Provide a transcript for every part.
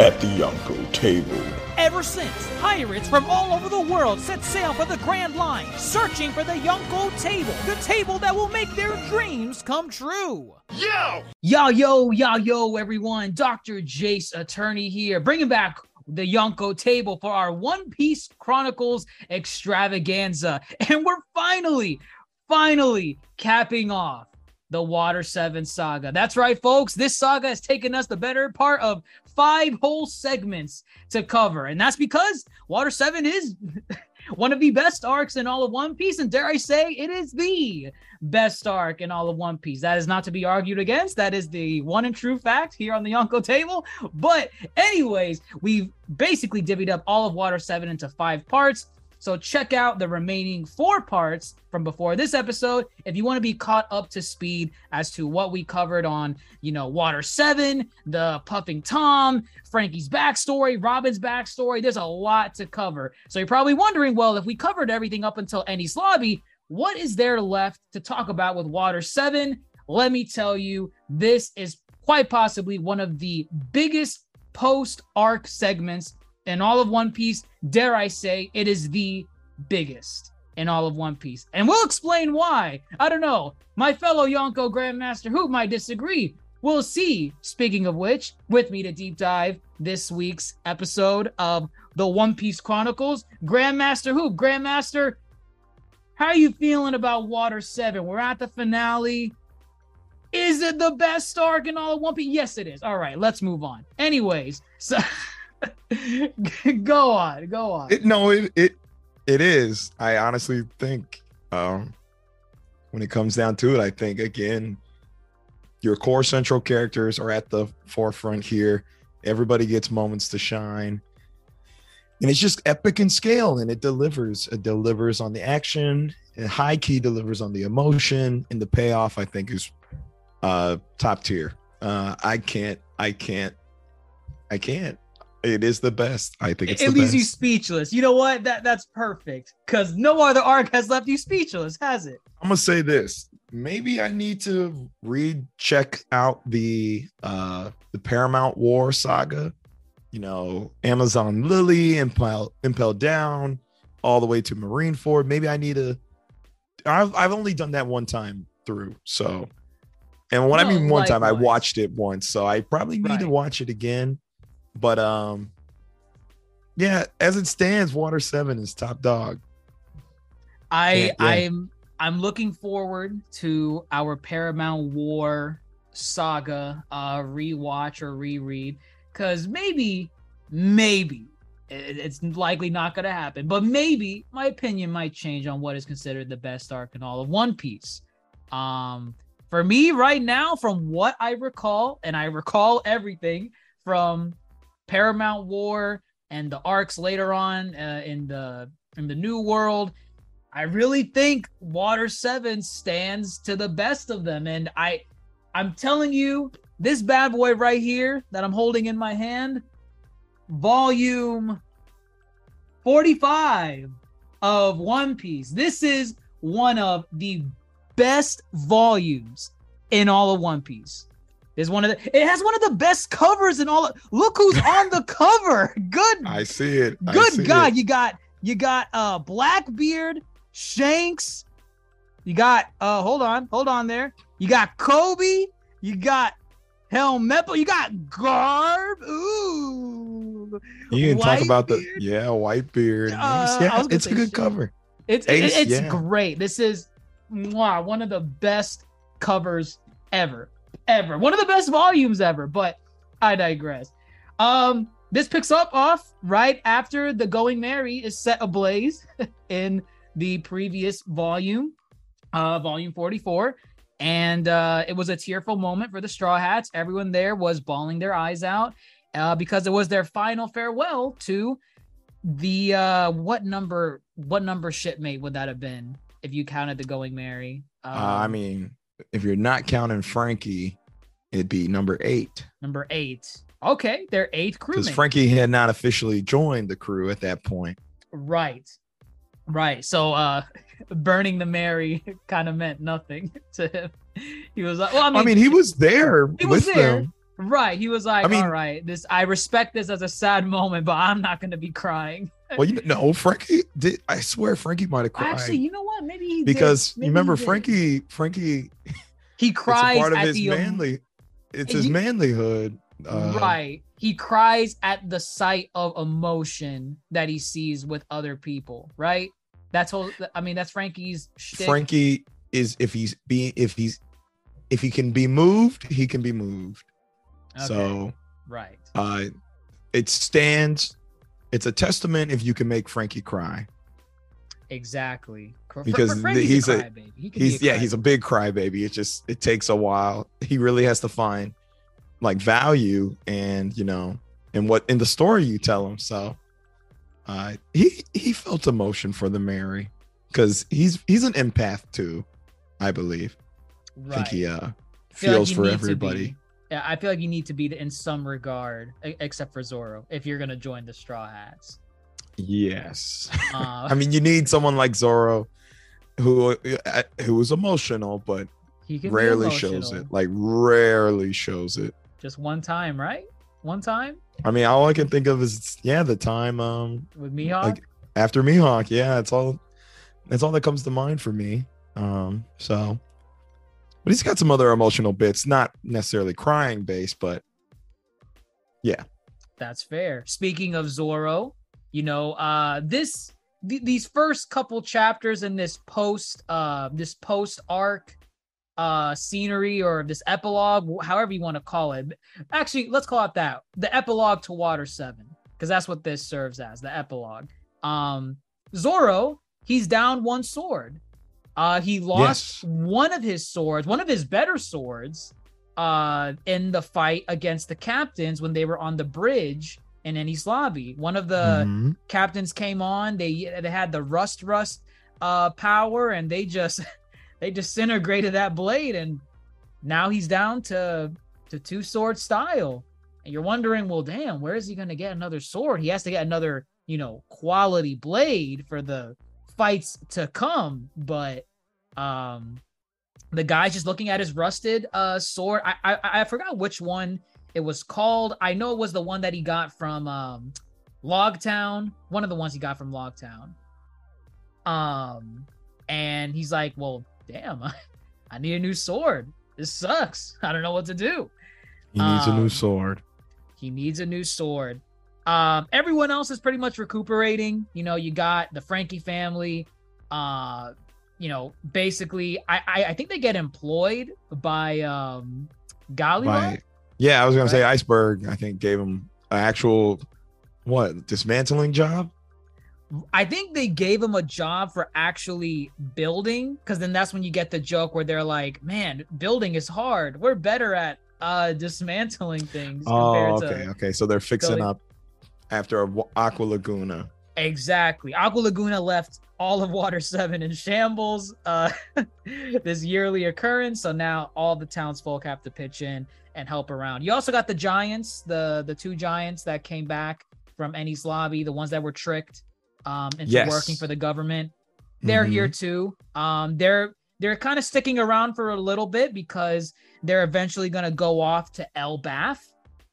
at the Yonko table. Ever since, pirates from all over the world set sail for the Grand Line, searching for the Yonko table, the table that will make their dreams come true. Yo! Yo, yo, yo, yo, everyone. Dr. Jace Attorney here, bringing back the Yonko table for our One Piece Chronicles extravaganza. And we're finally, finally capping off the Water 7 saga. That's right, folks. This saga has taken us the better part of five whole segments to cover. And that's because Water 7 is one of the best arcs in all of One Piece. And dare I say, it is the best arc in all of One Piece. That is not to be argued against. That is the one and true fact here on the Yonko table. But, anyways, we've basically divvied up all of Water 7 into five parts. So check out the remaining four parts from before this episode if you want to be caught up to speed as to what we covered on, you know, Water 7, the Puffing Tom, Franky's backstory, Robin's backstory. There's a lot to cover. So you're probably wondering, well, if we covered everything up until Enies Lobby, what is there left to talk about with Water 7? Let me tell you, this is quite possibly one of the biggest post arc segments in all of One Piece. Dare I say, it is the biggest in all of One Piece. And we'll explain why. I don't know. My fellow Yonko Grandmaster who might disagree. We'll see. Speaking of which, with me to deep dive this week's episode of the One Piece Chronicles, Grandmaster Hoop? Grandmaster, how are you feeling about Water 7? We're at the finale. Is it the best arc in all of One Piece? Yes, it is. All right, let's move on. Anyways, so go on, go on. It, no, it it it is. I honestly think um when it comes down to it, I think again, your core central characters are at the forefront here. Everybody gets moments to shine. And it's just epic in scale and it delivers. It delivers on the action. And high key delivers on the emotion. And the payoff, I think, is uh top tier. Uh I can't, I can't, I can't. It is the best. I think it's it leaves best. you speechless. You know what? That that's perfect. Cause no other arc has left you speechless, has it? I'm gonna say this. Maybe I need to read check out the uh the Paramount War saga. You know, Amazon Lily, Impel Impel Down, all the way to Marineford. Maybe I need to. I've I've only done that one time through. So, and when I mean one time, I watched it once. So I probably need to watch it again. But um, yeah, as it stands, Water Seven is top dog. I Yeah, yeah. I'm I'm looking forward to our Paramount War saga uh rewatch or reread because maybe maybe it's likely not going to happen but maybe my opinion might change on what is considered the best arc in all of one piece um for me right now from what i recall and i recall everything from paramount war and the arcs later on uh, in the in the new world I really think Water 7 stands to the best of them. And I I'm telling you, this bad boy right here that I'm holding in my hand, volume 45 of One Piece. This is one of the best volumes in all of One Piece. Is one of the it has one of the best covers in all of, look who's on the cover. Good I see it. I Good see God, it. you got you got uh Blackbeard, Shanks, you got uh hold on, hold on there. You got Koby, you got Helmeppo, you got Garp. Ooh. You can talk about the yeah, Whitebeard. Uh, yeah, I was gonna it's a good shit. cover. It's Ace, it's yeah. great. This is mwah, one of the best covers ever, ever. One of the best volumes ever. But I digress. Um, this picks up off right after the Going Merry is set ablaze in the previous volume, uh, volume 44. And uh, it was a tearful moment for the Straw Hats. Everyone there was bawling their eyes out uh, because it was their final farewell to the uh, what number what number shipmate would that have been if you counted the Going Merry? Um, uh, I mean, if you're not counting Franky, it'd be number eight. number eight. Okay, they're eighth Because. Franky had not officially joined the crew at that point. Right. Right. So uh burning the Merry kind of meant nothing to him. He was like, well, I mean, I mean, he was there he was with there. them. right. He was like, I mean- all right, this I respect this as a sad moment, but I'm not gonna be crying. Well, you know, Franky did. I swear, Franky might have cried Actually, you know what? Maybe he did. because Maybe you remember. Franky. Franky, he cries part of at his the manly. It's his He- manlyhood. Uh, right. He cries at the sight of emotion that he sees with other people, right? That's whole I mean, that's Franky's shtick. Franky is if he's being if he's if he can be moved, he can be moved. Okay, So right. uh it stands it's a testament if you can make Franky cry. Exactly. For- Because for he's a- crybaby. He He's yeah, he's a big crybaby. It just it takes a while. He really has to find like value and you know and what in the story you tell him. So uh he he felt emotion for the Merry because he's he's an empath too, I believe. I right. think he uh I feel like feels for everybody. Yeah, I feel like you need to be in some regard, except for Zoro, if you're gonna join the Straw Hats. Yes. Uh, I mean, you need someone like Zoro who uh, who is emotional, but he can rarely shows it. Like rarely shows it. Just one time, right? One time I mean, all I can think of is yeah, the time um with Mihawk. like after Mihawk. Yeah, it's all that's all that comes to mind for me. Um, so but he's got some other emotional bits, not necessarily crying based, but yeah, That's fair. Speaking of Zoro, you know, uh this th- these first couple chapters in this post uh this post arc uh scenery or this epilogue, however you want to call it. Actually, let's call it that. The epilogue to Water 7 because that's what this serves as, the epilogue. Um Zoro, he's down one sword. Uh he lost Yes. one of his swords, one of his better swords uh in the fight against the captains when they were on the bridge in Enies Lobby. One of the Mhm. captains came on, they they had the rust rust uh power and they just they disintegrated that blade and now he's down to to two sword style. And you're wondering, well damn, where is he going to get another sword? He has to get another, you know, quality blade for the fights to come, but um the guy's just looking at his rusted uh sword. I I, I forgot which one it was called. I know it was the one that he got from um Logtown, one of the ones he got from Logtown. Um, and he's like, "Well, damn, I need a new sword. This sucks. I don't know what to do." he needs a Um, new sword. He needs a new sword. Um, everyone else is pretty much recuperating. You know, you got the Franky family. Uh, you know, basically, I I, I think they get employed by um Gallivan. By, yeah, I was gonna say Iceberg. I think gave him an actual what dismantling job. I think they gave him a job for actually building, because then that's when you get the joke where they're like, "Man, building is hard. We're better at uh dismantling things." Oh, compared okay, to okay. So they're fixing going- up after Aqua Laguna. exactly. Aqua Laguna left all of Water Seven in shambles. Uh, this yearly occurrence, so now all the townsfolk have to pitch in and help around. You also got the giants, the the two giants that came back from Enies Lobby, the ones that were tricked um into Yes. working for the government. they're Mhm. here too. Um, they're they're kind of sticking around for a little bit because they're eventually gonna go off to Elbaf,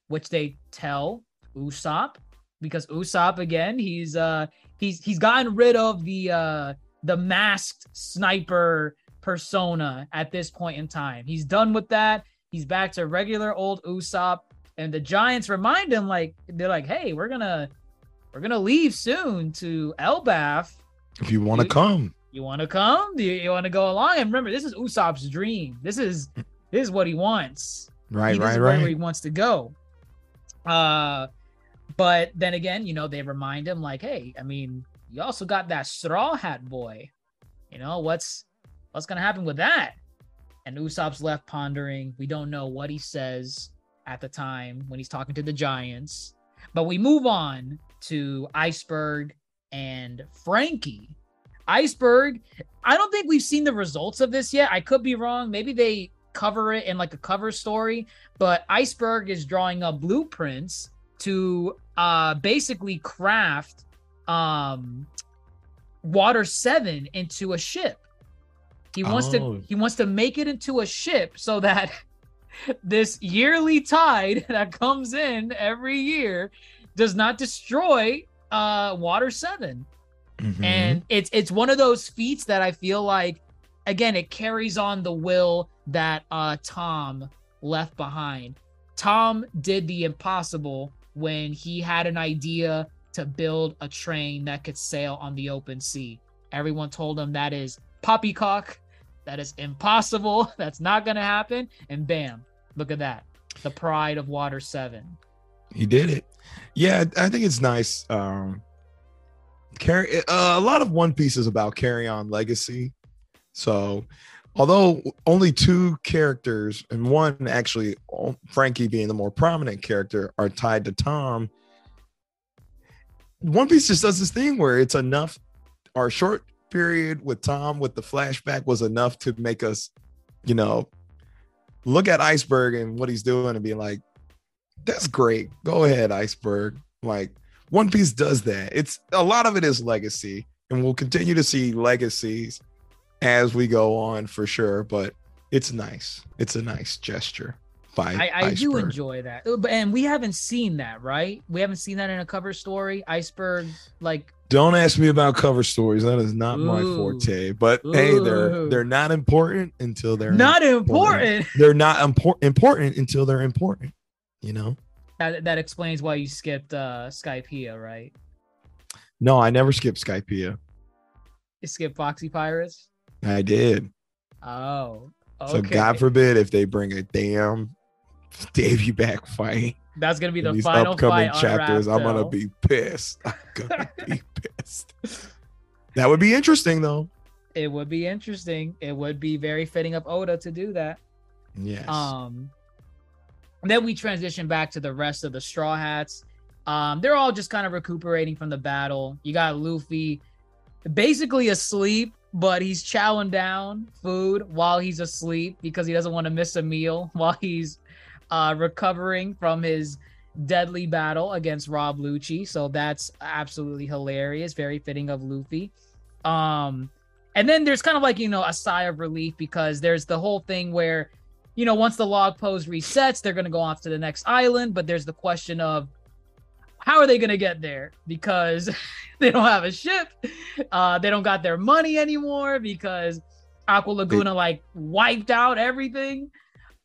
which they tell Usopp because Usopp again he's uh he's he's gotten rid of the uh the masked sniper persona at this point in time. He's done with that. He's back to regular old Usopp, and the Giants remind him like they're like, hey, we're gonna we're gonna leave soon to Elbaf If you want to come, you want to come? Do you, you want to go along? And remember, this is Usopp's dream. This is this is what he wants. Right, he, this right, where he wants to go. Uh, but then again, you know, they remind him like, hey, I mean, you also got that straw hat boy. You know what's what's gonna happen with that? And Usopp's left pondering. We don't know what he says at the time when he's talking to the Giants. But we move on to Iceberg and Franky. Iceberg, I don't think we've seen the results of this yet. I could be wrong. Maybe they cover it in like a cover story, but Iceberg is drawing up blueprints to uh basically craft um Water 7 into a ship. He wants Oh. to he wants to make it into a ship so that this yearly tide that comes in every year does not destroy uh Water 7 Mhm. and it's it's one of those feats that I feel like again it carries on the will that uh Tom left behind. Tom did the impossible when he had an idea to build a train that could sail on the open sea. Everyone told him that is poppycock, that is impossible, that's not going to happen and bam, look at that. The pride of Water 7. he did it. Yeah, I think it's nice. Um, carry uh, a lot of One Piece is about carry on legacy. So, although only two characters and one actually, oh, Franky being the more prominent character, are tied to Tom. One Piece just does this thing where it's enough. Our short period with Tom with the flashback was enough to make us, you know, look at Iceberg and what he's doing and be like, that's great. Go ahead, Iceberg. Like One Piece does that. It's a lot of it is legacy, and we'll continue to see legacies as we go on for sure. But it's nice. It's a nice gesture by I, I do enjoy that. And we haven't seen that, right? We haven't seen that in a cover story. Iceberg, like, Don't ask me about cover stories. That is not my forte. But hey, they're they're not important until they're not important. They're not impor- important until they're important. You know. That, that explains why you skipped uh Skypiea, right? No, I never skipped Skypiea. You skipped Foxy Pirates. I did. Oh, okay. So God forbid if they bring a damn Davy back fight That's gonna be the these final upcoming fight chapters. I'm gonna be pissed. I'm gonna be pissed. That would be interesting though. It would be interesting. It would be very fitting of Oda to do that. Yes. Um, then we transition back to the rest of the Straw Hats. Um, they're all just kind of recuperating from the battle. You got Luffy basically asleep, but he's chowing down food while he's asleep because he doesn't want to miss a meal while he's uh, recovering from his deadly battle against Rob Lucci. So that's absolutely hilarious, very fitting of Luffy. Um, and then there's kind of like, you know, a sigh of relief because there's the whole thing where you know, once the log pose resets, they're going to go off to the next island. But there's the question of how are they going to get there? Because they don't have a ship. Uh, they don't got their money anymore because Aqua Laguna like wiped out everything.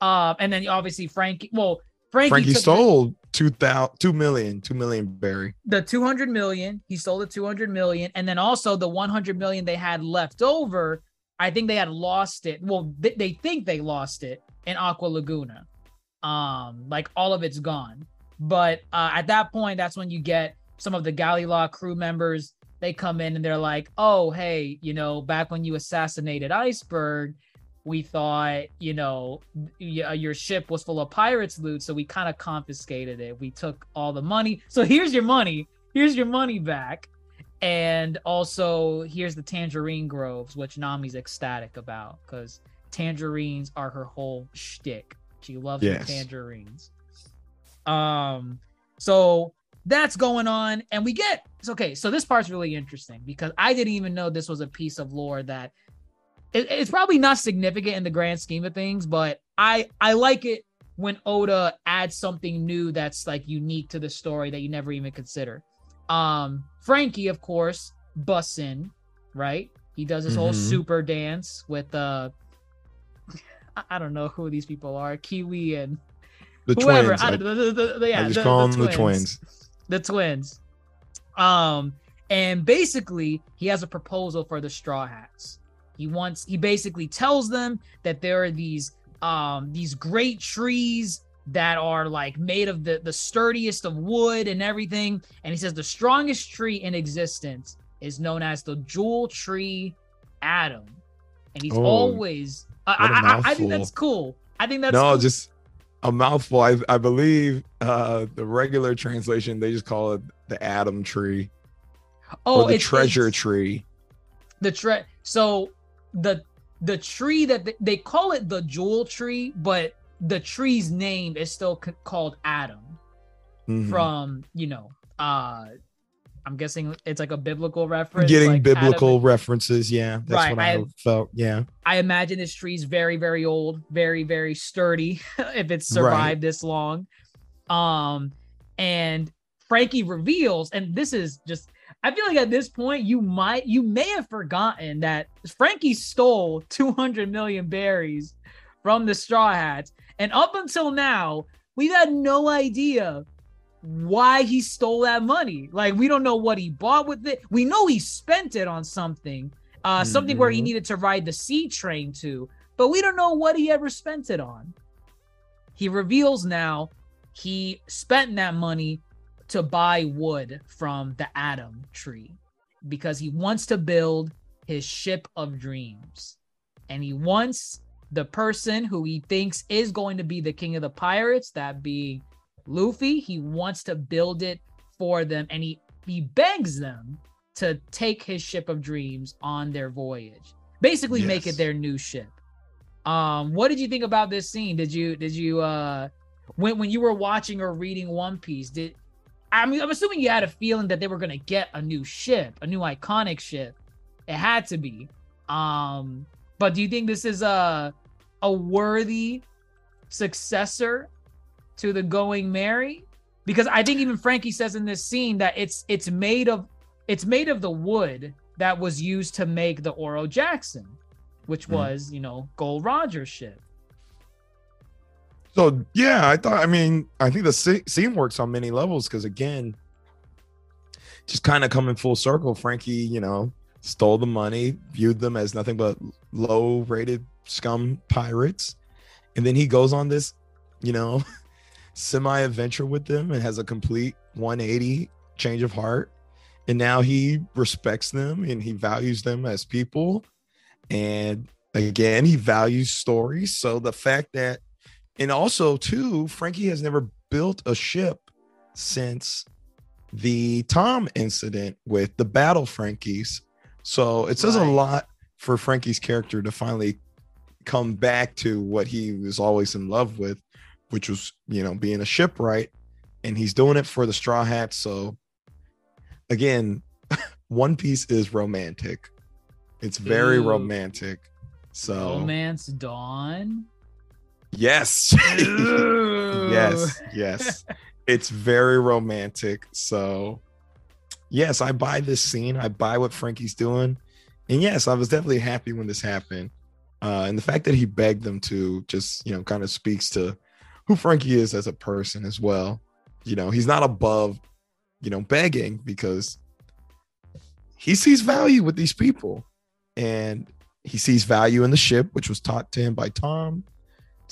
Uh, and then obviously Franky, well, Franky, Franky the- stole two thousand two million, two million Berry. the 200 million. He stole the 200 million. And then also the 100 million they had left over. I think they had lost it. Well, they, they think they lost it in Aqua Laguna. Um, like all of it's gone. But uh, at that point, that's when you get some of the Galley-La crew members. They come in and they're like, "Oh, hey, you know, back when you assassinated Iceberg, we thought, you know, uh, your ship was full of pirates loot, so we kind of confiscated it. We took all the money. So here's your money. Here's your money back." And also, here's the tangerine groves, which Nami's ecstatic about because tangerines are her whole shtick. She loves Yes. tangerines. Um, so that's going on, and we get it's okay. So this part's really interesting because I didn't even know this was a piece of lore that it- it's probably not significant in the grand scheme of things, but I I like it when Oda adds something new that's like unique to the story that you never even consider. Um, Franky, of course, busts in, right? He does his whole Mhm. super dance with uh I- don't know who these people are, Kiwi and The whoever. twins. I, I, the, the- the- yeah, I just call the them the twins. the twins. Um, And basically, he has a proposal for the Straw Hats. He wants he basically tells them that there are these um these great trees that are like made of the the sturdiest of wood and everything and he says the strongest tree in existence is known as the jewel tree Adam and he's Oh, always a I, I, I think that's cool I think that's no, cool. just a mouthful. I, I believe uh, the regular translation they just call it the Adam tree oh or the it's- treasure tree. the tre so the the tree that they, they call it the jewel tree but the tree's name is still c- called Adam Mhm. from you know uh i'm guessing it's like a biblical reference Getting like biblical Adam- references. Yeah, that's Right, what I, I- felt. Yeah. i imagine this tree's very very old very very sturdy if it's survived this long um and franky reveals and this is just i feel like at this point you might you may have forgotten that franky stole 200 million berries from the straw hats and up until now we've had no idea why he stole that money. Like we don't know what he bought with it. We know he spent it on something, uh, something where he Mhm. needed to ride the sea train to, but we don't know what he ever spent it on. He reveals now he spent that money to buy wood from the Adam tree because he wants to build his ship of dreams. And he wants the person who he thinks is going to be the king of the pirates, that being Luffy, he wants to build it for them and he he begs them to take his ship of dreams on their voyage. Basically make it their new ship. Um what did you think about this scene? Did you did you uh when when you were watching or reading One Piece, did I mean I'm assuming you had a feeling that they were going to get a new ship, a new iconic ship. It had to be. Um but do you think this is a a worthy successor to the Going Merry? Because I think even Franky says in this scene that it's it's made of it's made of the wood that was used to make the Oro Jackson, which Mm. was, you know, Gold Roger's ship. So yeah, I thought. I mean, I think the sce- scene works on many levels because again, just kind of coming full circle. Franky, you know, stole the money, viewed them as nothing but low-rated scum pirates, and then he goes on this, you know, semi-adventure with them and has a complete 180 change of heart, and now he respects them and he values them as people, and again, he values stories. So the fact that and also, too, Franky has never built a ship since the Tom incident with the Battle Frankys. So it says Right. a lot for Franky's character to finally come back to what he was always in love with, which was, you know, being a shipwright. And he's doing it for the Straw Hats. So again, One Piece is romantic. It's very Ooh. romantic. So Romance Dawn. Yes. yes. Yes. It's very romantic. So, yes, I buy this scene. I buy what Frankie's doing. And yes, I was definitely happy when this happened. Uh, and the fact that he begged them to just, you know, kind of speaks to who Frankie is as a person as well. You know, he's not above, you know, begging because he sees value with these people. And he sees value in the ship, which was taught to him by Tom.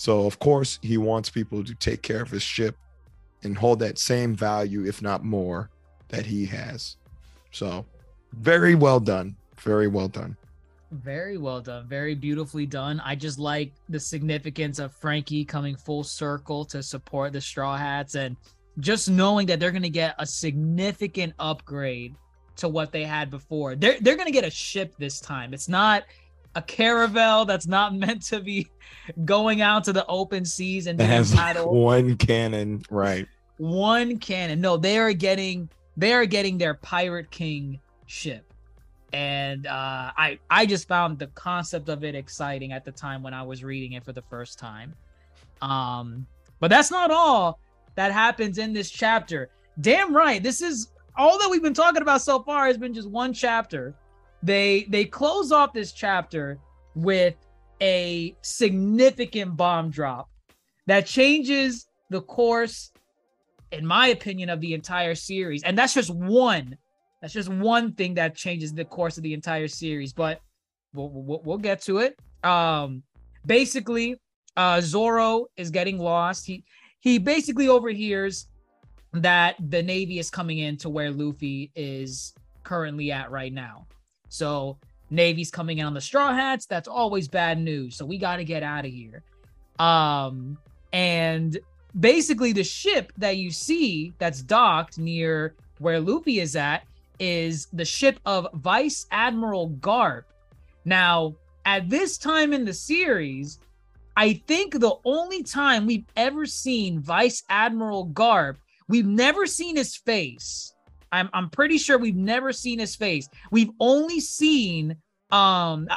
So of course he wants people to take care of his ship and hold that same value, if not more, that he has. So very well done. Very well done. Very well done. Very beautifully done. I just like the significance of Franky coming full circle to support the Straw Hats and just knowing that they're going to get a significant upgrade to what they had before. They're they're going to get a ship this time. It's not a caravel that's not meant to be going out to the open seas and being has paddled. one cannon, right? one cannon. No, they are getting they are getting their Pirate King ship. And uh I I just found the concept of it exciting at the time when I was reading it for the first time. Um but that's not all that happens in this chapter. Damn right. This is all that we've been talking about so far has been just one chapter. They they close off this chapter with a significant bomb drop that changes the course in my opinion, of the entire series. And that's just one That's just one thing that changes the course of the entire series, but we'll, we'll, we'll get to it. Um, basically, uh, Zoro is getting lost. He he basically overhears that the Navy is coming in to where Luffy is currently at right now. So Navy's coming in on the Straw Hats. That's always bad news. So we got to get out of here. Um, and basically, the ship that you see that's docked near where Luffy is at is the ship of Vice Admiral Garp. Now, at this time in the series, I think the only time we've ever seen Vice Admiral Garp, we've never seen his face. I'm I'm pretty sure we've never seen his face. We've only seen um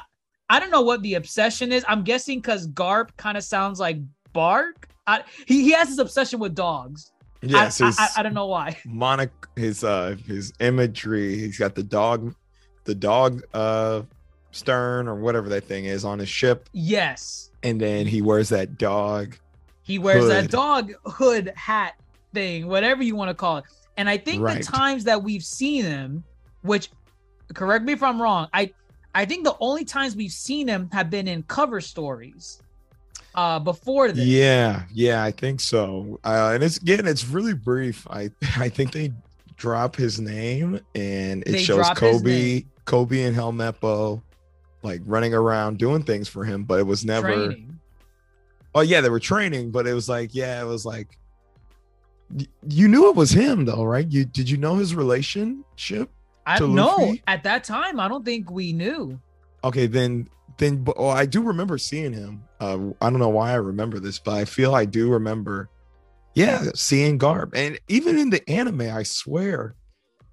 I don't know what the obsession is. I'm guessing because Garp kind of sounds like Bark. I, he, he has his obsession with dogs. Yes, I, I, I, don't know why. Monic his uh his imagery. He's got the dog, the dog uh stern or whatever that thing is on his ship, Yes, and then he wears that dog. he wears that dog hood hat thing, whatever you want to call it. And I think Right. the times that we've seen him, which correct me if I'm wrong, I I think the only times we've seen him have been in cover stories. Uh, before this. Yeah, yeah, I think so. Uh, and it's again, it's really brief. I I think they drop his name and it They shows Koby. Koby and Helmeppo like running around doing things for him, but it was never. training. Oh yeah, they were training, but it was like, yeah, it was like. You knew it was him though, right? You did you know his relationship? I don't know. At that time, I don't think we knew. Okay, then then but oh, I do remember seeing him. Uh, I don't know why I remember this, but I feel I do remember. Yeah, seeing Garp, and even in the anime, I swear,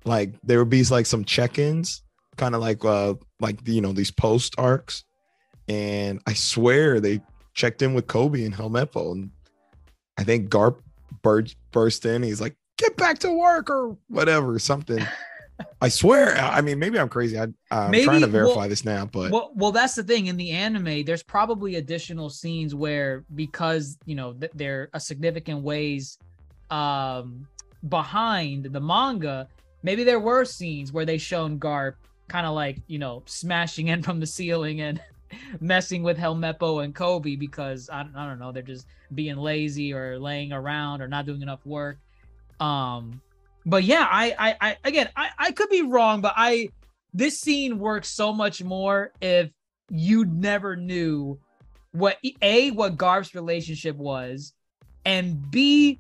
like there would be like some check-ins, kind of like uh like you know these post arcs, and I swear they checked in with Koby and Helmeppo, and I think Garp burst burst in. He's like, "Get back to work" or whatever, something. I swear. I mean, maybe I'm crazy. I, I'm Maybe- trying to verify well- this now, but well, well, that's the thing. In the anime, there's probably additional scenes where, because you know th- they're a significant ways um, behind the manga, maybe there were scenes where they shown Garp kind of like you know smashing in from the ceiling and messing with Helmeppo and Koby because I, I don't know they're just being lazy or laying around or not doing enough work. Um, but yeah, I, I, I again, I, I could be wrong, but I this scene works so much more if you never knew what a what Garp's relationship was, and b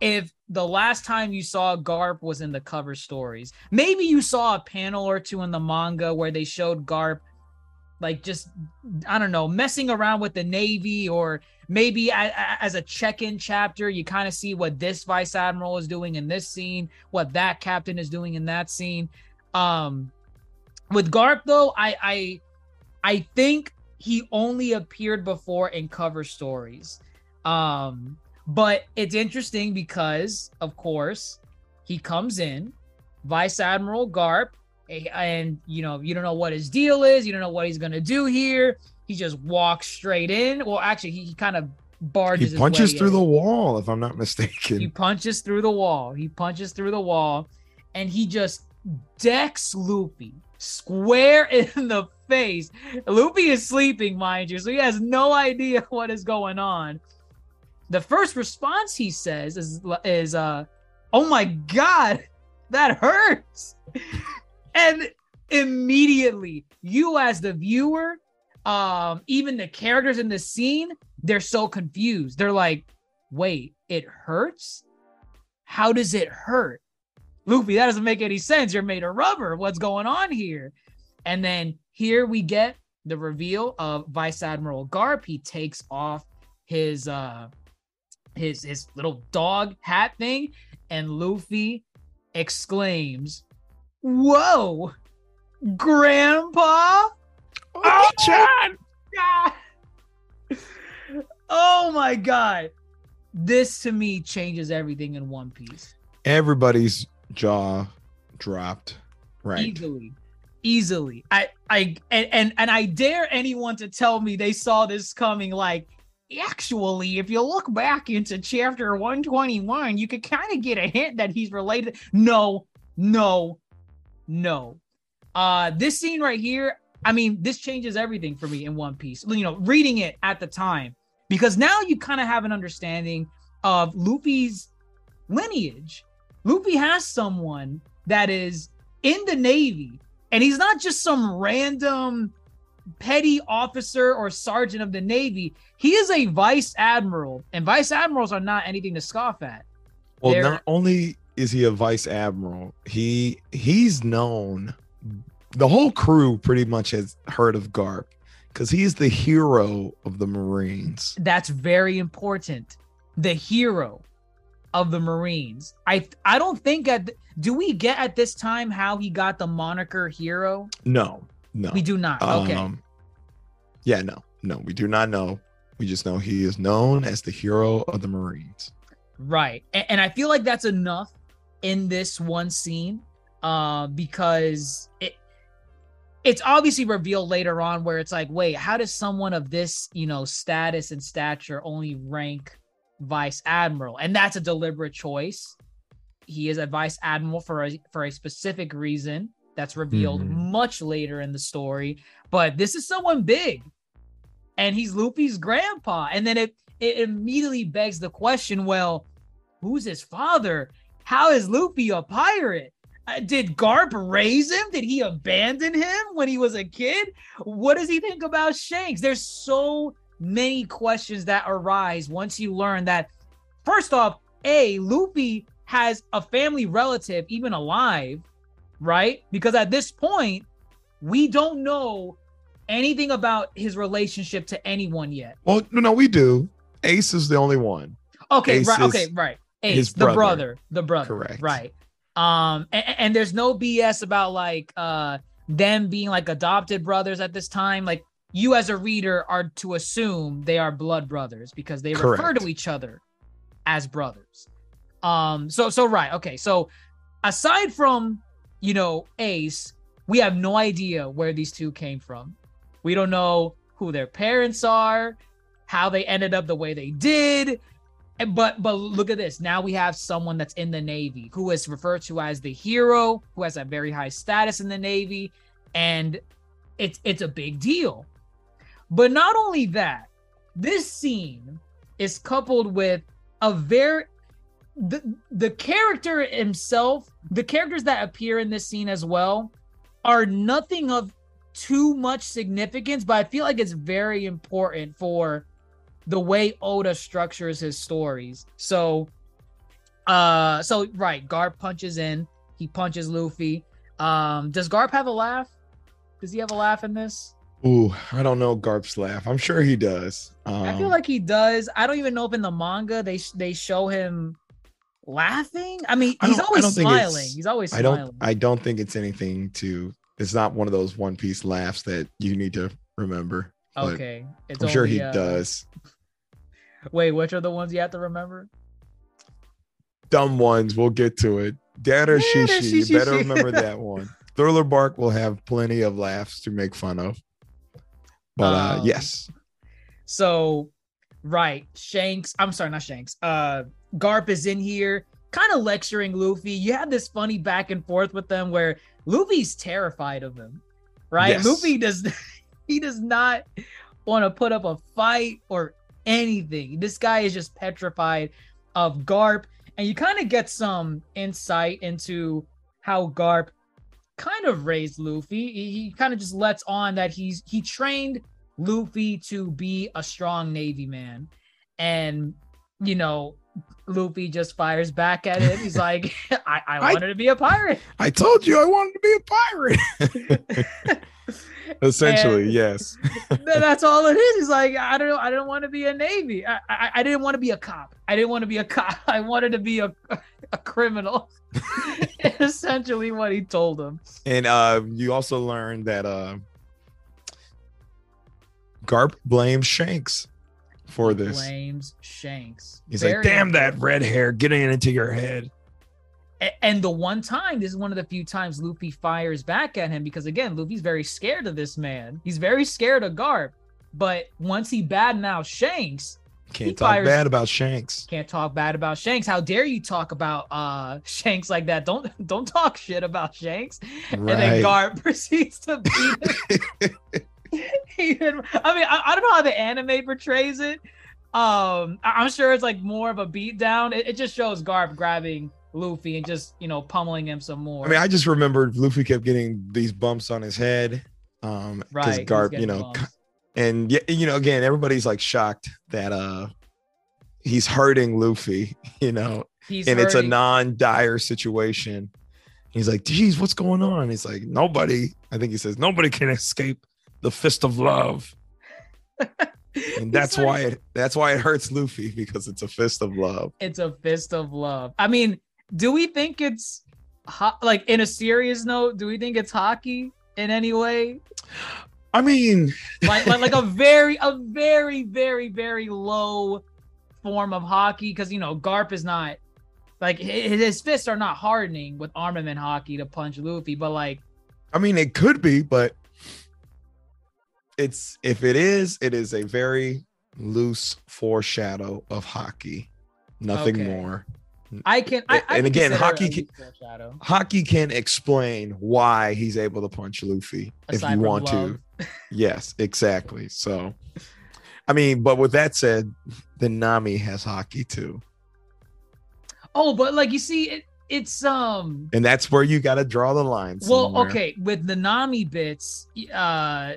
if the last time you saw Garp was in the cover stories. Maybe you saw a panel or two in the manga where they showed Garp like just I don't know, messing around with the Navy or maybe as a check-in chapter you kind of see what this vice admiral is doing in this scene, what that captain is doing in that scene. Um with Garp though, I I I think he only appeared before in cover stories. Um but it's interesting because of course he comes in Vice Admiral Garp and you know you don't know what his deal is, you don't know what he's going to do here. He just walks straight in. Well, actually he, he kind of barges he his punches through in. the wall, if I'm not mistaken. He punches through the wall. He punches through the wall and he just decks Luffy square in the face. Luffy is sleeping, mind you, so he has no idea what is going on. The first response he says is is uh oh my god, that hurts. And immediately you as the viewer um even the characters in the scene they're so confused. They're like wait it hurts? How does it hurt? Luffy that doesn't make any sense. You're made of rubber. What's going on here? And then here we get the reveal of vice admiral garp. He takes off his uh his his little dog hat thing and luffy exclaims whoa grandpa oh, oh Chad! God. Oh my god. This to me changes everything in One Piece. Everybody's jaw dropped. Right. Easily. Easily. I I and, and and I dare anyone to tell me they saw this coming like actually if you look back into chapter 121 you could kind of get a hint that he's related no no No. Uh this scene right here, I mean, this changes everything for me in One Piece. You know, reading it at the time, because now you kind of have an understanding of Luffy's lineage. Luffy has someone that is in the Navy, and he's not just some random petty officer or sergeant of the Navy. He is a vice admiral, and vice admirals are not anything to scoff at. Well, They're- not only is he a vice admiral, he he's known. The whole crew pretty much has heard of Garp because he's the hero of the Marines. That's very important. The hero of the Marines. I I don't think at do we get at this time how he got the moniker hero? No, no, We do not. Okay. Um, yeah, no, no, we do not know. We just know he is known as the hero of the Marines. Right. And, and I feel like that's enough in this one scene uh, because it it's obviously revealed later on where it's like, wait, how does someone of this, you know, status and stature only rank vice admiral? And that's a deliberate choice. He is a vice admiral for a for a specific reason that's revealed Mhm. much later in the story. But this is someone big. And he's Luffy's grandpa. And then it it immediately begs the question well, who's his father? How is Luffy a pirate? Uh, did Garp raise him? Did he abandon him when he was a kid? What does he think about Shanks? There's so many questions that arise once you learn that, first off, A, Luffy has a family relative, even alive, right? Because at this point, we don't know anything about his relationship to anyone yet. Well, no, no, we do. Ace is the only one. Okay, Ace right. is Okay, right. Ace, his the brother. brother, the brother. Correct. Right. Um, and, and there's no BS about like uh them being like adopted brothers at this time. Like you as a reader are to assume they are blood brothers because they refer to each other as brothers. Um, so so right, okay. So aside from you know Ace, we have no idea where these two came from. We don't know who their parents are, how they ended up the way they did. But but look at this. Now we have someone that's in the Navy who is referred to as the hero, who has a very high status in the Navy, and it's it's a big deal. But not only that, this scene is coupled with a very the the character himself, the characters that appear in this scene as well, are nothing of too much significance, but I feel like it's very important for the way Oda structures his stories. So uh so right, Garp punches in, he punches Luffy. Um does Garp have a laugh? Does he have a laugh in this? Ooh, I don't know Garp's laugh. I'm sure he does. Um, I feel like he does. I don't even know if in the manga they they show him laughing. I mean, he's I always smiling. He's always smiling. I don't. I don't think it's anything to. It's not one of those One Piece laughs that you need to remember. okay. It's I'm sure he uh, does. Wait, which are the ones you have to remember? Dumb ones. We'll get to it. Dad or Dad Shishi. You better remember that one. Thriller Bark will have plenty of laughs to make fun of. But uh, Um, yes, So, right, Shanks. I'm sorry, not Shanks. Uh, Garp is in here, kind of lecturing Luffy. You have this funny back and forth with them where Luffy's terrified of him, right? Yes. Luffy does he does not want to put up a fight or anything. This guy is just petrified of Garp, and you kind of get some insight into how Garp kind of raised Luffy. He, he kind of just lets on that he's he trained Luffy to be a strong Navy man. And, you know, Luffy just fires back at him. He's like, I, I I- wanted to be a pirate. I told you I wanted to be a pirate. Essentially, And- yes. That's all it is. He's like, I don't know. I don't want to be a Navy. I, I, I didn't want to be a cop. I didn't want to be a cop. I wanted to be a, a criminal. Essentially what he told him. And uh, you also learned that uh, Garp blames Shanks for this. Blames Shanks. He's Very like, "Damn that red hair getting into your head." And the one time, this is one of the few times Luffy fires back at him because again, Luffy's very scared of this man. He's very scared of Garp. But once he bad now Shanks, Can't talk fires- bad about Shanks. Can't talk bad about Shanks. How dare you talk about uh Shanks like that? Don't don't talk shit about Shanks. And then Right. Garp proceeds to beat him. Even- I mean, I, I don't know how the anime portrays it. Um, I- I'm sure it's like more of a beatdown. It, it just shows Garp grabbing Luffy and just you know pummeling him some more. I mean, I just remembered Luffy kept getting these bumps on his head. Um, because right, Garp, you know, bumps. and yeah, you know, again, everybody's like shocked that uh he's hurting Luffy, you know, he's and it's a non-dire situation. He's like, geez, what's going on? He's like, nobody, I think he says, nobody can escape the fist of love. And that's hurting- why it that's why it hurts Luffy because it's a fist of love. it's a fist of love. I mean, do we think it's ho- like in a serious note? Do we think it's haki in any way? I mean, Like, like, like a very, a very, very, very low form of haki because you know Garp is not like hi- his fists are not hardening with armament haki to punch Luffy, but like I mean, it could be, but it's if it is, it is a very loose foreshadow of haki. Nothing Okay. more. I can. I, I And again, haki can- Haki can explain why he's able to punch Luffy if you want love. to. Yes, exactly. So, I mean, but with that said, then Nami has haki too, Oh, but like you see, it, it's um. and that's where you got to draw the line. Well, somewhere. okay, with the Nami bits, uh,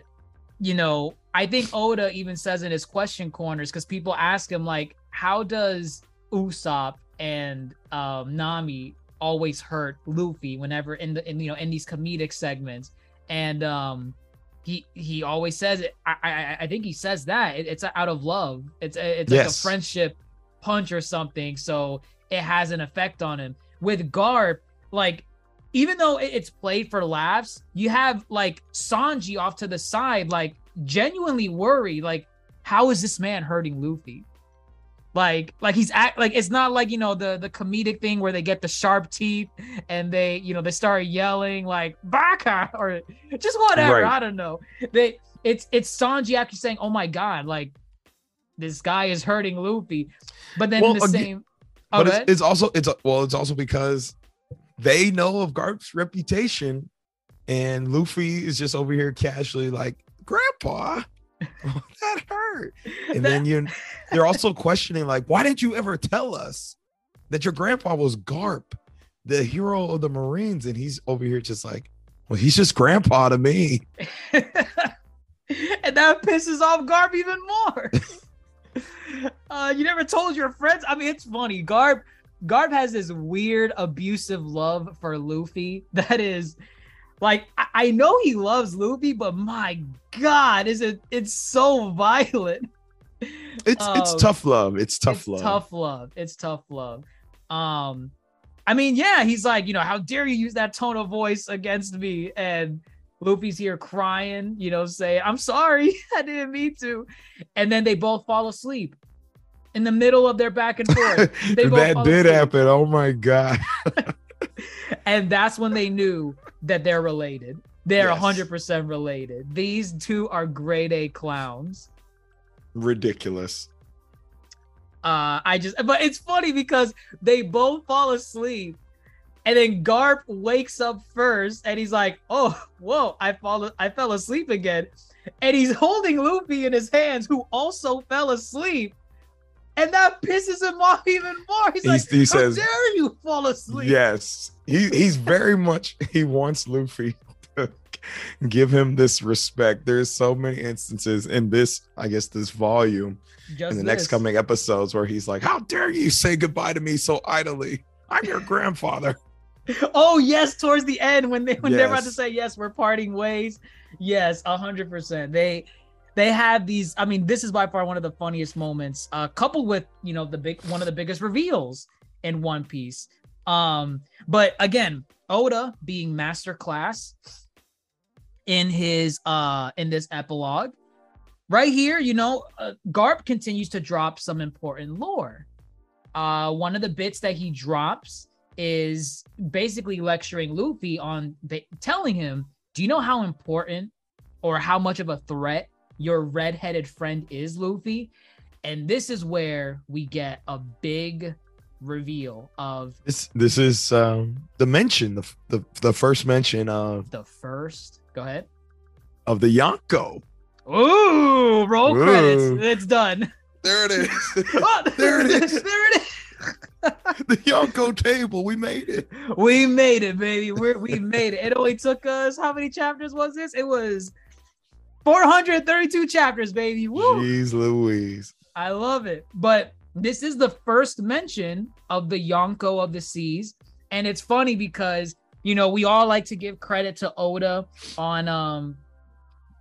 you know, I think Oda even says in his question corners because people ask him like, how does Usopp and um, Nami always hurt Luffy whenever in the in you know in these comedic segments, and um, he he always says it. I I, I think he says that it, it's out of love. It's it's like a friendship punch or something. So it has an effect on him. With Garp, like even though it's played for laughs, you have like Sanji off to the side, like genuinely worried, like how is this man hurting Luffy? Like, like he's act like it's not like you know the the comedic thing where they get the sharp teeth and they you know they start yelling like Baka or just whatever. Right. I don't know. They it's it's Sanji actually saying, "Oh my god, like this guy is hurting Luffy," but then Well, the again- same. Oh, but it's, it's also it's well, it's also because they know of Garp's reputation, and Luffy is just over here casually like, "Grandpa, that hurt." And then you, they're also questioning like, "Why didn't you ever tell us that your grandpa was Garp, the hero of the Marines?" And he's over here just like, "Well, he's just grandpa to me." and that pisses off Garp even more. uh, you never told your friends. I mean, it's funny. Garp, Garp has this weird abusive love for Luffy that is like I, I know he loves Luffy, but my God, is it? It's so violent. It's it's Um, tough love. It's tough it's love. Tough love. It's tough love. Um, I mean, yeah, he's like, you know, how dare you use that tone of voice against me? And Luffy's here crying, you know, saying, I'm sorry, I didn't mean to. And then they both fall asleep in the middle of their back and forth. That did asleep. happen. Oh my god. And that's when they knew that they're related. They're Yes. 100% related. These two are grade A clowns. Ridiculous. Uh, I just, but it's funny because they both fall asleep, and then Garp wakes up first, and he's like, "Oh, whoa, I fall, I fell asleep again," and he's holding Luffy in his hands, who also fell asleep, and that pisses him off even more. He's, He's- like, he "How says- dare you fall asleep?" Yes, he he's very much he wants Luffy to give him this respect. There's so many instances in this, I guess, this volume Just in the next coming episodes where he's like, "How dare you say goodbye to me so idly? I'm your grandfather." Oh yes, towards the end when they when they're about to say yes, we're parting ways. Yes, a hundred percent. They they have these. I mean, this is by far one of the funniest moments, uh, coupled with you know the big one of the biggest reveals in One Piece. Um, but again, Oda being master class in his uh in this epilogue. Right here, you know, uh, Garp continues to drop some important lore. Uh, one of the bits that he drops is basically lecturing Luffy on ba- telling him, "Do you know how important or how much of a threat your red-headed friend is, Luffy?" And this is where we get a big reveal of This this is um the mention, the the, the first mention of the first. Go ahead. of the Yonko. Ooh, roll Ooh. credits. It's done. There it is. Oh, There it is. there it is. the Yonko table. We made it. We made it, baby. We're, we made it. It only took us how many chapters was this? It was 432 chapters, baby. Woo! Jeez Louise. I love it. But this is the first mention of the Yonko of the Seas. And it's funny because, you know, we all like to give credit to Oda on um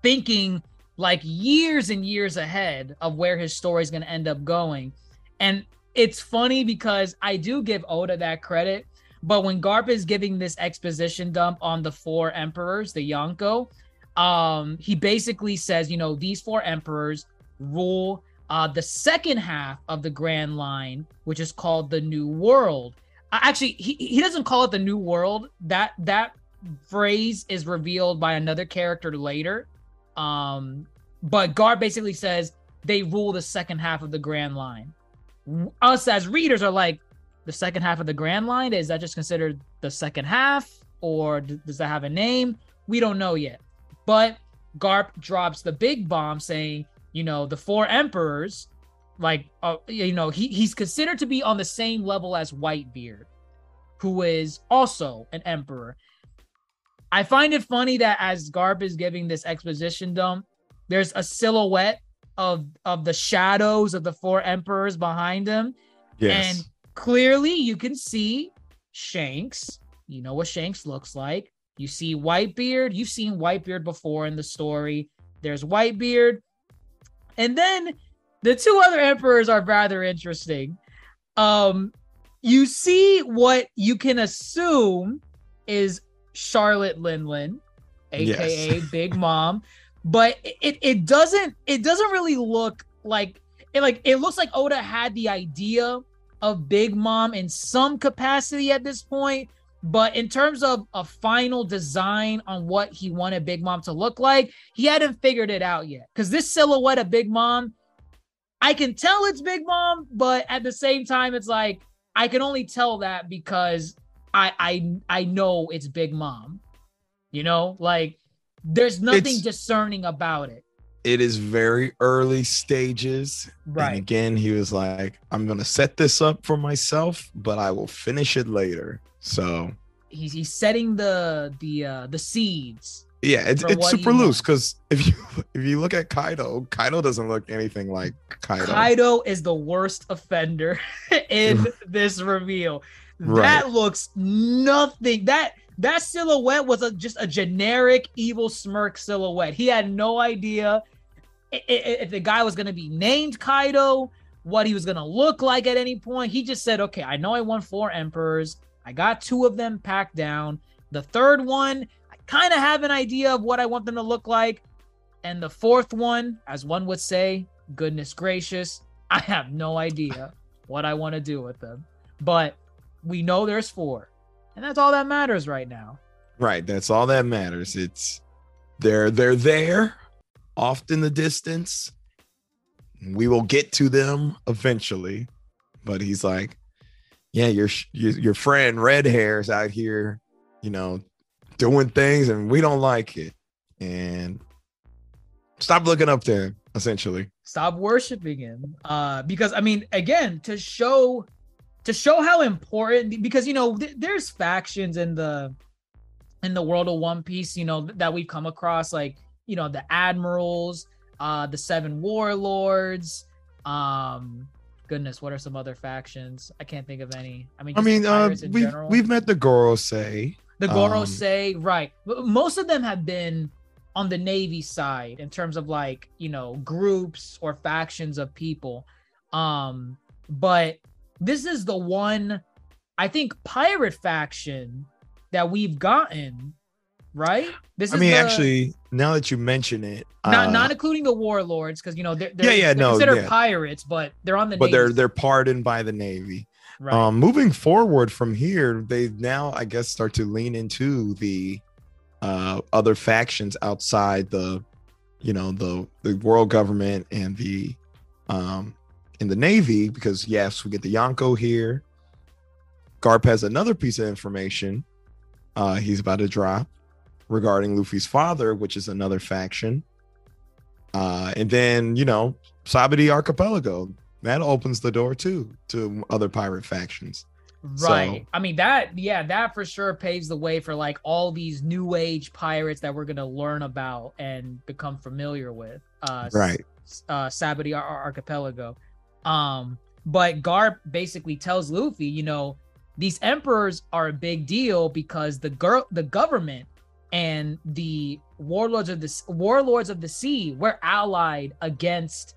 thinking like years and years ahead of where his story is going to end up going. And it's funny because I do give Oda that credit, but when Garp is giving this exposition dump on the four emperors, the Yonko, um, he basically says, you know, these four emperors rule uh, the second half of the Grand Line, which is called the New World. Uh, Actually, he, he doesn't call it the New World. That that phrase is revealed by another character later. Um, but Gar basically says they rule the second half of the Grand Line. Us as readers are like, the second half of the Grand Line is that just considered the second half, or does that have a name? We don't know yet. But Garp drops the big bomb saying, you know, the four emperors, like, uh, you know, he, he's considered to be on the same level as Whitebeard, who is also an emperor. I find it funny that as Garp is giving this exposition dump, there's a silhouette of of the shadows of the four emperors behind him, Yes. and clearly you can see Shanks. You know what Shanks looks like. You see Whitebeard. You've seen Whitebeard before in the story. There's Whitebeard. And then the two other emperors are rather interesting. Um, you see what you can assume is Charlotte Linlin, aka Yes. Big Mom, but it it doesn't it doesn't really look like it like it looks like Oda had the idea of Big Mom in some capacity at this point, but in terms of a final design on what he wanted Big Mom to look like, he hadn't figured it out yet. Because this silhouette of Big Mom, I can tell it's Big Mom, but at the same time, it's like I can only tell that because I I I know it's Big Mom. You know, like there's nothing It's- discerning about it. It is very early stages. And again, he was like, I'm gonna set this up for myself, but I will finish it later. So He's he's setting the the uh the seeds. yeah, it's, it's super loose because if you if you look at Kaido, Kaido doesn't look anything like Kaido. Kaido is the worst offender in this reveal. Right. That looks nothing. That that silhouette was a, just a generic evil smirk silhouette. He had no idea if the guy was going to be named Kaido, what he was going to look like at any point. He just said, "Okay, I know I won four emperors. I got two of them packed down. The third one, I kind of have an idea of what I want them to look like." And the fourth one, as one would say, goodness gracious, I have no idea what I want to do with them. But we know there's four. And that's all that matters right now. Right, that's all that matters. It's they're they're there, off in the distance. We will get to them eventually, but he's like, "Yeah, your your, your friend Red Hair's out here, you know, doing things, and we don't like it." And stop looking up to him. Essentially, Stop worshiping him. Uh, because I mean, again, to show to show how important because you know, th- there's factions in the in the world of One Piece, you know, that we've come across, like, you know, the admirals, uh, the seven warlords, um, goodness, what are some other factions? I can't think of any. I mean, I mean, uh, in we've general. we've met the Gorosei. The Um, Gorosei, right. Most of them have been on the Navy side in terms of like, you know, groups or factions of people. Um, but this is the one I think pirate faction that we've gotten, right? This I is mean, the- actually, now that you mention it, not uh, not including the warlords, because you know they're, they're Yeah, yeah, they're no, considered yeah. pirates, but they're on the but they're they're pardoned by the Navy. right. Um, moving forward from here, they now I guess start to lean into the uh, other factions outside the, you know, the the world government and the um, in the Navy because yes, we get the Yonko here. Garp has another piece of information uh, he's about to drop regarding Luffy's father, which is another faction. Uh, and then you know Sabaody Archipelago that opens the door too to other pirate factions. Right. So- I mean that yeah, that for sure paves the way for like all these new age pirates that we're going to learn about and become familiar with. Uh Right. Uh Ar- Archipelago. Um but Garp basically tells Luffy, you know, these emperors are a big deal because the girl the government and the warlords of the warlords of the sea were allied against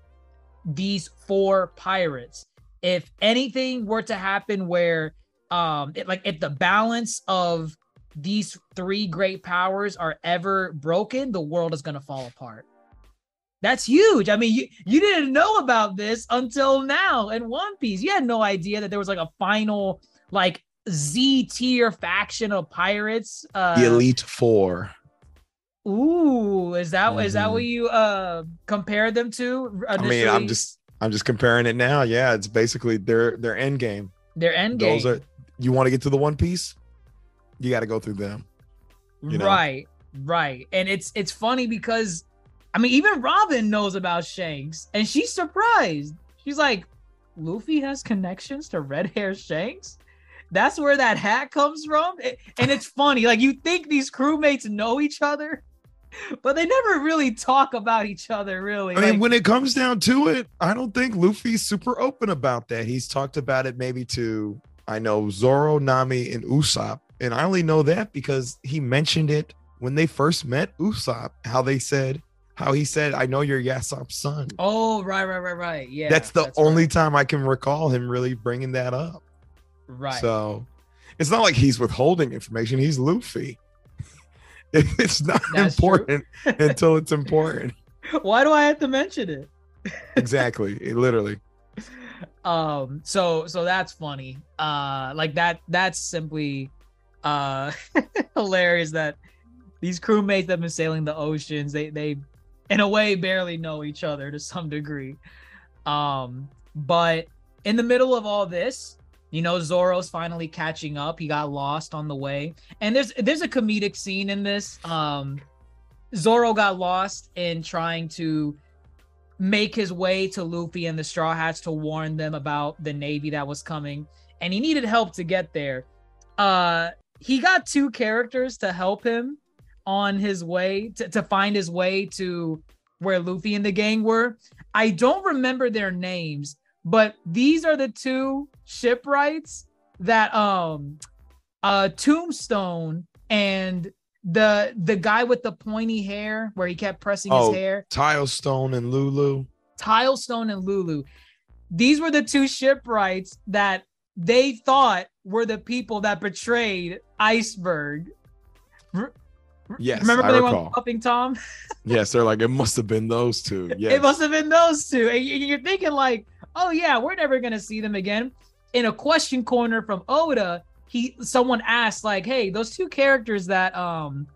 these four pirates. If anything were to happen where um it, like if the balance of these three great powers are ever broken the world is going to fall apart that's huge i mean you, you didn't know about this until now in one piece you had no idea that there was like a final like z tier faction of pirates uh the Elite Four. ooh is that is that Mhm. what you uh compared them to I mean, I'm just I'm just comparing it now. Yeah, it's basically their their end game. their end game Those are you want to get to the One Piece, you got to go through them. you know? Right, right. And it's it's funny because I mean, even Robin knows about Shanks, and she's surprised. She's like, Luffy has connections to red hair Shanks. That's where that hat comes from. And it's funny, like you think these crewmates know each other, but they never really talk about each other, really. I mean, Like, when it comes down to it, I don't think Luffy's super open about that. He's talked about it maybe to I know Zoro, Nami, and Usopp, and I only know that because he mentioned it when they first met Usopp. How they said, how he said, "I know you're Yasopp's son." oh, right, right, right, right. Yeah, that's the only right. time I can recall him really bringing that up. right. So it's not like he's withholding information. He's Luffy. It's not That's important until it's important. Why do I have to mention it? Exactly. It literally. um so so that's funny uh like that that's simply uh hilarious that these crewmates that have been sailing the oceans they they in a way barely know each other to some degree. Um but in the middle of all this you know zoro's finally catching up. He got lost on the way. And there's there's a comedic scene in this. Um zoro got lost in trying to make his way to Luffy and the Straw Hats to warn them about the Navy that was coming, and he needed help to get there. Uh, he got two characters to help him on his way to, to find his way to where Luffy and the gang were. I don't remember their names, but these are the two shipwrights that um uh Tombstone and the the guy with the pointy hair where he kept pressing Oh. his hair Tilestone and Lulu. Tilestone and Lulu. These were the two shipwrights that they thought were the people that betrayed Iceberg. R- Yes, remember I they recall. went Tom? Yes, they're like it must have been those two. Yes. It must have been those two. And you- you're thinking like, oh yeah, we're never gonna see them again. In a question corner from Oda, he someone asked like, hey, those two characters that um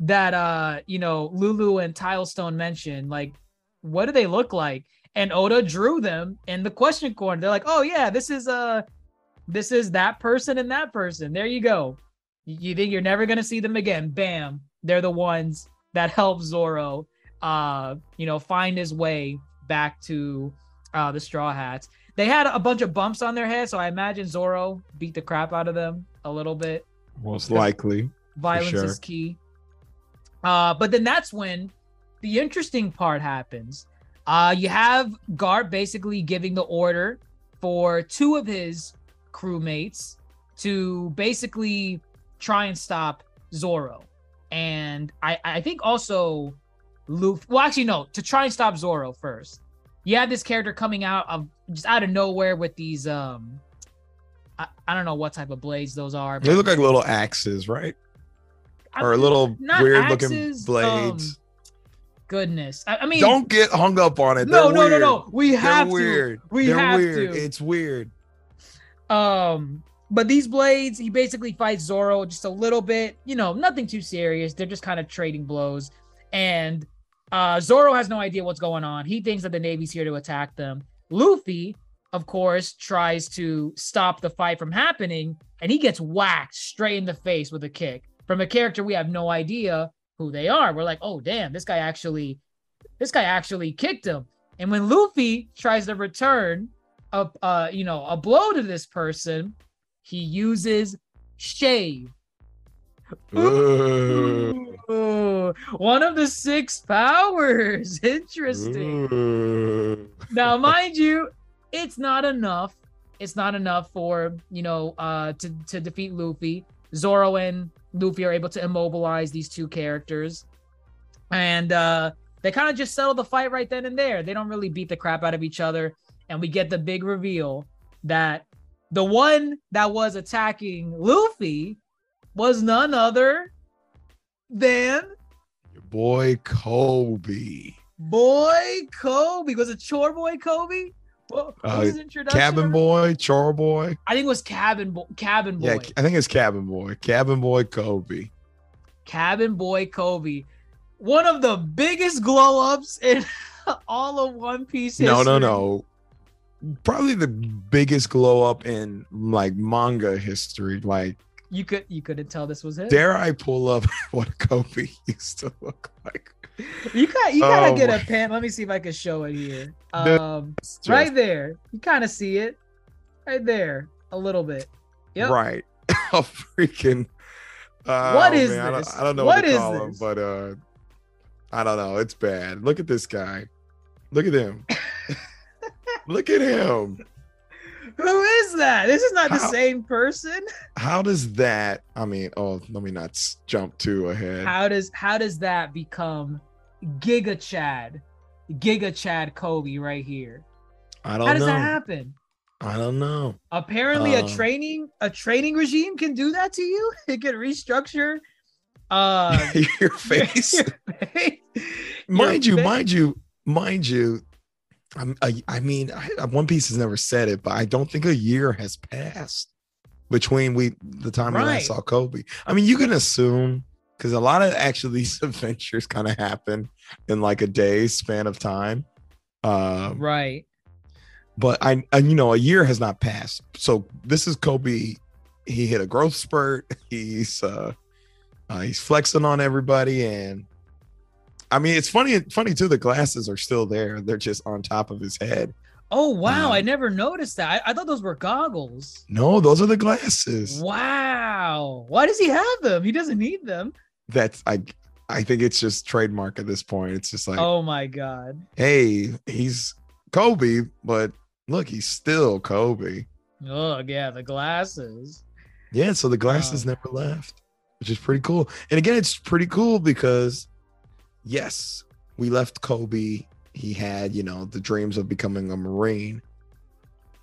that uh you know Lulu and Tilestone mentioned, like, what do they look like? And Oda drew them in the question corner. They're like, oh yeah, this is uh this is that person and that person. There you go. You you think you're never gonna see them again? Bam, they're the ones that help Zoro uh you know find his way back to uh the straw hats they had a bunch of bumps on their head so i imagine zoro beat the crap out of them a little bit Most likely. violence sure. is key uh but then that's when the interesting part happens uh you have Garp basically giving the order for two of his crewmates to basically try and stop Zoro. And I, I think also Luffy, well, actually, no, to try and stop Zoro first. You have this character coming out of just out of nowhere with these, um, I, I don't know what type of blades those are. They look like little axes, right? I- Or little weird looking blades. um, goodness. I, I mean, Don't get hung up on it. no, They're no, no, no. We have They're to. weird. We They're have weird. to. It's weird. Um, but these blades, he basically fights Zoro just a little bit, you know, nothing too serious. They're just kind of trading blows. And uh Zoro has no idea what's going on. He thinks that the Navy's here to attack them. Luffy, of course, tries to stop the fight from happening, and he gets whacked straight in the face with a kick from a character we have no idea who they are. We're like, oh damn, this guy actually, this guy actually kicked him. And when Luffy tries to return a, uh, you know, a blow to this person, he uses shave. Ooh. Ooh, one of the six powers. Interesting. Ooh. now, mind you, it's not enough. It's not enough for you know uh to to defeat Luffy. Zoro and Luffy are able to immobilize these two characters, and uh they kind of just settle the fight right then and there. They don't really beat the crap out of each other, and we get the big reveal that the one that was attacking Luffy was none other than Your boy Koby. Boy Koby. Was it Chore Boy Koby? What, what Uh, his introduction? Cabin boy, chore boy. I think it was Cabin Boy. Cabin Boy. Yeah, I think it's cabin boy. Cabin boy Koby. Cabin Boy Koby. One of the biggest glow ups in all of One Piece history. No, no, no. Probably the biggest glow up in like manga history. Like, You could you couldn't tell this was him. dare I pull up what Koby used to look like? You got you gotta Oh get a pen. Let me see if I can show it here. Um, just- right there. You kind of see it. Right there. A little bit. Yep. Right. A freaking. Uh, What is I don't, this? I don't know What what, to is call him, this? but uh, I don't know. It's bad. Look at this guy. Look at him. Look at him. Who is that? This is not the same person. How does that? I mean, oh, let me not jump too ahead. How does how does that become Giga Chad? Giga Chad Koby right here. I don't know How does know. that happen? I don't know. Apparently, a Uh, training a training regime can do that to you. It can restructure. Uh, Your face. your face. mind your you, fa- mind you, mind you. I'm, I, I mean, I, One Piece has never said it, but I don't think a year has passed between we the time we Right. last saw Koby. I mean, you can assume because a lot of actually these adventures kind of happen in like a day span of time. Um, Right. but I, and you know, a year has not passed. So this is Koby. He hit a growth spurt. He's uh, uh he's flexing on everybody, and I mean, it's funny. Funny too. The glasses are still there. They're just on top of his head. Oh wow! Um, I never noticed that. I, I thought those were goggles. No, those are the glasses. Wow. Why does he have them? He doesn't need them. That's I. I think it's just trademark at this point. It's just like, oh my god. hey, he's Koby, but look, he's still Koby. Oh yeah, the glasses. Yeah, so the glasses Wow. never left, which is pretty cool. And again, it's pretty cool because yes, we left Koby. He had, you know, the dreams of becoming a Marine.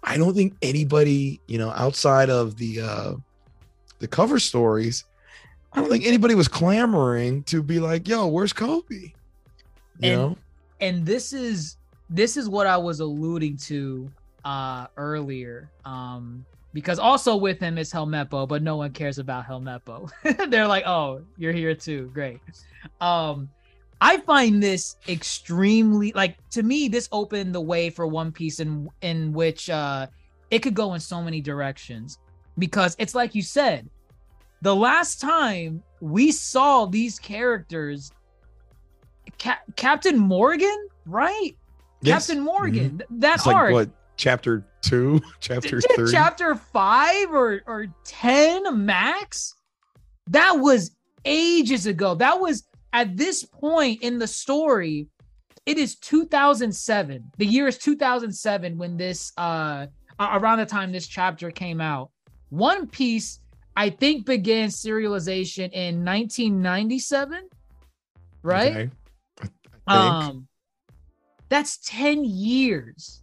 I don't think anybody, you know, outside of the uh the cover stories, I don't think anybody was clamoring to be like, yo, where's Koby? You And- know? and this is this is what I was alluding to uh earlier. Um because also with him is Helmeppo, but no one cares about Helmeppo. They're like, "Oh, you're here too. Great." Um I find this extremely like to me this opened the way for One Piece in in which uh it could go in so many directions because it's like you said the last time we saw these characters Ca- Captain Morgan, right? Yes. Captain Morgan. That It's like arc. what chapter two, chapter three. Chapter five or or ten max. That was ages ago. That was at this point in the story. It is 2007. The year is 2007 when this uh around the time this chapter came out. One Piece, I think, began serialization in 1997. Right? Okay. I- I think. Um, that's 10 years.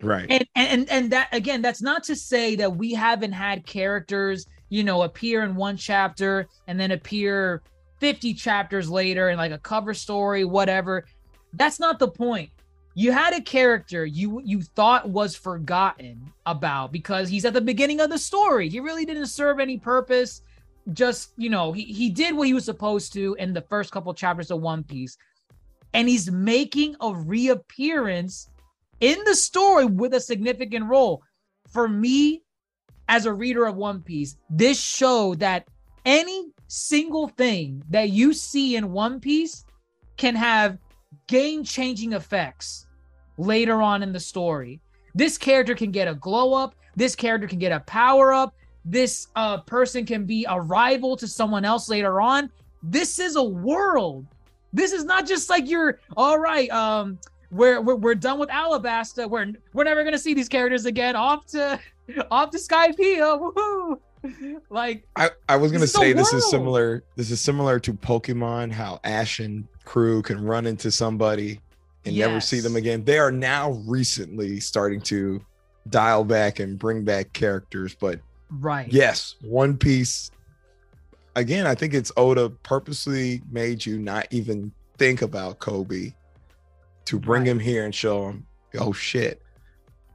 right. And, and and that again, that's not to say that we haven't had characters, you know, appear in one chapter and then appear 50 chapters later and like a cover story, whatever. That's not the point. You had a character you you thought was forgotten about because he's at the beginning of the story. He really didn't serve any purpose. Just, you know, he, he did what he was supposed to in the first couple chapters of One Piece. And he's making a reappearance in the story with a significant role. For me, as a reader of One Piece, this showed that any single thing that you see in One Piece can have game changing effects later on in the story. This character can get a glow up, this character can get a power up, this uh, person can be a rival to someone else later on. This is a world. This is not just like you're all right. Um, we're, we're we're done with Alabasta. We're we're never gonna see these characters again. Off to off to Skypiea. Woohoo! Like I, I was gonna say this is similar. This is similar to Pokemon, how Ash and crew can run into somebody and never see them again. They are now recently starting to dial back and bring back characters, but right. yes, One Piece. Again, I think it's Oda purposely made you not even think about Koby to bring Right. him here and show him, oh shit.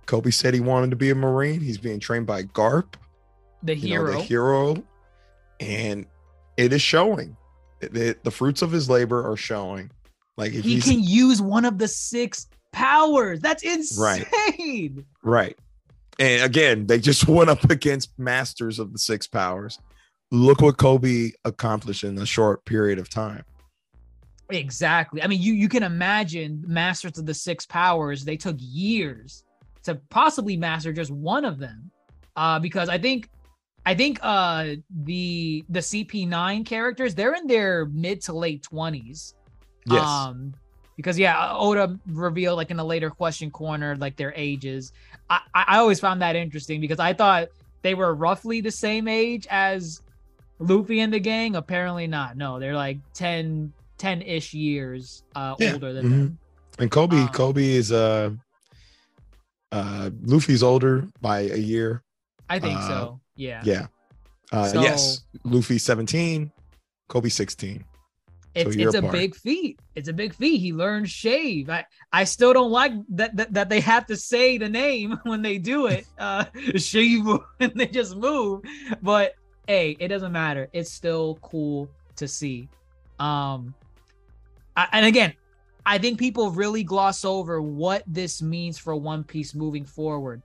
Koby said he wanted to be a Marine. He's being trained by Garp The you know, hero. the hero, and it is showing. It- it- the fruits of his labor are showing. Like he can use one of the six powers. That's Right. insane. right, and again, they just went up against masters of the six powers. Look what Koby accomplished in a short period of time. Exactly. I mean, you you can imagine Masters of the Six Powers. They took years to possibly master just one of them, uh, because I think, I think uh the the CP9 characters they're in their mid to late twenties. Yes, Um, because yeah, Oda revealed like in the later question corner like their ages. I I I always found that interesting because I thought they were roughly the same age as Luffy and the gang. Apparently not. No, they're like 10 10 ish years uh Yeah, older than mhm. them. and Koby, um, Koby is uh, uh, Luffy's older by a year. I think Uh, so. Yeah. Yeah, uh, So- yes, Luffy seventeen, Koby sixteen. It's you're it's a big feat. It's a big feat. He learned shave. I I still don't like that that, that they have to say the name when they do it. Uh shave and they just move. But hey, it doesn't matter. It's still cool to see. Um I, and again, I think people really gloss over what this means for One Piece moving forward.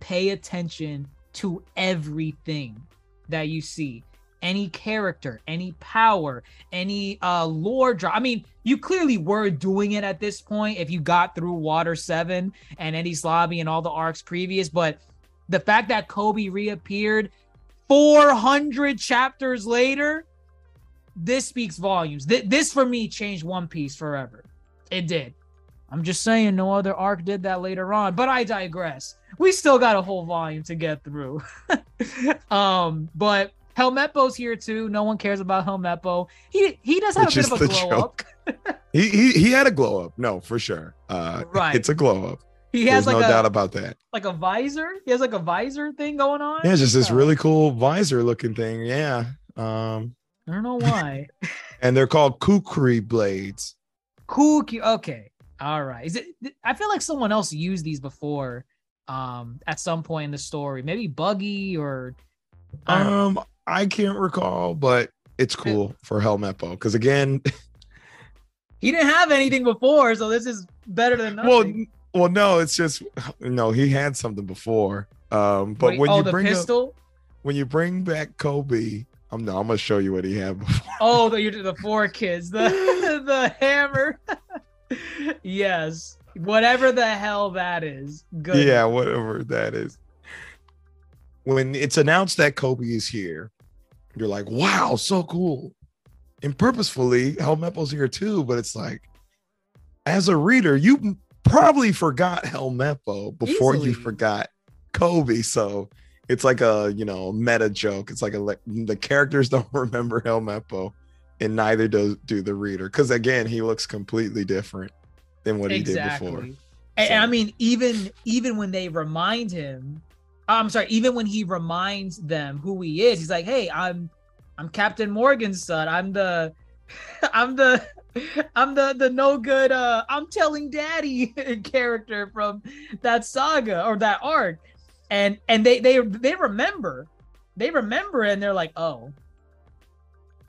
Pay attention to everything that you see. Any character, any power, any uh lore drop. I mean, you clearly were doing it at this point if you got through Water 7 and Enies Lobby and all the arcs previous, but the fact that Koby reappeared 400 chapters later, this speaks volumes. Th- this for me changed One Piece forever. It did. I'm just saying no other arc did that later on, but I digress. We still got a whole volume to get through. um, but Helmeppo's here too. No one cares about Helmeppo. He he does have Which a bit of a glow joke. up. He, he he had a glow up, no, for sure. Uh, Right. it's a glow up. He There's has like no a doubt about that. like a visor. He has like a visor thing going on. Yeah, just this really cool visor looking thing. Yeah. Um, I don't know why. and they're called kukri blades. cu- Okay. All right. Is it? I feel like someone else used these before. Um, at some point in the story, maybe Buggy or. I know. Um, I can't recall, but it's cool for Helmeppo because again, he didn't have anything before, so this is better than nothing. well, well, no, it's just no. He had something before. Um, but Wait, when oh, you bring up, pistol. when you bring back Koby, I'm no, I'm gonna show you what he had before. Oh, the the four kids, the the hammer. yes, whatever the hell that is. Good. Yeah, whatever that is. When it's announced that Koby is here, you're like, wow, so cool. And purposefully, Helmeppo's here too, but it's like, as a reader, you probably forgot Helmeppo before you forgot Koby. So it's like a you know meta joke. It's like a like the characters don't remember Helmeppo, and neither does do the reader. Because again, he looks completely different than what he did before. And, and So- I mean, even even when they remind him, I'm sorry, even when he reminds them who he is, he's like, "Hey, I'm I'm Captain Morgan's son. I'm the I'm the I'm the the no good uh I'm telling daddy character from that saga or that arc." And and they they they remember. They remember and they're like, "Oh.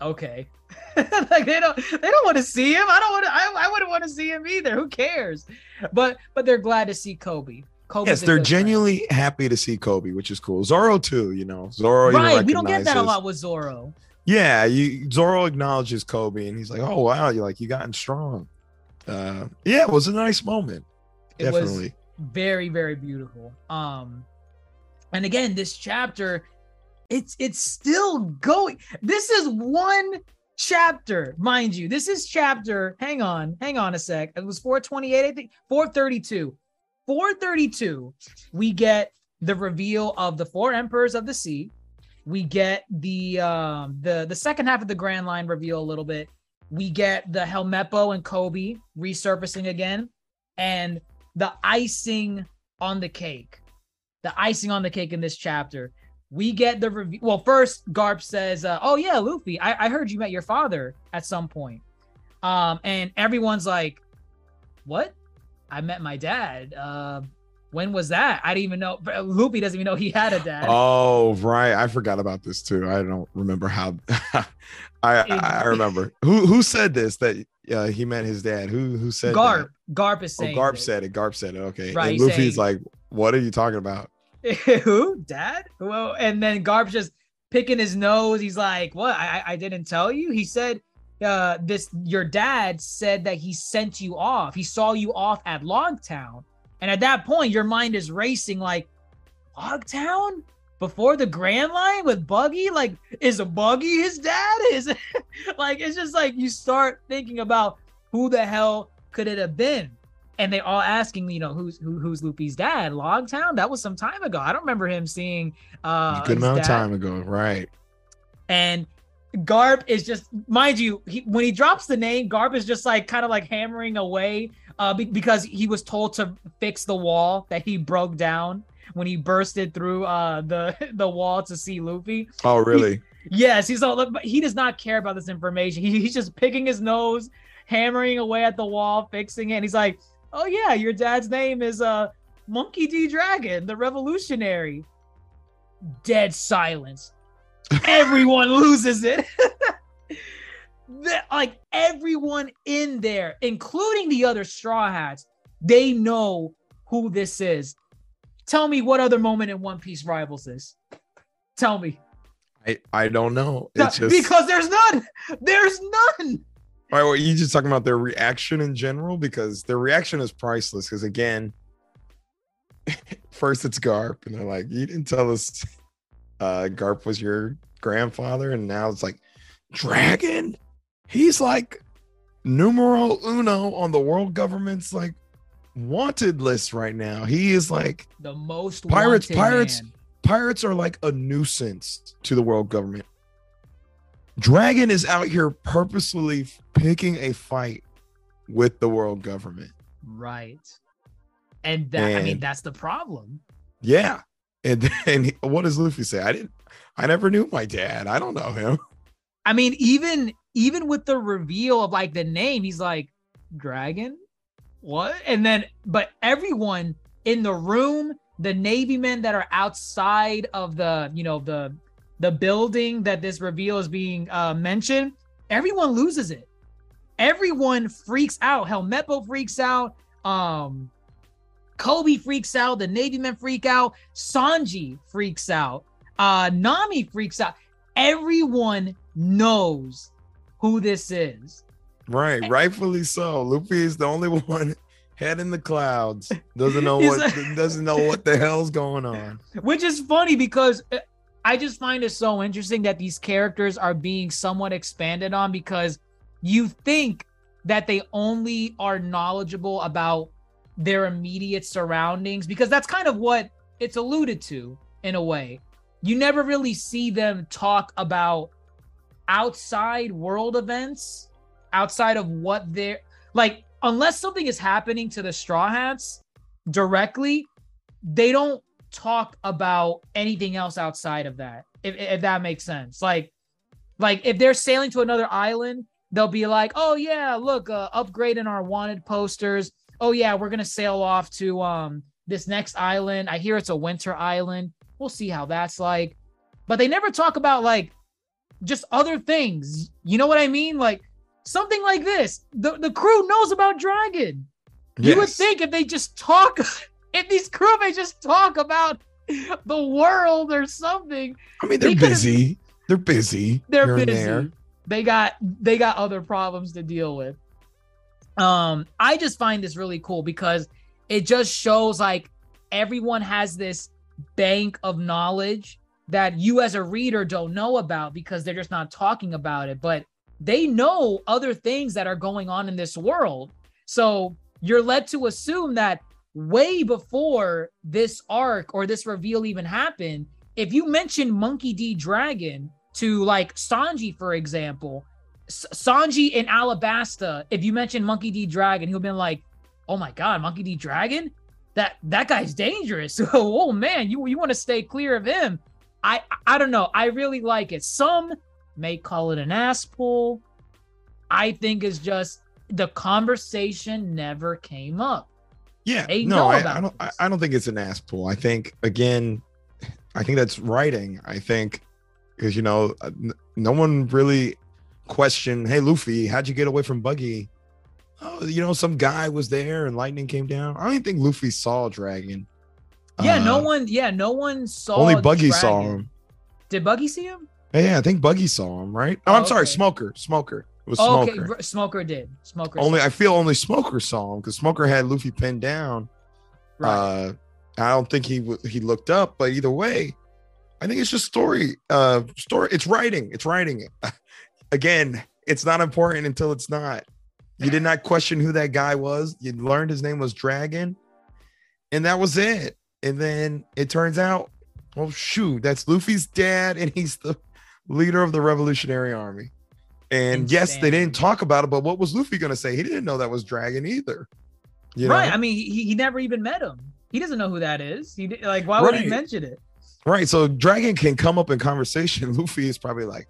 Okay. like they don't they don't want to see him. I don't want to I, I wouldn't want to see him either. Who cares? But but they're glad to see Koby. Koby's yes, they're good friend. genuinely happy to see Koby, which is cool. Zoro too, you know. Zoro, even right. We don't get that a lot with Zoro. Yeah, you Zoro acknowledges Koby, and he's like, "Oh wow, you're like you gotten strong." Uh, yeah, it was a nice moment. It was Definitely. very very beautiful um and again this chapter it's it's still going. This is one chapter mind you. This is chapter hang on hang on a sec. It was 428 i think 432 432 we get the reveal of the four emperors of the sea. We get the um the the second half of the grand line reveal a little bit. We get the helmeppo and koby resurfacing again and the icing on the cake. The icing on the cake in this chapter. We get the review. Well, first Garp says, uh, "Oh yeah, Luffy, I-, I heard you met your father at some point." Um, and everyone's like, "What? I met my dad. Uh, when was that? I didn't even know." Luffy doesn't even know he had a dad. Oh right, I forgot about this too. I don't remember how. I I remember who who said this that uh, he met his dad. Who who said Garp. that? Garp is Oh. Garp this. said it. Garp said it. Okay. Right, And Luffy's saying- like, "What are you talking about?" Who? Dad? Well, and then Garp's just picking his nose. He's like, "What? I I didn't tell you." He said, "Uh, this your dad said that he sent you off. He saw you off at Logtown, and at that point, your mind is racing. Like, Logtown before the Grand Line with Buggy? Like, is a Buggy his dad? Is like it's just like you start thinking about who the hell could it have been?" And they all asking, you know, who's who, who's Luffy's dad? Logtown? That was some time ago. I don't remember him seeing uh a good amount of time ago, right? And Garp is just, mind you, he, when he drops the name, Garp is just like kind of like hammering away uh, be- because he was told to fix the wall that he broke down when he bursted through uh, the the wall to see Luffy. Oh, really? Yes, he's all, but he does not care about this information. He, he's just picking his nose, hammering away at the wall, fixing it. And he's like, "Oh yeah, your dad's name is uh Monkey D. Dragon, the Revolutionary." Dead silence. Everyone loses it. Like everyone in there, including the other Straw Hats, they know who this is. Tell me what other moment in One Piece rivals this? Tell me. I I don't know. It's just because there's none. There's none. All right, well, you just talking about their reaction in general because their reaction is priceless. Because again, first it's Garp, and they're like, "You didn't tell us uh, Garp was your grandfather," and now it's like, "Dragon." He's like numero uno on the world government's like wanted list right now. He is like The most Pirates- pirates- man. pirates are like a nuisance to the world government. Dragon is out here purposefully picking a fight with the world government. Right. And that I mean that's the problem. Yeah. And then what does Luffy say? I didn't I never knew my dad. I don't know him. I mean, even even with the reveal of like the name, he's like, Dragon? What? And then but everyone in the room, the Navy men that are outside of the, you know, the the building that this reveal is being uh mentioned, everyone loses it. Everyone freaks out. Helmeppo freaks out. Um Koby freaks out. The Navy men freak out. Sanji freaks out. Uh Nami freaks out. Everyone knows who this is. Right, rightfully so. Luffy is the only one head in the clouds. Doesn't know what like- doesn't know what the hell's going on. which is funny because uh, I just find it so interesting that these characters are being somewhat expanded on because you think that they only are knowledgeable about their immediate surroundings because that's kind of what it's alluded to in a way. You never really see them talk about outside world events, outside of what they're like, unless something is happening to the Straw Hats directly, they don't talk about anything else outside of that if, if that makes sense like like if they're sailing to another island they'll be like oh yeah look uh, upgrading our wanted posters oh yeah we're gonna sail off to um this next island i hear it's a winter island we'll see how that's like but they never talk about like just other things. You know what I mean? Like something like this. The the crew knows about Dragon. You would think if they just talk, if these crewmates just talk about the world or something, I mean, they're they busy. They're busy. they're busy. there. They got they got other problems to deal with. Um, I just find this really cool because it just shows like everyone has this bank of knowledge that you as a reader don't know about because they're just not talking about it, but they know other things that are going on in this world. So you're led to assume that way before this arc or this reveal even happened, if you mentioned Monkey D Dragon to like Sanji, for example, S- Sanji in Alabasta, if you mentioned Monkey D Dragon, he'll be like, "Oh my God, Monkey D Dragon, that that guy's dangerous. oh man, you you want to stay clear of him." I I don't know. I really like it. Some may call it an ass pull. I think it's just the conversation never came up. Yeah, They no, I, I don't. I, this. I don't think it's an ass pull. I think again, I think that's writing. I think because you know, uh, no one really questioned. Hey, Luffy, how'd you get away from Buggy? Oh, you know, some guy was there and lightning came down. I don't even think Luffy saw Dragon. Yeah, no Uh, one. Yeah, no one saw. Only Buggy saw him. Did Buggy see him? Yeah, I think Buggy saw him. Right? Oh, I'm sorry, Okay. Smoker. Smoker. Was Oh, okay, Smoker. R- Smoker did. Smoker Only I feel only Smoker saw him because Smoker had Luffy pinned down. Right. Uh, I don't think he w- he looked up, but either way, I think it's just story. Uh, story. It's writing. It's writing. Again, it's not important until it's not. You did not question who that guy was. You learned his name was Dragon, and that was it. And then it turns out, oh shoot, that's Luffy's dad, and he's the leader of the Revolutionary Army. And yes, they didn't talk about it, but what was Luffy going to say? He didn't know that was Dragon either. You know? right. I mean, he, he never even met him. He doesn't know who that is. He like, why would he mention it? Right. So dragon can come up in conversation. Luffy is probably like,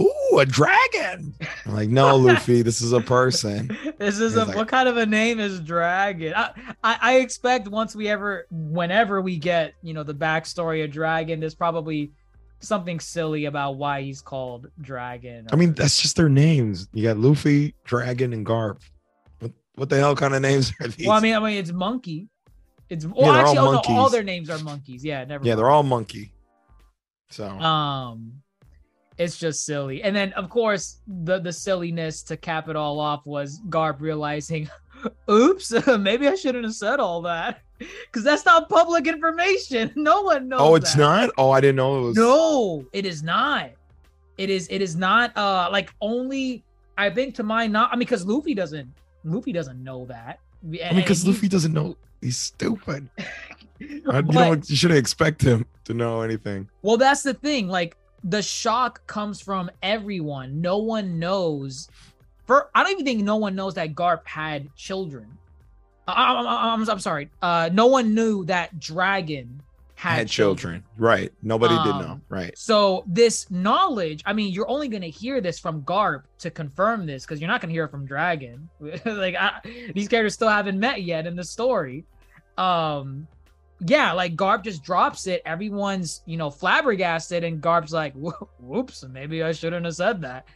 "Ooh, a dragon." I'm like, no, Luffy, this is a person. This is a like- what kind of a name is Dragon? I, I I expect once we ever, whenever we get, you know, the backstory of Dragon, there's probably something silly about why he's called Dragon. I mean, that's just their names. You got Luffy, Dragon, and Garp. What what the hell kind of names are these? well, I mean, I mean, it's Monkey. It's well, all actually, oh, no, all their names are monkeys. Yeah, never. yeah, mind. they're all monkey. So um it's just silly and then of course the the silliness to cap it all off was Garp realizing oops maybe i shouldn't have said all that because that's not public information no one knows oh, it's that. not. Oh, I didn't know it was. no it is not it is it is not uh like only i think to my not i mean because luffy doesn't luffy doesn't know that I mean, because Luffy doesn't know. He's stupid. I, you But- don't. You shouldn't expect him to know anything. Well, that's the thing. Like the shock comes from everyone. No one knows. For I don't even think no one knows that Garp had children. I, I, I, I'm, I'm sorry. Uh, no one knew that Dragon had, Had, children. Right. Nobody did know. Um, Right. So this knowledge, I mean, you're only going to hear this from Garp to confirm this because you're not going to hear it from Dragon. like I, these characters still haven't met yet in the story. Um, yeah, like Garp just drops it. Everyone's you know flabbergasted, and Garp's like, "Whoops, maybe I shouldn't have said that."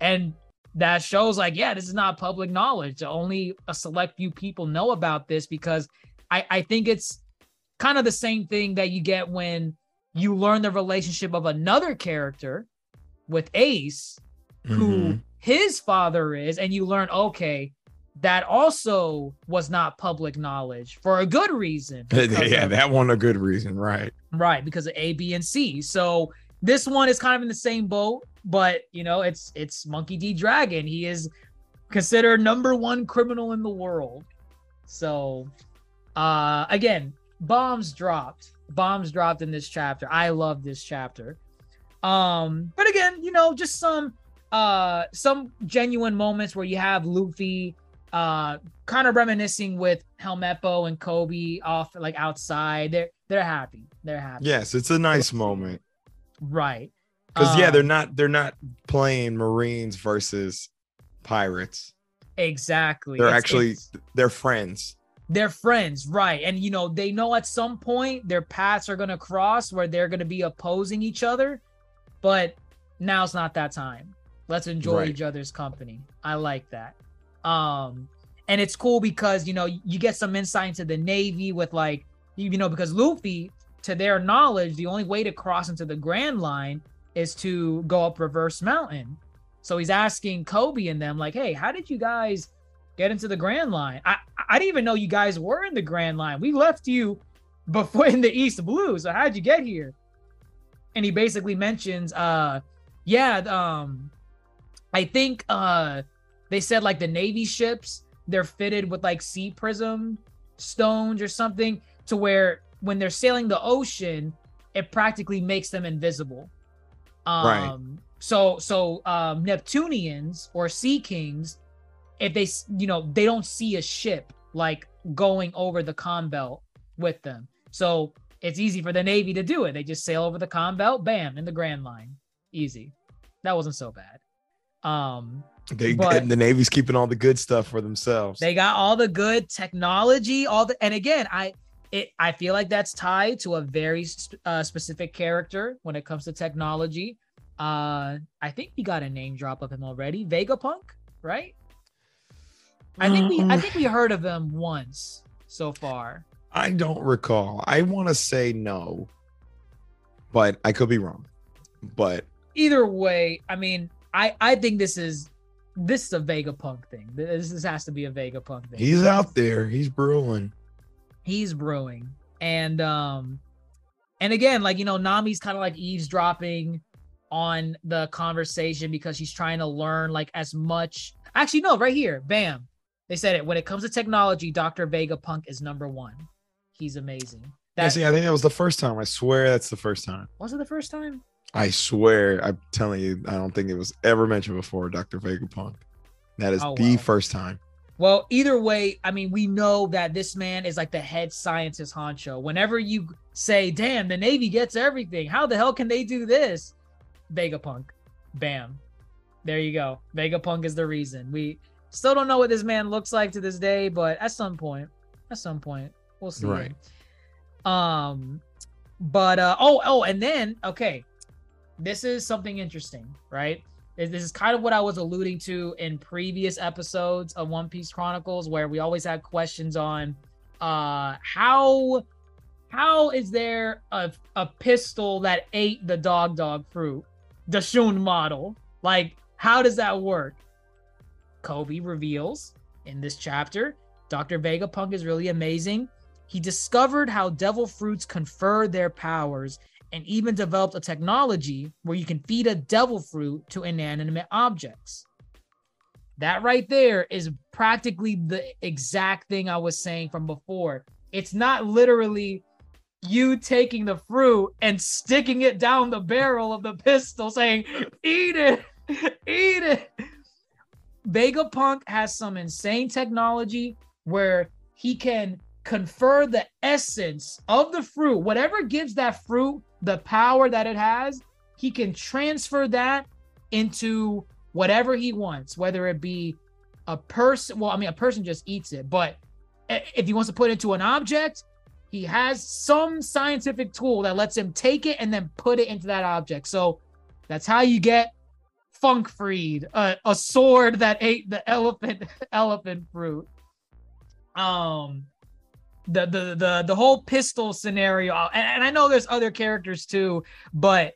And that shows like, yeah, this is not public knowledge. Only a select few people know about this because I I think it's kind of the same thing that you get when you learn the relationship of another character with Ace, who Mhm. his father is, and you learn, okay, that also was not public knowledge for a good reason. yeah, of- that one a good reason. Right. right, because of A, B, and C. So this one is kind of in the same boat, but you know, it's it's Monkey D Dragon. He is considered number one criminal in the world. So uh again, bombs dropped. Bombs dropped in this chapter. I love this chapter. Um, but again, you know, just some uh some genuine moments where you have Luffy uh kind of reminiscing with Helmeppo and Koby off like outside. They're they're happy. They're happy. Yes, it's a nice moment. Right. Because yeah, they're Um, not they're not playing Marines versus pirates. exactly. They're It's- actually it's- they're friends. they're friends, right? And you know, they know at some point their paths are gonna cross where they're gonna be opposing each other, but now's not that time. Let's enjoy Right. each other's company. I like that. Um, and it's cool because you know you get some insight into the Navy with like you know because Luffy, to their knowledge, the only way to cross into the Grand Line is to go up Reverse Mountain. So he's asking Koby and them like, "Hey, how did you guys get into the Grand Line? I I didn't even know you guys were in the Grand Line. We left you before in the East Blue. So how'd you get here?" And he basically mentions, uh, yeah, um, I think uh they said like the Navy ships they're fitted with like sea prism stones or something to where when they're sailing the ocean, it practically makes them invisible. Um, Right. So so um, Neptunians or Sea Kings, if they you know they don't see a ship like going over the Calm Belt with them, so it's easy for the Navy to do it. They just sail over the Calm Belt, bam, in the Grand Line, easy. That wasn't so bad. Um, They But- the Navy's keeping all the good stuff for themselves. they got all the good technology, all the and again, I it I feel like that's tied to a very uh, specific character when it comes to technology. Uh, I think we got a name drop of him already, Vegapunk, right? I think we I think we heard of him once so far. I don't recall. I want to say no, but I could be wrong. But Either way, I mean, I I think this is this is a Vegapunk thing. This, this has to be a Vegapunk thing. he's out there. He's brewing. He's brewing and um and again like you know nami's kind of like eavesdropping on the conversation because she's trying to learn like as much actually no right here bam they said it when it comes to technology dr vegapunk is number one he's amazing Yeah, that see, I think that was the first time. I swear that's the first time. was it the first time I swear, I'm telling you, I don't think it was ever mentioned before, Dr. Vegapunk. That is Oh, the wow. first time. Well, either way, I mean, we know that this man is like the head scientist honcho. Whenever you say, damn, the Navy gets everything, how the hell can they do this? Vegapunk. Bam. There you go. Vegapunk is the reason. We still don't know what this man looks like to this day, but at some point, at some point, we'll see. Right. Um, but uh oh, oh, and then okay, this is something interesting, right? This is kind of what I was alluding to in previous episodes of One Piece Chronicles, where we always had questions on uh how how is there a, a pistol that ate the dog dog fruit, the Shun model? Like, how does that work? Koby reveals in this chapter, Dr. Vegapunk is really amazing. He discovered how devil fruits confer their powers and even developed a technology where you can feed a devil fruit to inanimate objects. That right there is practically the exact thing I was saying from before. It's not literally you taking the fruit and sticking it down the barrel of the pistol saying, Eat it, eat it. Vegapunk has some insane technology where he can confer the essence of the fruit, whatever gives that fruit the power that it has, he can transfer that into whatever he wants, whether it be a person. Well, I mean, a person just eats it, but if he wants to put it into an object, he has some scientific tool that lets him take it and then put it into that object. So that's how you get Funkfreed, a, a sword that ate the elephant elephant fruit. Um, the the the the whole pistol scenario, uh, and, and I know there's other characters too, but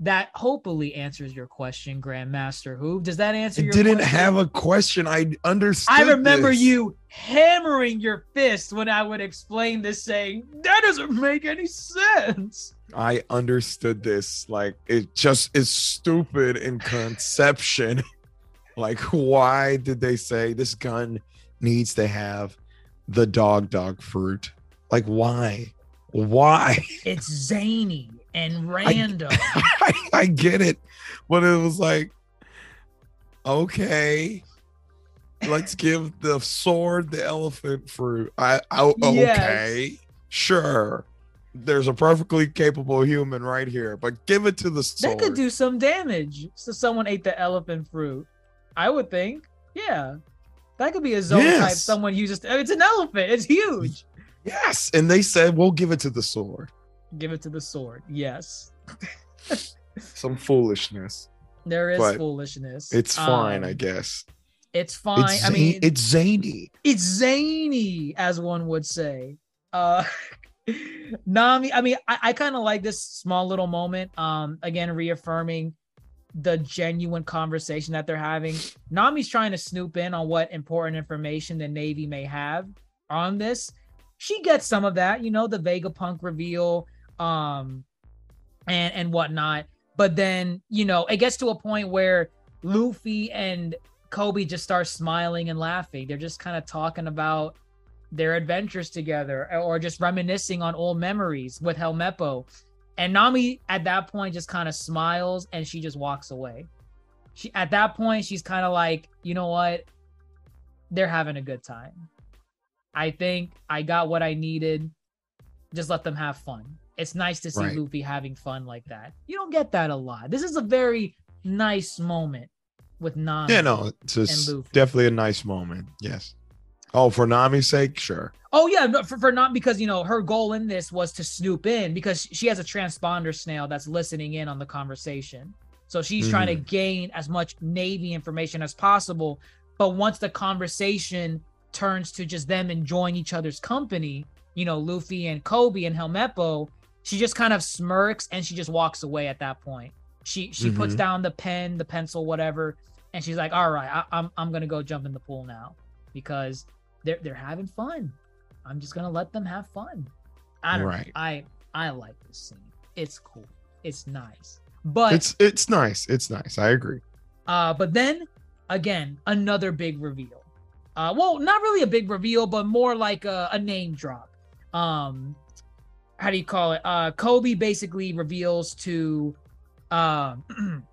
that hopefully answers your question, Grandmaster Hoop. Does that answer It your didn't question? have a question. I understood. I remember this. you hammering your fist when I would explain this, saying, That doesn't make any sense. I understood this. Like it just is stupid in conception. like, why did they say this gun needs to have the dog dog fruit? Like, why? Why? It's zany and random. I, I get it, but it was like, okay, let's give the sword the elephant fruit. I, I Yes. okay, sure. There's a perfectly capable human right here, but give it to the sword. that could do some damage. So someone ate the elephant fruit. I would think. Yeah. That could be a Zoan type someone uses. It's an elephant. It's huge. yes, and they said we'll give it to the sword. Give it to the sword. Yes. some foolishness. There is foolishness. It's fine, I Um, guess. It's fine. It's I mean, it's zany. it's zany, as one would say. Uh Nami, I mean, I, I kind of like this small little moment. Um, again, reaffirming the genuine conversation that they're having. Nami's trying to snoop in on what important information the Navy may have on this. She gets some of that, you know, the Vegapunk reveal, um, and and whatnot. But then, you know, it gets to a point where Luffy and Koby just start smiling and laughing. They're just kind of talking about their adventures together or just reminiscing on old memories with Helmeppo. And Nami at that point just kind of smiles and she just walks away. She at that point she's kind of like, you know what? They're having a good time. I think I got what I needed. Just let them have fun. It's nice to see Right. Luffy having fun like that. You don't get that a lot. This is a very nice moment with Nami. Yeah, no, it's just definitely a nice moment. Yes. Oh, for Nami's sake, sure. Oh yeah, for, for not because you know her goal in this was to snoop in because she has a transponder snail that's listening in on the conversation. So she's trying to gain as much Navy information as possible. But once the conversation turns to just them enjoying each other's company, you know, Luffy and Koby and Helmeppo, she just kind of smirks and she just walks away at that point. She she puts Mhm. down the pen, the pencil, whatever, and she's like, "All right, I, I'm I'm gonna go jump in the pool now because they're they're having fun. I'm just gonna let them have fun. I don't Right. know. I I like this scene. It's cool. It's nice. But It's it's nice. It's nice. I agree. uh but then again, another big reveal. Uh well, not really a big reveal, but more like a, a name drop. Um how do you call it? Uh Koby basically reveals to um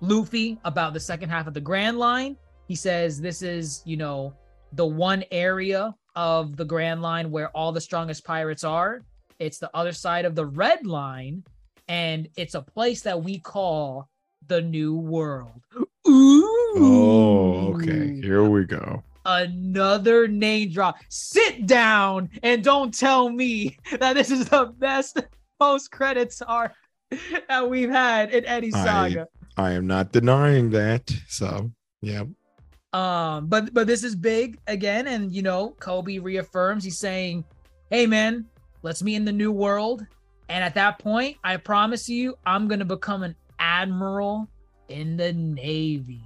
Luffy about the second half of the Grand Line. He says this is, you know, the one area of the Grand Line where all the strongest pirates are. It's the other side of the Red Line, and it's a place that we call the New World. Ooh. Oh, okay. Here we go. Another name drop. Sit down and don't tell me that this is the best post credits arc that we've had in any I- saga. I am not denying that. So, yeah. Um, but but this is big again, and you know, Koby reaffirms he's saying, Hey man, let's meet in the new world. And at that point, I promise you, I'm gonna become an admiral in the Navy.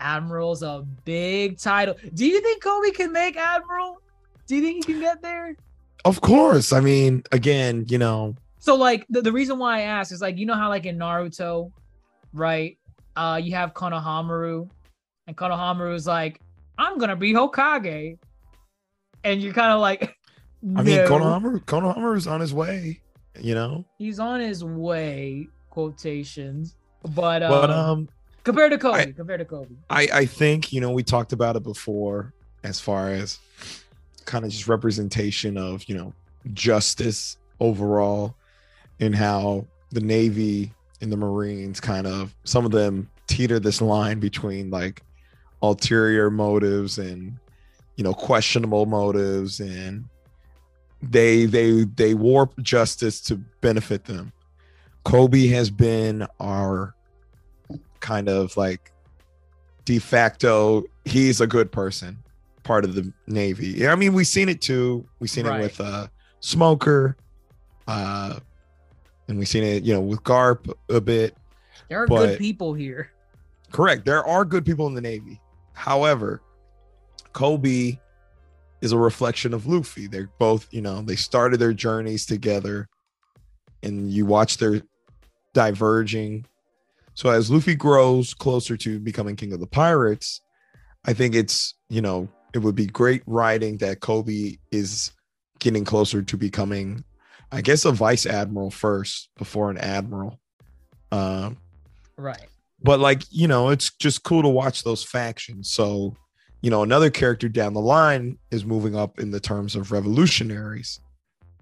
Admiral's a big title. Do you think Koby can make admiral? Do you think he can get there? Of course. I mean, again, you know, So like the, the reason why I ask is like you know how like in Naruto, right? Uh you have Konohamaru and Konohamaru is like, I'm gonna be Hokage. And you're kind of like I mean, no. Konohamaru, Konohamaru is on his way, you know. he's on his way, quotations. But, But um, compared to Koby, I- compared to Koby. I I think you know we talked about it before as far as kind of just representation of you know justice overall and how the Navy and the Marines kind of some of them teeter this line between like ulterior motives and you know questionable motives and they they they warp justice to benefit them. Koby has been our kind of like de facto he's a good person part of the navy yeah i mean we've seen it too we've seen Right. it with uh smoker uh and we've seen it you know with garp a bit There are but- good people here. correct there are good people in the navy however koby is a reflection of luffy. They're both you know they started their journeys together and you watch their diverging. So as luffy grows closer to becoming king of the pirates i think it's you know it would be great writing that koby is getting closer to becoming i guess a vice admiral first before an admiral. Um Right. But like you know it's just cool to watch those factions. So you know another character down the line is moving up in the terms of revolutionaries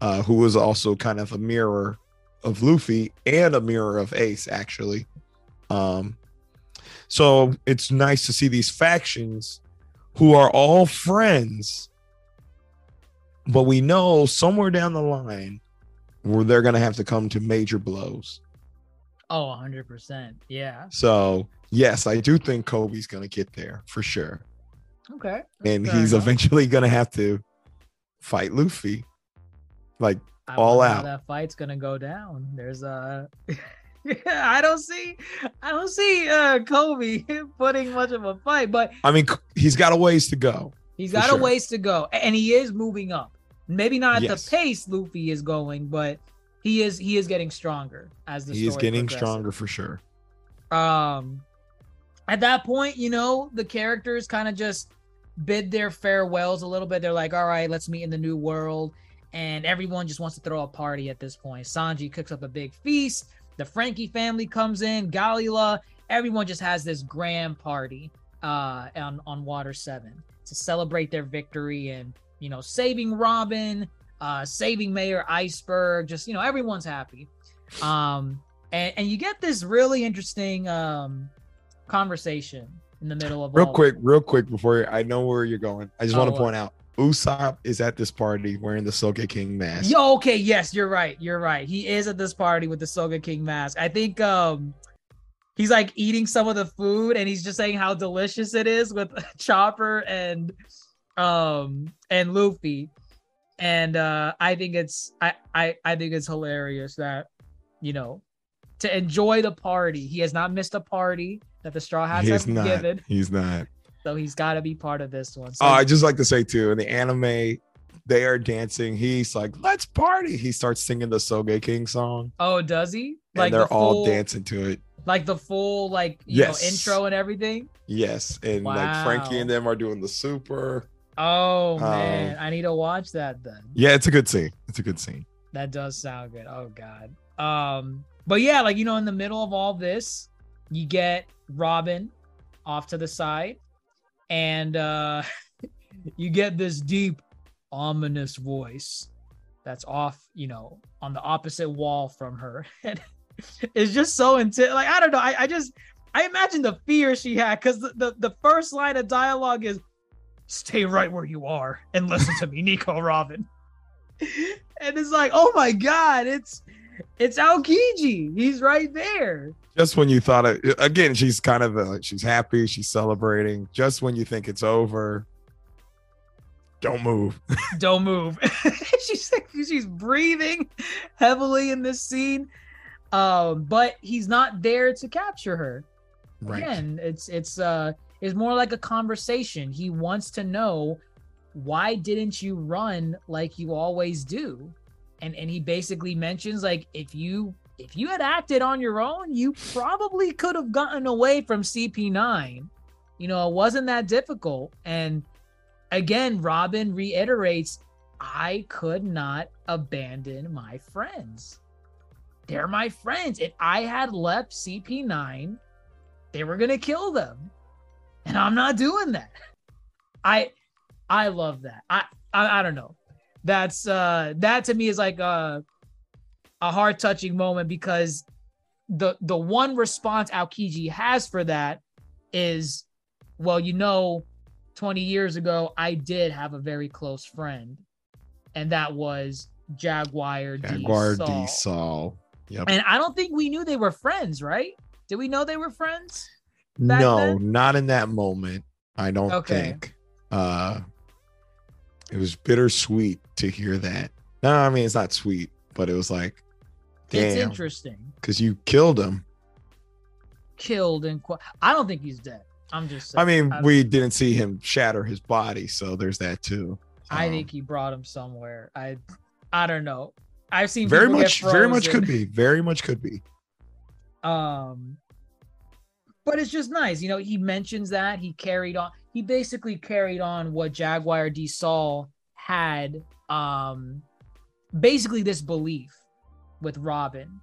uh who is also kind of a mirror of luffy and a mirror of ace actually. Um so it's nice to see these factions who are all friends but we know somewhere down the line where they're going to have to come to major blows Oh, 100%. Yeah. So, yes, I do think Koby's going to get there for sure. Okay. And he's enough. eventually going to have to fight Luffy. Like, I all out. that fight's gonna go down. There's a. I don't see, I don't see uh Koby putting much of a fight, but I mean, he's got a ways to go. He's got sure. a ways to go, and he is moving up. Maybe not at Yes. the pace Luffy is going, but he is he is getting stronger as the He is getting progresses. stronger for sure. um at that point you know the characters kind of just bid their farewells a little bit. They're like all right let's meet in the new world. And everyone just wants to throw a party at this point. Sanji cooks up a big feast. The franky family comes in. Galley-La everyone just has this grand party uh on on water 7 to celebrate their victory and you know saving robin uh saving mayor iceberg just you know everyone's happy um and, and you get this really interesting um conversation in the middle of Real quick, real quick before I know where you're going, I just want Oh, to point out Usopp is at this party wearing the Sogeking mask. Yo, okay, yes, you're right. You're right. He is at this party with the Sogeking mask. I think um he's like eating some of the food and he's just saying how delicious it is with Chopper and um and Luffy. And uh I think it's I I I think it's hilarious that you know to enjoy the party. He has not missed a party that the Straw Hats He's have not. given, He's not. so he's got to be part of this one. So Oh, I just like to say too, in the anime, they are dancing. He's like, "Let's party." He starts singing the Sogeking song, oh, does he? and they're the all full- dancing to it. like the full like you Yes. know intro and everything. Yes, and like Franky and them are doing the super. Oh Um, man, I need to watch that then. Yeah, it's a good scene. It's a good scene. That does sound good. Oh god. Um, but yeah, like you know, in the middle of all this, you get Robin off to the side, and uh you get this deep, ominous voice that's off, you know, on the opposite wall from her. And it's just so intense. Like, I don't know. I, I just I imagine the fear she had because the, the, the first line of dialogue is stay right where you are and listen to me, Nico Robin. and it's like, oh my god, it's it's Aokiji. He's right there. Just when you thought it again, she's kind of uh, she's happy, she's celebrating. Just when you think it's over, don't move. Don't move. she's she's breathing heavily in this scene. Um, but he's not there to capture her. Right. Again, it's it's uh it's more like a conversation. He wants to know why didn't you run like you always do? And and he basically mentions like if you if you had acted on your own, you probably could have gotten away from CP9. You know, it wasn't that difficult. And again, Robin reiterates, I could not abandon my friends. They're my friends. If I had left CP9, they were gonna kill them. And I'm not doing that. I I love that. I I, I don't know. That's uh that to me is like a a heart touching moment because the the one response Aokiji has for that is well, you know, 20 years ago, I did have a very close friend, and that was Jaguar D. Jaguar D Saul. Saul. Yep. And I don't think we knew they were friends, right? Did we know they were friends? No, then? not in that moment. I don't Okay. think. Uh it was bittersweet to hear that. No, I mean it's not sweet, but it was like, It's interesting. because you killed him. Killed and qu- I don't think he's dead. I'm just. I mean, I, we didn't see him shatter his body, so there's that too. I Um, think he brought him somewhere. I, I don't know. I've seen very much, very much could be, very much could be. Um, but it's just nice, you know. He mentions that he carried on. He basically carried on what Jaguar D. Saul had. Um, basically this belief with Robin,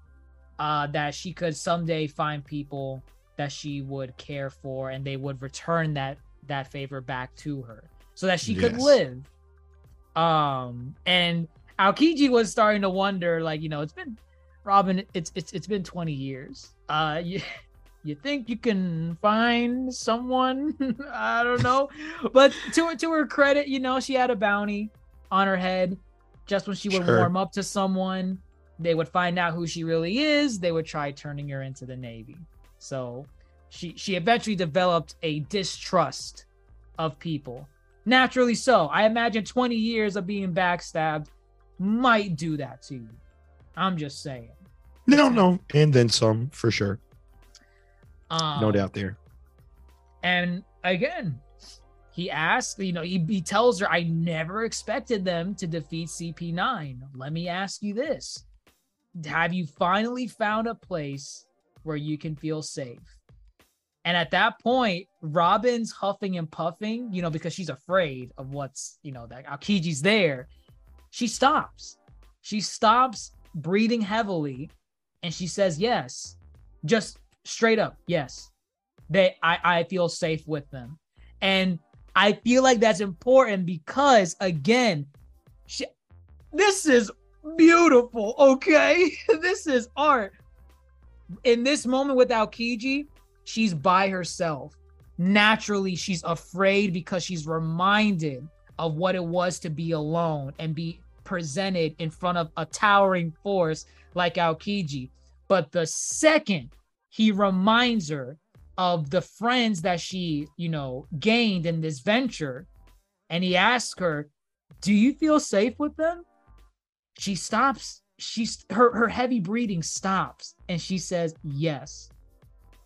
uh, that she could someday find people that she would care for, and they would return that that favor back to her, so that she could live. Um, and Aokiji was starting to wonder, like, you know, it's been Robin, it's it's it's been 20 years. Uh you, you think you can find someone? I don't know. But to her to her credit, you know, she had a bounty on her head just when she would Sure. warm up to someone. they would find out who she really is, they would try turning her into the Navy. So she she eventually developed a distrust of people. Naturally so. I imagine 20 years of being backstabbed might do that to you. I'm just saying. No, no, and then some for sure. Um, No doubt there. And again, he asks, you know, he, he tells her, I never expected them to defeat CP9. Let me ask you this Have you finally found a place where you can feel safe? And at that point, Robin's huffing and puffing, you know, because she's afraid of what's, you know, that Aokiji's there. She stops. She stops breathing heavily and she says, Yes, just straight up, yes that I, I feel safe with them. And I feel like that's important because again, she, this is beautiful, okay? this is art. In this moment with Aokiji, she's by herself. Naturally, she's afraid because she's reminded of what it was to be alone and be presented in front of a towering force like Aokiji. But the second he reminds her of the friends that she, you know, gained in this venture. And he asks her, Do you feel safe with them? She stops. She's her her heavy breathing stops and she says, Yes,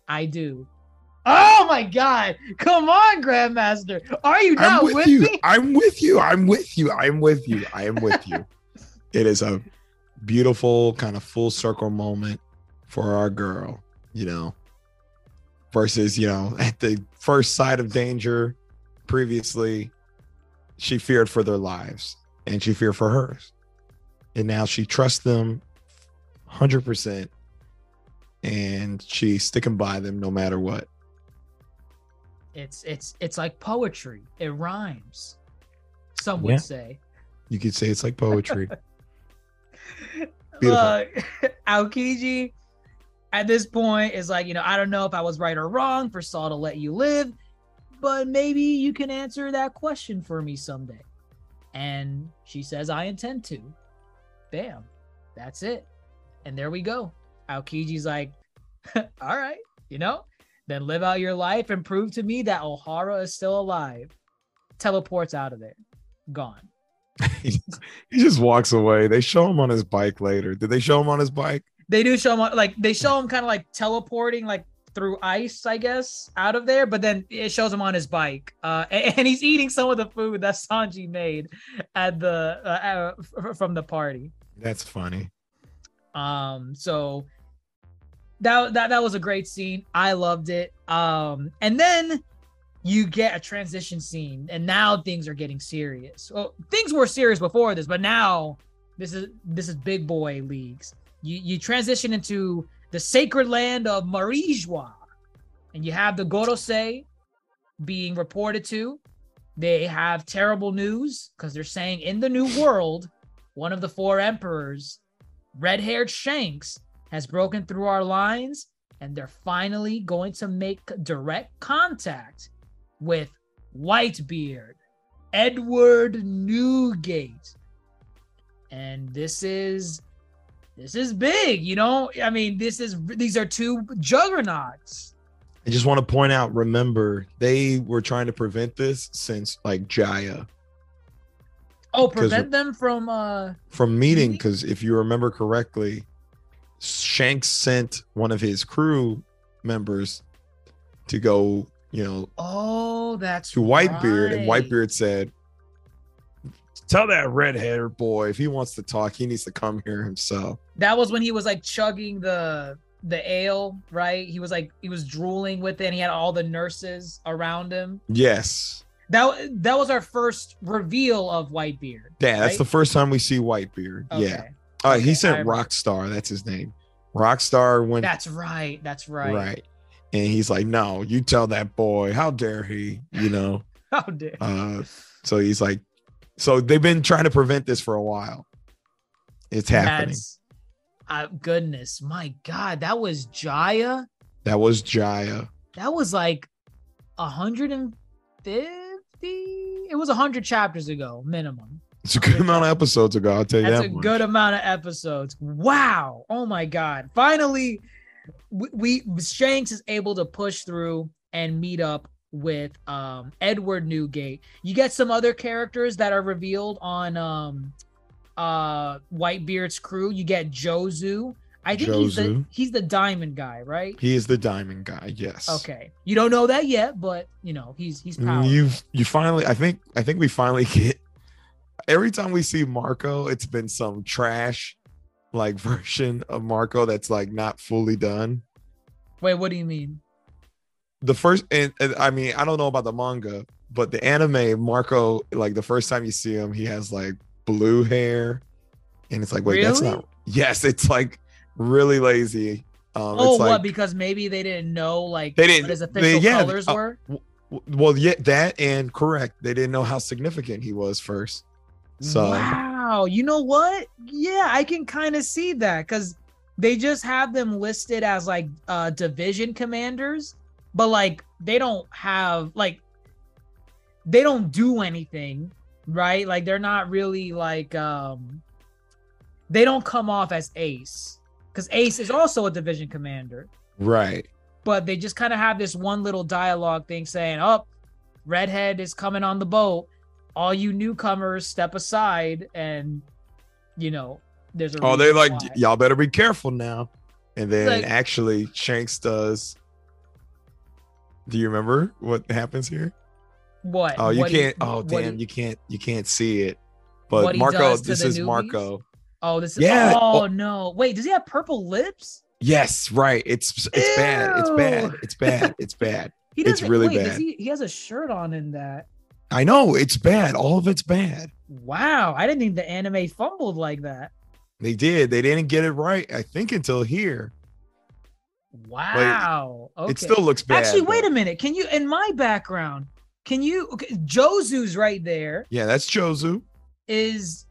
I do. Oh my god. Come on, Grandmaster. Are you not I'm with, with, you. me? I'm with you. I'm with you. I'm with you. I am with you. it is a beautiful kind of full circle moment for our girl, you know, versus, you know, at the first sight of danger previously, she feared for their lives and she feared for hers. And now she trusts them 100% and she's sticking by them no matter what. It's it's it's like poetry. It rhymes. Some would Yeah. say. You could say it's like poetry. Beautiful. Look, Aokiji at this point is like, you know, I don't know if I was right or wrong for Saul to let you live, but maybe you can answer that question for me someday. And she says, I intend to. Bam. That's it. And there we go. Aokiji's like, all right, you know, then live out your life and prove to me that Ohara is still alive. Teleports out of there. Gone. he just walks away. They show him on his bike later. Did they show him on his bike? They do show him like they show him kind of like teleporting like through ice, I guess, out of there. But then it shows him on his bike, uh, and, and he's eating some of the food that Sanji made at the uh, uh, from the party. That's funny. Um, so that that that was a great scene. I loved it. Um, and then you get a transition scene, and now things are getting serious. Well, things were serious before this, but now this is this is big boy leagues. You you transition into the sacred land of Mary Geoise, and you have the Gorosei being reported to. They have terrible news because they're saying in the new world, one of the four emperors red haired Shanks has broken through our lines, and they're finally going to make direct contact with Whitebeard, Edward Newgate. And this is this is big, you know. I mean, this is these are two juggernauts. I just want to point out, remember, they were trying to prevent this since like Jaya Oh, prevent them from uh from meeting. Because if you remember correctly, Shanks sent one of his crew members to go, you know, oh that's to Whitebeard, and. Whitebeard said, Tell that red haired boy if he wants to talk, he needs to come here himself. that was when he was like chugging the the ale, right? He was like he was drooling with it and he had all the nurses around him. Yes. That that was our first reveal of Whitebeard. Yeah, that's the first time we see Whitebeard. Yeah. Okay. Uh, Okay, he sent. Rockstar. That's his name. Rockstar went That's right. That's right. right. And he's like, no, you tell that boy. How dare he? You know. How dare uh, so he's like, so they've been trying to prevent this for a while. It's happening. That's uh, goodness, my God, that was Jaya. that was Jaya. That was like a hundred and fifty. It was a hundred chapters ago, minimum. It's a good amount of episodes ago. I'll tell you That's that. a much. good amount of episodes. Wow. Oh my God. Finally, we, we Shanks is able to push through and meet up with um Edward Newgate. You get some other characters that are revealed on um uh Whitebeard's crew. You get Jozu. I think he's the he's the diamond guy, right? He is the diamond guy. Yes. Okay. You don't know that yet, but you know, he's he's Mm, powerful. You you finally. I think. I think we finally get. Every time we see Marco, it's been some trash, like version of Marco that's like not fully done. Wait, what do you mean? The first and, and I mean I don't know about the manga, but the anime Marco like the first time you see him, he has like blue hair, and it's like wait that's not yes it's like really lazy. Um, oh, it's like, what? Because maybe they didn't know like They didn't- what his they- official yeah, colors uh, were. well yeah that and correct they didn't know how significant he was first. So wow, you know what? Yeah, I can kind of see that because they just have them listed as like uh division commanders, but like they don't have like they don't do anything, right? Like they're not really like um they don't come off as ace because ace is also a division commander right. but they just kind of have this one little dialogue thing saying, "Oh, redhead is coming on the boat. All you newcomers step aside." And you know, there's a Oh, they're like why. y'all better be careful now. And then Like- actually Shanks does. Do you remember what happens here? what? Oh, you what can't. oh, damn, he- you can't. You can't see it. But Marco, this is newbies? Marco. Oh, this is. Yeah. Oh Oh. no! Wait, does he have purple lips? Yes, right. It's it's bad. It's bad. It's bad. It's bad. He It's doesn't. really wait, bad. he? He has a shirt on in that. I know it's bad. All of it's bad. Wow, I didn't think the anime fumbled like that. They did. They didn't get it right. I think until here. Wow. okay. It still looks bad. Actually, wait but- a minute. Can you in my background? Can you okay, Jozu's right there Yeah, that's Jozu. is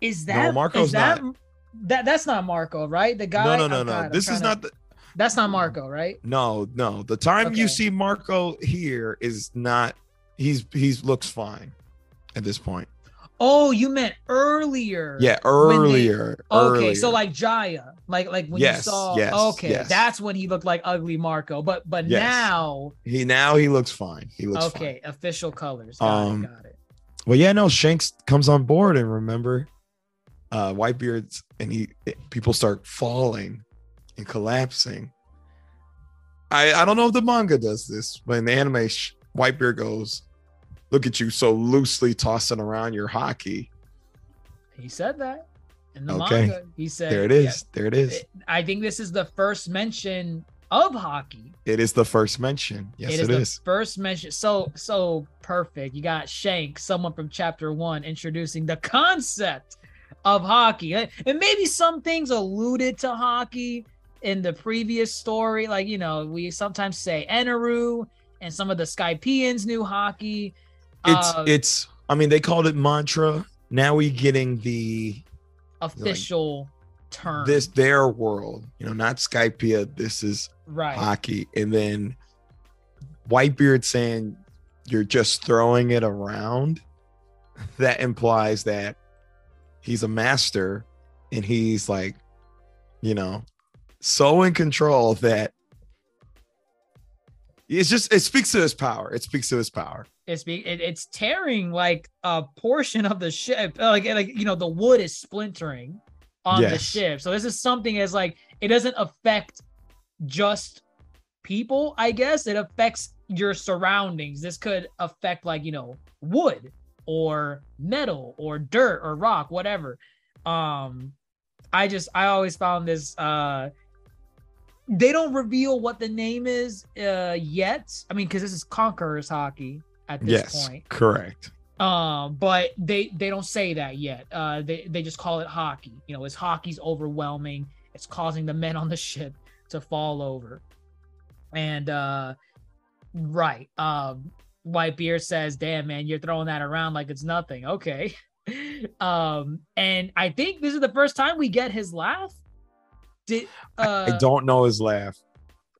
is No, that is Marco's that, that that's not Marco, right? The guy No, no, no, I'm no. This is not to- the. that's not Marco, right? No, no. The time you see Marco here is not. He's he's looks fine at this point. Oh, you meant earlier. Yeah, when they- earlier. Okay, so like Jaya, like like when Yes, you saw yes, okay, yes. that's when he looked like ugly Marco. But but Yes. now he now he looks fine. He looks fine. okay, official colors. Got Um, it, got it. Well, yeah, no, Shanks comes on board and remember, uh, Whitebeard's and he people start falling and collapsing. I I don't know if the manga does this, but in the anime, Whitebeard goes, "Look at you, so loosely tossing around your haki." He said that in the Okay. manga. He said There it is. yeah. There it is. I think this is the first mention of haki. It is the first mention. Yes, it is it the is. first mention. So so perfect. You got Shank, someone from chapter one, introducing the concept of haki, and and maybe some things alluded to haki in the previous story. Like you know, we sometimes say Eneru, and some of the Skypieans knew haki. It's Uh, it's. I mean, they called it mantra. Now we're getting the official term. this their world. You know, not Skypiea. This is right. haki and then whitebeard saying you're just throwing it around that implies that he's a master and he's like you know so in control that it's just it speaks to his power it speaks to his power it's it, it's tearing like a portion of the ship like like you know the wood is splintering on the ship. So this is something as like it doesn't affect just people i guess. It affects your surroundings. This could affect like you know wood or metal or dirt or rock whatever. Um i just i always found this uh they don't reveal what the name is uh yet. I mean because this is conquerors haki at this yes point. correct. Um but they they don't say that yet. Uh they they just call it haki. You know it's haki's overwhelming. It's causing the men on the ship to fall over. And uh right um whitebeard says damn man you're throwing that around like it's nothing. Okay. Um and i think this is the first time we get his laugh. Did uh i don't know his laugh.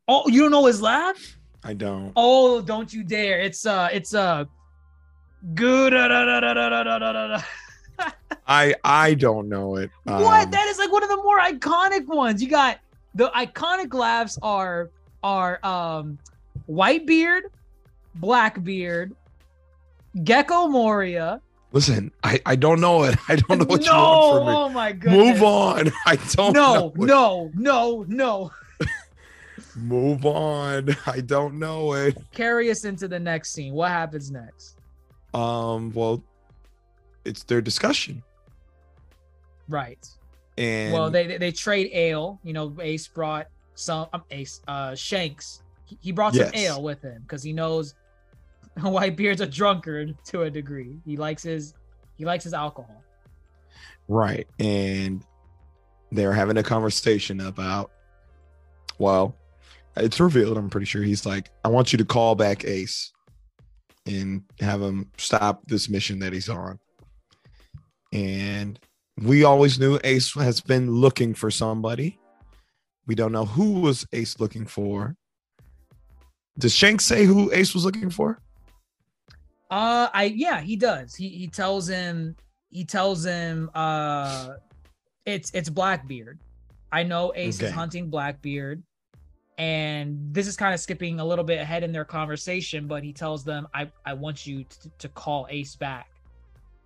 Oh you don't know his laugh i don't Oh, don't you dare. It's uh it's uh Good. I I don't know it. what? Um, That is like one of the more iconic ones. You got the iconic laughs are are um Whitebeard, Blackbeard, Gecko Moria. listen, I I don't know it. I don't know what no, you want from me. oh my goodness. Move on. I don't No, know it. no, no, no. Move on. I don't know it. Carry us into the next scene. What happens next? Um, well, it's their discussion. Right. And well, they, they trade ale. You know, Ace brought some um, Ace uh Shanks. He, he brought some Yes. ale with him because he knows Whitebeard's a drunkard to a degree. He likes his he likes his alcohol. right. And they're having a conversation about well, it's revealed, I'm pretty sure he's like, I want you to call back Ace and have him stop this mission that he's on. And we always knew Ace has been looking for somebody. We don't know who was Ace looking for. Does Shanks say who Ace was looking for? Uh, I yeah, he does. He he tells him he tells him uh, it's it's Blackbeard. I know Ace is hunting Blackbeard, and this is kind of skipping a little bit ahead in their conversation. But he tells them, "I I want you to, to call Ace back.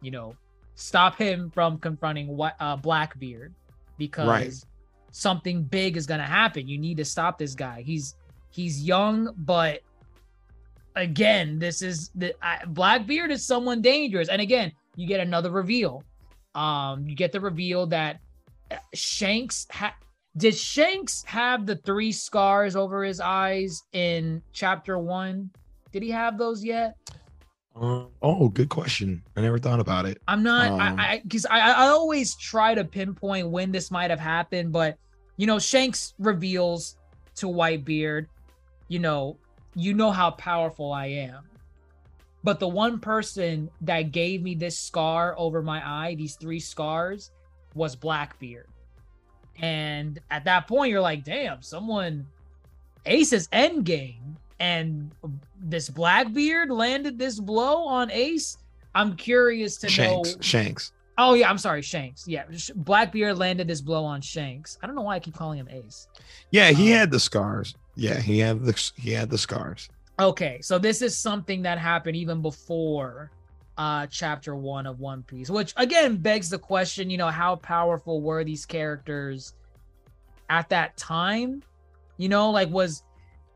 You know, stop him from confronting what uh, Blackbeard because Right. something big is gonna happen. You need to stop this guy. He's he's young, but again, this is the I, Blackbeard is someone dangerous. And again, you get another reveal. Um, you get the reveal that Shanks ha- did Shanks have the three scars over his eyes in chapter one? Did he have those yet? Um, oh, good question. I never thought about it. I'm not Um, I I because I I always try to pinpoint when this might have happened, but you know, Shanks reveals to Whitebeard, you know, you know how powerful I am. But the one person that gave me this scar over my eye, these three scars, was Blackbeard. And at that point, you're like, damn, someone Ace's endgame. And this Blackbeard landed this blow on Ace. I'm curious to Shanks. know. Shanks. Oh yeah, I'm sorry, Shanks. Yeah, Blackbeard landed this blow on Shanks. I don't know why I keep calling him Ace. Yeah, he Um, had the scars. Yeah, he had the he had the scars. Okay, so this is something that happened even before uh chapter 1 of One Piece, which again begs the question, you know, how powerful were these characters at that time? You know, like was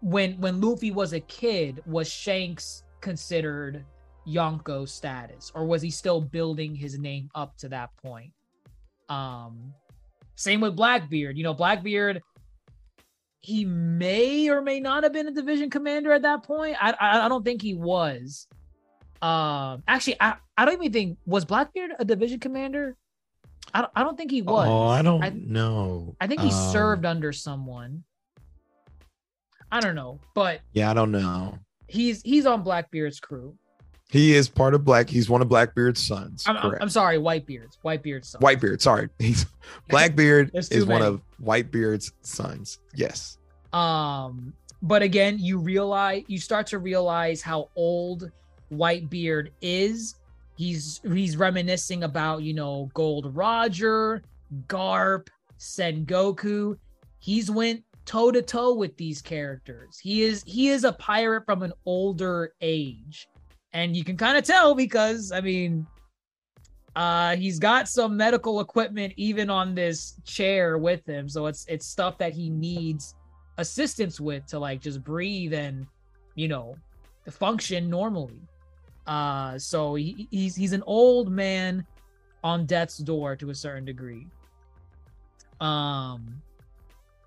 when when Luffy was a kid, was Shanks considered Yonko status or was he still building his name up to that point? Um same with Blackbeard. You know, Blackbeard he may or may not have been a division commander at that point. I I, I don't think he was. Um, actually, I, I don't even think was Blackbeard a division commander. I don't, I don't think he was. Oh, I don't I- know. I think he Um, served under someone. I don't know, but Yeah, I don't know. he's he's on Blackbeard's crew. He is part of Black. He's one of Blackbeard's sons. I'm, correct. I'm sorry, Whitebeard's Whitebeard's son. Whitebeard. Sorry, he's Blackbeard is one of Whitebeard's sons. Yes. Um, but again, you realize you start to realize how old Whitebeard is. He's he's reminiscing about you know Gold Roger, Garp, Sengoku. He's went toe to toe with these characters. He is he is a pirate from an older age, and you can kind of tell because I mean, uh, he's got some medical equipment even on this chair with him, so it's it's stuff that he needs assistance with to like just breathe and you know function normally uh so he, he's he's an old man on death's door to a certain degree um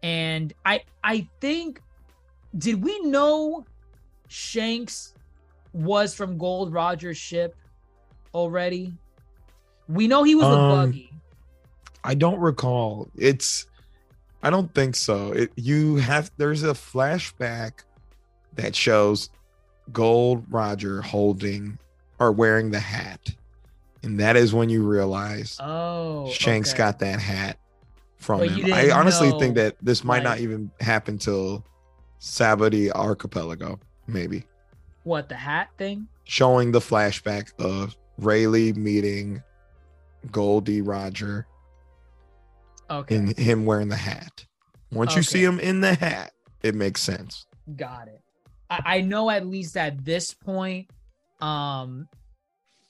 and i i think did we know shanks was from gold roger's ship already we know he was with Um, buggy I don't recall. It's I don't think so. It you have there's a flashback that shows Gold Roger holding or wearing the hat. And that is when you realize oh Shanks okay. got that hat from But him. I honestly know, think that this might not even happen till Sabaody Archipelago, maybe. what the hat thing showing the flashback of Rayleigh meeting Goldie Roger Okay. and him wearing the hat. Once you see him in the hat, it makes sense. Got it. I, I know at least at this point, um,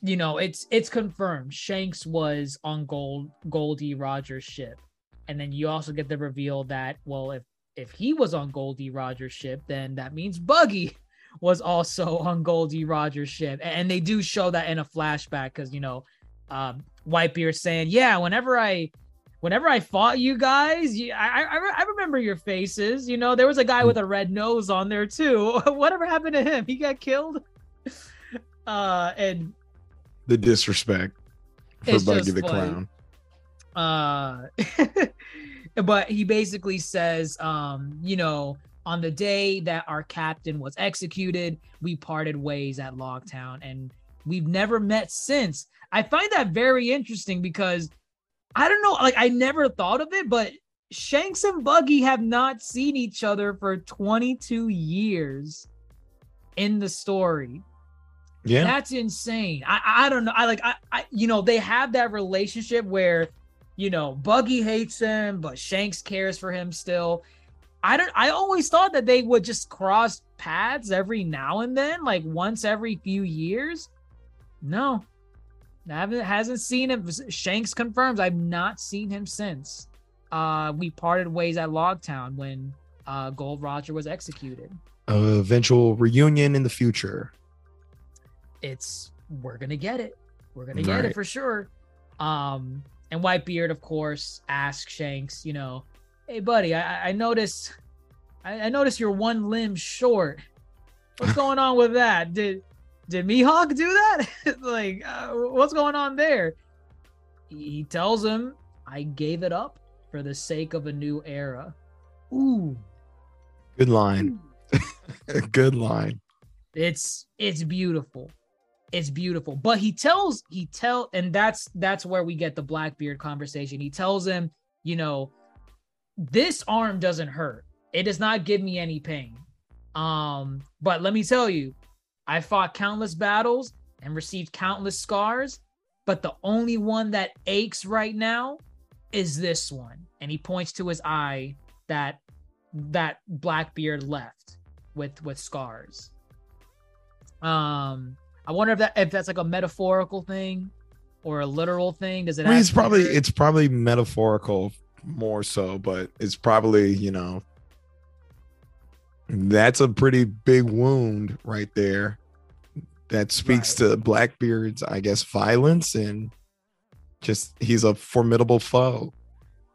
you know, it's it's confirmed. Shanks was on Gold Goldie Rogers' ship, and then you also get the reveal that well, if if he was on Goldie Rogers' ship, then that means Buggy was also on Goldie Rogers' ship, and they do show that in a flashback because you know, um, Whitebeard saying, "Yeah, whenever I." Whenever I fought you guys, you, I, I I remember your faces. You know, there was a guy with a red nose on there too. Whatever happened to him? He got killed. Uh, and The disrespect for Buggy the funny. Clown. uh but he basically says um you know on the day that our captain was executed we parted ways at Loguetown and we've never met since i find that very interesting because i don't know like i never thought of it but shanks and buggy have not seen each other for 22 years in the story Yeah. that's insane. I I don't know. I like I, I you know they have that relationship where you know Buggy hates him, but Shanks cares for him still. I don't. I always thought that they would just cross paths every now and then, like once every few years. No, I haven't hasn't seen him. Shanks confirms I've not seen him since. Uh, we parted ways at Loguetown when uh Gold Roger was executed. Uh, eventual reunion in the future. it's we're gonna get it. We're gonna get Right. it for sure. Um, and Whitebeard, of course, asks Shanks, you know, hey buddy, I, I- noticed, I, I noticed you're one limb short. What's going on with that? Did did Mihawk do that? like, uh, what's going on there? He tells him, I gave it up for the sake of a new era. Ooh, Good line. Good line. it's it's beautiful it's beautiful but he tells he tell and that's that's where we get the blackbeard conversation he tells him you know this arm doesn't hurt it does not give me any pain um but let me tell you i fought countless battles and received countless scars but the only one that aches right now is this one and he points to his eye that that blackbeard left with with scars um, I wonder if that if that's like a metaphorical thing or a literal thing. Does it? I mean, it's probably it's probably metaphorical more so, but it's probably you know that's a pretty big wound right there. That speaks to Blackbeard's, I guess, violence and just he's a formidable foe,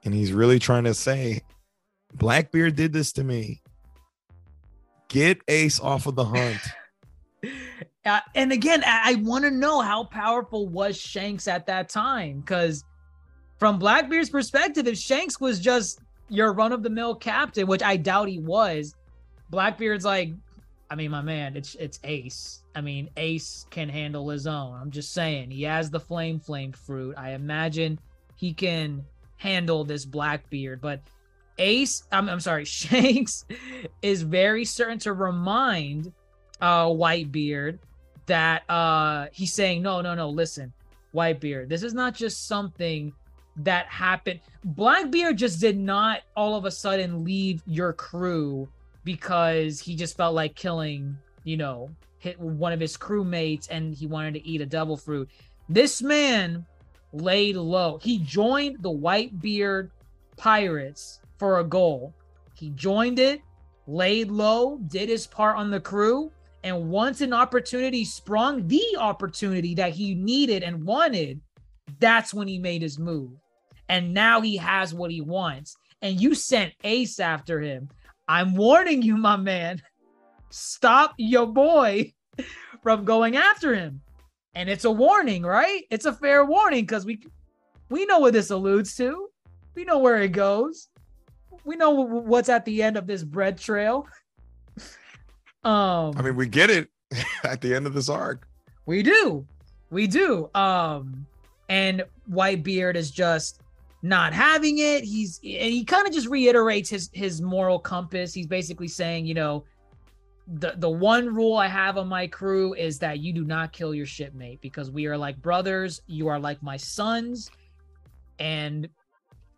and he's really trying to say, Blackbeard did this to me. Get Ace off of the hunt. Uh, and again, I, I want to know how powerful was Shanks at that time because from Blackbeard's perspective, if Shanks was just your run of the mill captain, which I doubt he was, Blackbeard's like, I mean, my man, it's it's Ace. I mean, Ace can handle his own. I'm just saying, he has the flame flamed fruit. I imagine he can handle this Blackbeard, but Ace, I'm, I'm sorry, Shanks is very certain to remind uh Whitebeard that uh he's saying, no, no, no, listen, Whitebeard, this is not just something that happened. Blackbeard just did not all of a sudden leave your crew because he just felt like killing, you know, hit one of his crewmates and he wanted to eat a devil fruit. This man laid low. He joined the Whitebeard Pirates for a goal. He joined it, laid low, did his part on the crew, and once an opportunity sprung, the opportunity that he needed and wanted, that's when he made his move. And now he has what he wants. And you sent Ace after him. I'm warning you, my man. Stop your boy from going after him. And it's a warning, right? It's a fair warning because we we know what this alludes to. We know where it goes. We know what's at the end of this bread trail. Um I mean, we get it at the end of this arc. we do. We do. Um and Whitebeard is just not having it. He's and he kind of just reiterates his his moral compass. He's basically saying, you know, the the one rule I have on my crew is that you do not kill your shipmate because we are like brothers. You are like my sons, and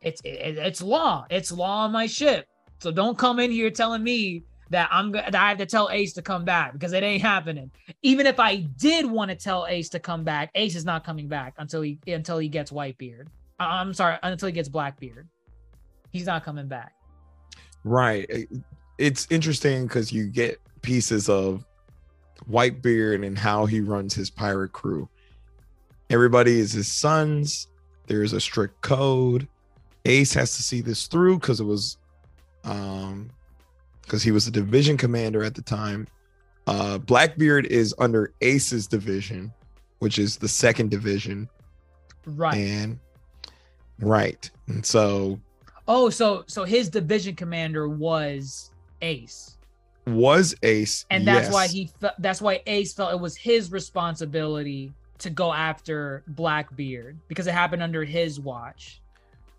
it's it, it's law. It's law on my ship. So don't come in here telling me that I'm that I have to tell Ace to come back because it ain't happening. Even if I did want to tell Ace to come back, Ace is not coming back until he until he gets Whitebeard. I'm sorry, until he gets Blackbeard. He's not coming back. Right. It's interesting because you get pieces of Whitebeard and how he runs his pirate crew. Everybody is his sons. There's a strict code. Ace has to see this through because it was um because he was a division commander at the time. Uh Blackbeard is under Ace's division, which is the second division. Right. And right. And so Oh, so so his division commander was Ace. Was Ace, and that's yes. why he fe- that's why Ace felt it was his responsibility to go after Blackbeard because it happened under his watch.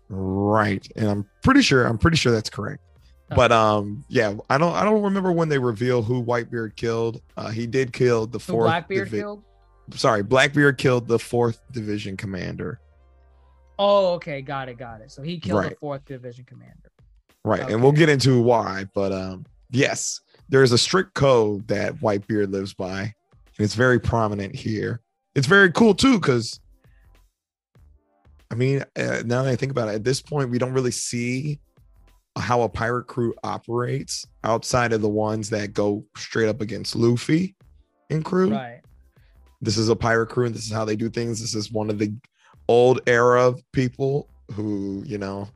Right, and I'm pretty sure I'm pretty sure that's correct. Okay. But um, yeah, I don't I don't remember when they reveal who Whitebeard killed. Uh, he did kill the Who fourth. Blackbeard divi- killed? Sorry, Blackbeard killed the fourth division commander. Oh, okay, got it, got it. So he killed the fourth division commander. Right, Okay. and we'll get into why. But um, yes, there's a strict code that Whitebeard lives by, and it's very prominent here. It's very cool too, because I mean, uh, now that I think about it, at this point, we don't really see how a pirate crew operates outside of the ones that go straight up against Luffy and crew. Right. This is a pirate crew, and this is how they do things. This is one of the old era people who, you know,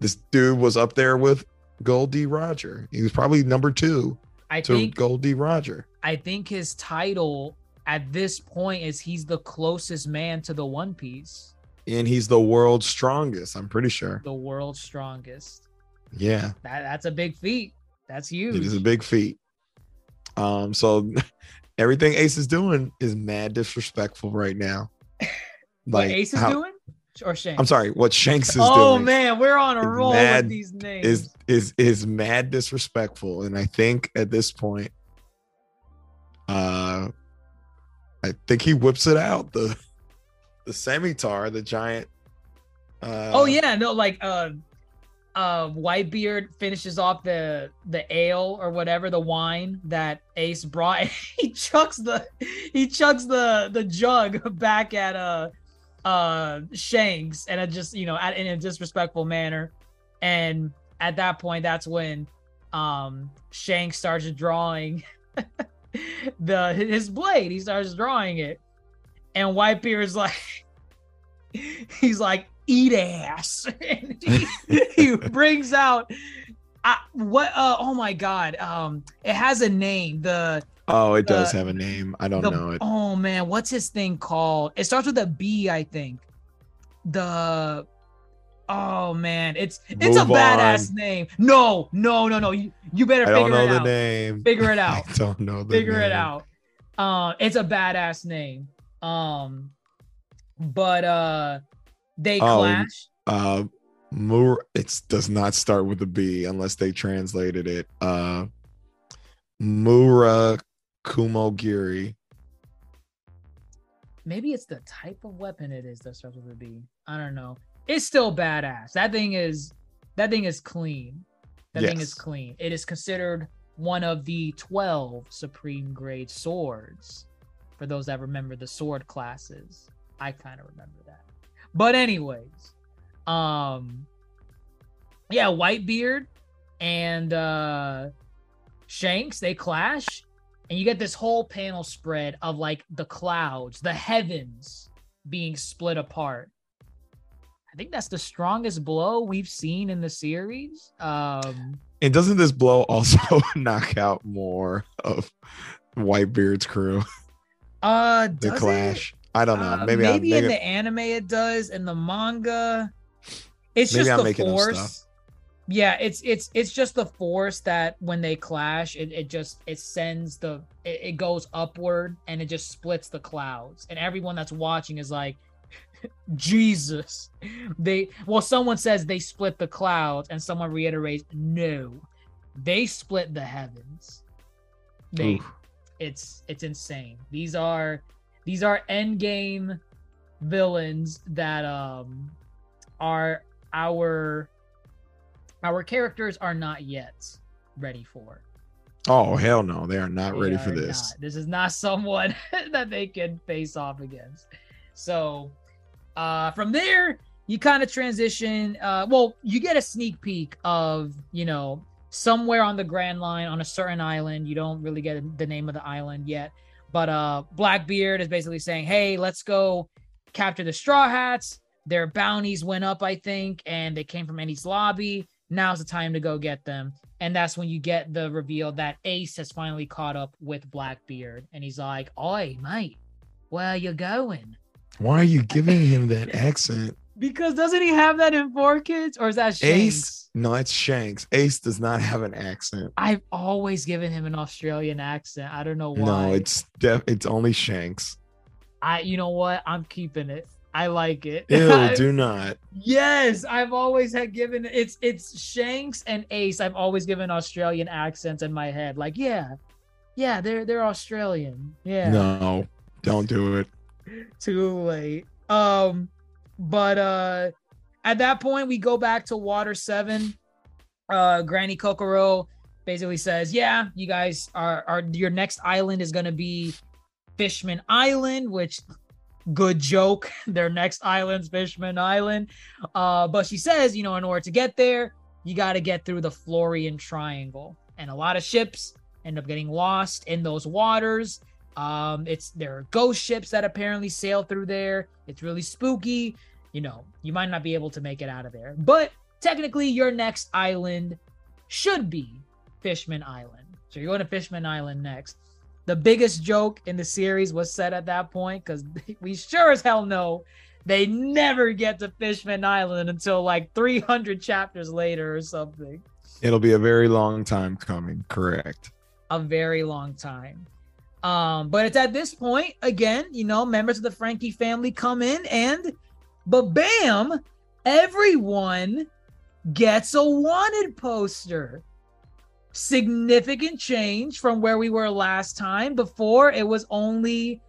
this dude was up there with Goldie Roger. He was probably number two I to think Goldie Roger. I think his title at this point is he's the closest man to the One Piece, And he's the world's strongest, I'm pretty sure. the world's strongest. Yeah, That that's a big feat. That's huge. it is a big feat. Um, so everything Ace is doing is mad disrespectful right now. what Ace is how- doing or Shanks? I'm sorry, what Shanks is oh doing Oh man, we're on a roll mad- with these names. is is is mad disrespectful. And I think at this point, uh I think he whips it out. The the scimitar, the giant uh oh yeah, no, like uh uh Whitebeard finishes off the the ale or whatever, the wine that Ace brought. He chucks the he chucks the the jug back at uh uh Shanks and it just you know at, in a disrespectful manner. And at that point, that's when um Shanks starts drawing the his blade. He starts drawing it, and Whitebeard's like, he's like, eat ass. he, he brings out. I, what uh oh my god um it has a name the Oh, it does the- have a name. I don't the, know it. Oh man, what's his thing called? It starts with a B, I think. The oh man, it's it's a badass on. name. No, no, no, no. You, you better I don't figure know it the out. name. Figure it I out. don't know the figure it out. Um, it's a badass name. Um, but uh, they Oh, clash. Uh Mur it does not start with a B unless they translated it. Uh Mura Kumogiri. Maybe it's the type of weapon it is that starts with a B. I don't know. It's still badass. That thing is that thing is clean. That thing is clean. It is considered one of the 12 supreme grade swords. For those that remember the sword classes. I kind of remember that. But anyways, um yeah, Whitebeard and uh Shanks, they clash and you get this whole panel spread of like the clouds, the heavens being split apart. I think that's the strongest blow we've seen in the series. Um, And doesn't this blow also knock out more of Whitebeard's crew? uh, The does it? clash. I don't know. Uh, maybe maybe, I in maybe, the anime it does. In the manga, it's Maybe just I'm the force. Yeah, it's it's it's just the force that when they clash, it, it just it sends the it, it goes upward and it just splits the clouds, and everyone that's watching is like, Jesus. They well, someone says they split the clouds, and someone reiterates, no, they split the heavens. mate, Oof. it's it's insane. These are these are end game villains that um are our our characters are not yet ready for. Oh hell no, they are not They ready for this. not. This is not someone that they can face off against. So uh from there, you kind of transition. Uh well, you get a sneak peek of, you know, somewhere on the Grand Line on a certain island. You don't really get the name of the island yet. But uh Blackbeard is basically saying, Hey, let's go capture the straw hats. Their bounties went up, I think, and they came from Enies Lobby. Now's the time to go get them. And that's when you get the reveal that Ace has finally caught up with Blackbeard. And he's like, Oi, mate, where are you going? Why are you giving him that accent? Because doesn't he have that in Four Kids? Or is that Shanks? Ace? No, it's Shanks. Ace does not have an accent. I've always given him an Australian accent. I don't know why. No, it's def- it's only Shanks. I you know what? I'm keeping it. I like it. Ew, do not. Yes, I've always had given it's it's Shanks and Ace. I've always given Australian accents in my head. Like, yeah, yeah, they're they're Australian. Yeah, No, don't do it. too late. Um, but uh, at that point we go back to Water Seven. Uh, Granny Kokoro basically says, "Yeah, you guys are are your next island is gonna be Fishman Island, which." Good joke. Their next island's Fishman Island. Uh, but she says, you know, in order to get there, you got to get through the Florian Triangle, and a lot of ships end up getting lost in those waters. Um, it's there are ghost ships that apparently sail through there. It's really spooky. You know, you might not be able to make it out of there, but technically, your next island should be Fishman Island. So you're going to Fishman Island next. The biggest joke in the series was said at that point because we sure as hell know they never get to Fishman Island until like 300 chapters later or something. It'll be a very long time coming. Correct. A very long time. Um, but it's at this point, again, you know, members of the Franky family come in and but bam, everyone gets a wanted poster. Significant change from where we were last time. Before it was only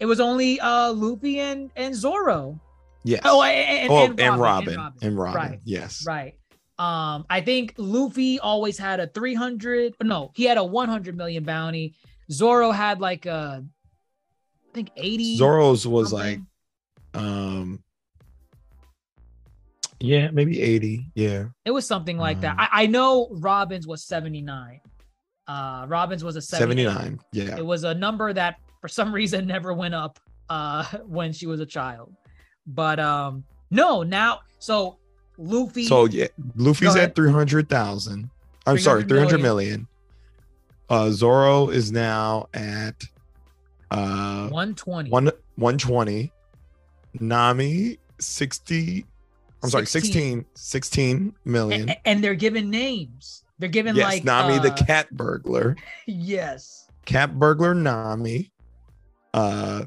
it was only uh Luffy and and Zoro. Yes. Oh, and, and, oh, and and Robin, Robin. And Robin. Right. Yes. Right. Um, I think Luffy always had a 300. No, he had a 100 million bounty. Zoro had like a, I think 80. Zoro's was something. like, um, yeah, maybe 80. Yeah. it was something like that. um, I, I know Robin's was 79. Uh, Robin's was a 79. 79. Yeah. It was a number that for some reason never went up uh when she was a child. But um no, now so Luffy So yeah, Luffy's ahead. at 300,000. I'm sorry, 300 300 million. Uh Zoro is now at uh 120. one 120. Nami 60 I'm sorry, 16 16 million. A- and they're given names. They're given yes, like Nami the uh, cat burglar. Yes. Cat burglar Nami. Uh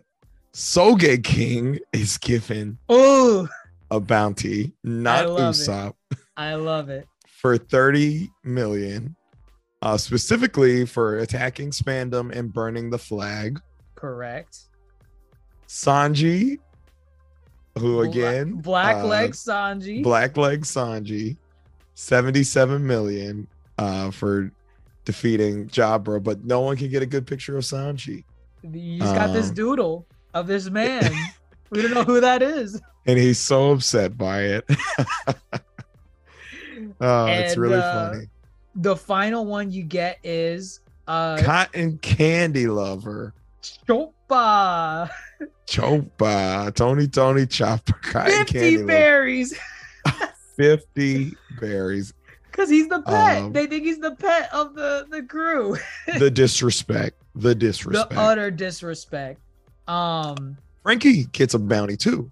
Sogeking is given Oh, a bounty, not it. Usopp, I love it. for 30 million. Uh specifically for attacking Spandam and burning the flag. Correct. Sanji, who again Black uh, Leg Sanji. Black Leg Sanji, 77 million uh for defeating Jabra, but no one can get a good picture of Sanji. just got this um, doodle of this man. we don't know who that is. And he's so upset by it. oh, it's really uh, funny. The final one you get is uh Cotton candy lover. Chopa. Chopa. Tony Tony Chopper. Cotton 50 candy berries. 50 berries. Because he's the pet. Um, they think he's the pet of the, the crew. The disrespect. The disrespect. the utter disrespect. Um Franky gets a bounty too.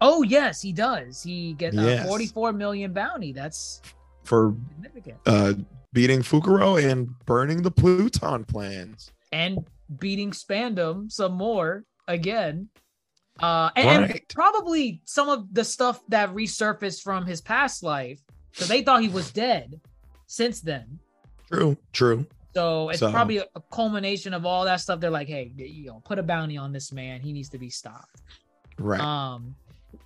oh yes, he does. He gets a 44 million bounty. That's for significant. uh beating Fukuro and burning the Pluton plans. and beating Spandam some more again. Uh, and, and probably some of the stuff that resurfaced from his past life. So they thought he was dead since then. True, true. So it's So- probably a, culmination of all that stuff. They're like, hey, you know, put a bounty on this man. He needs to be stopped. Right. Um,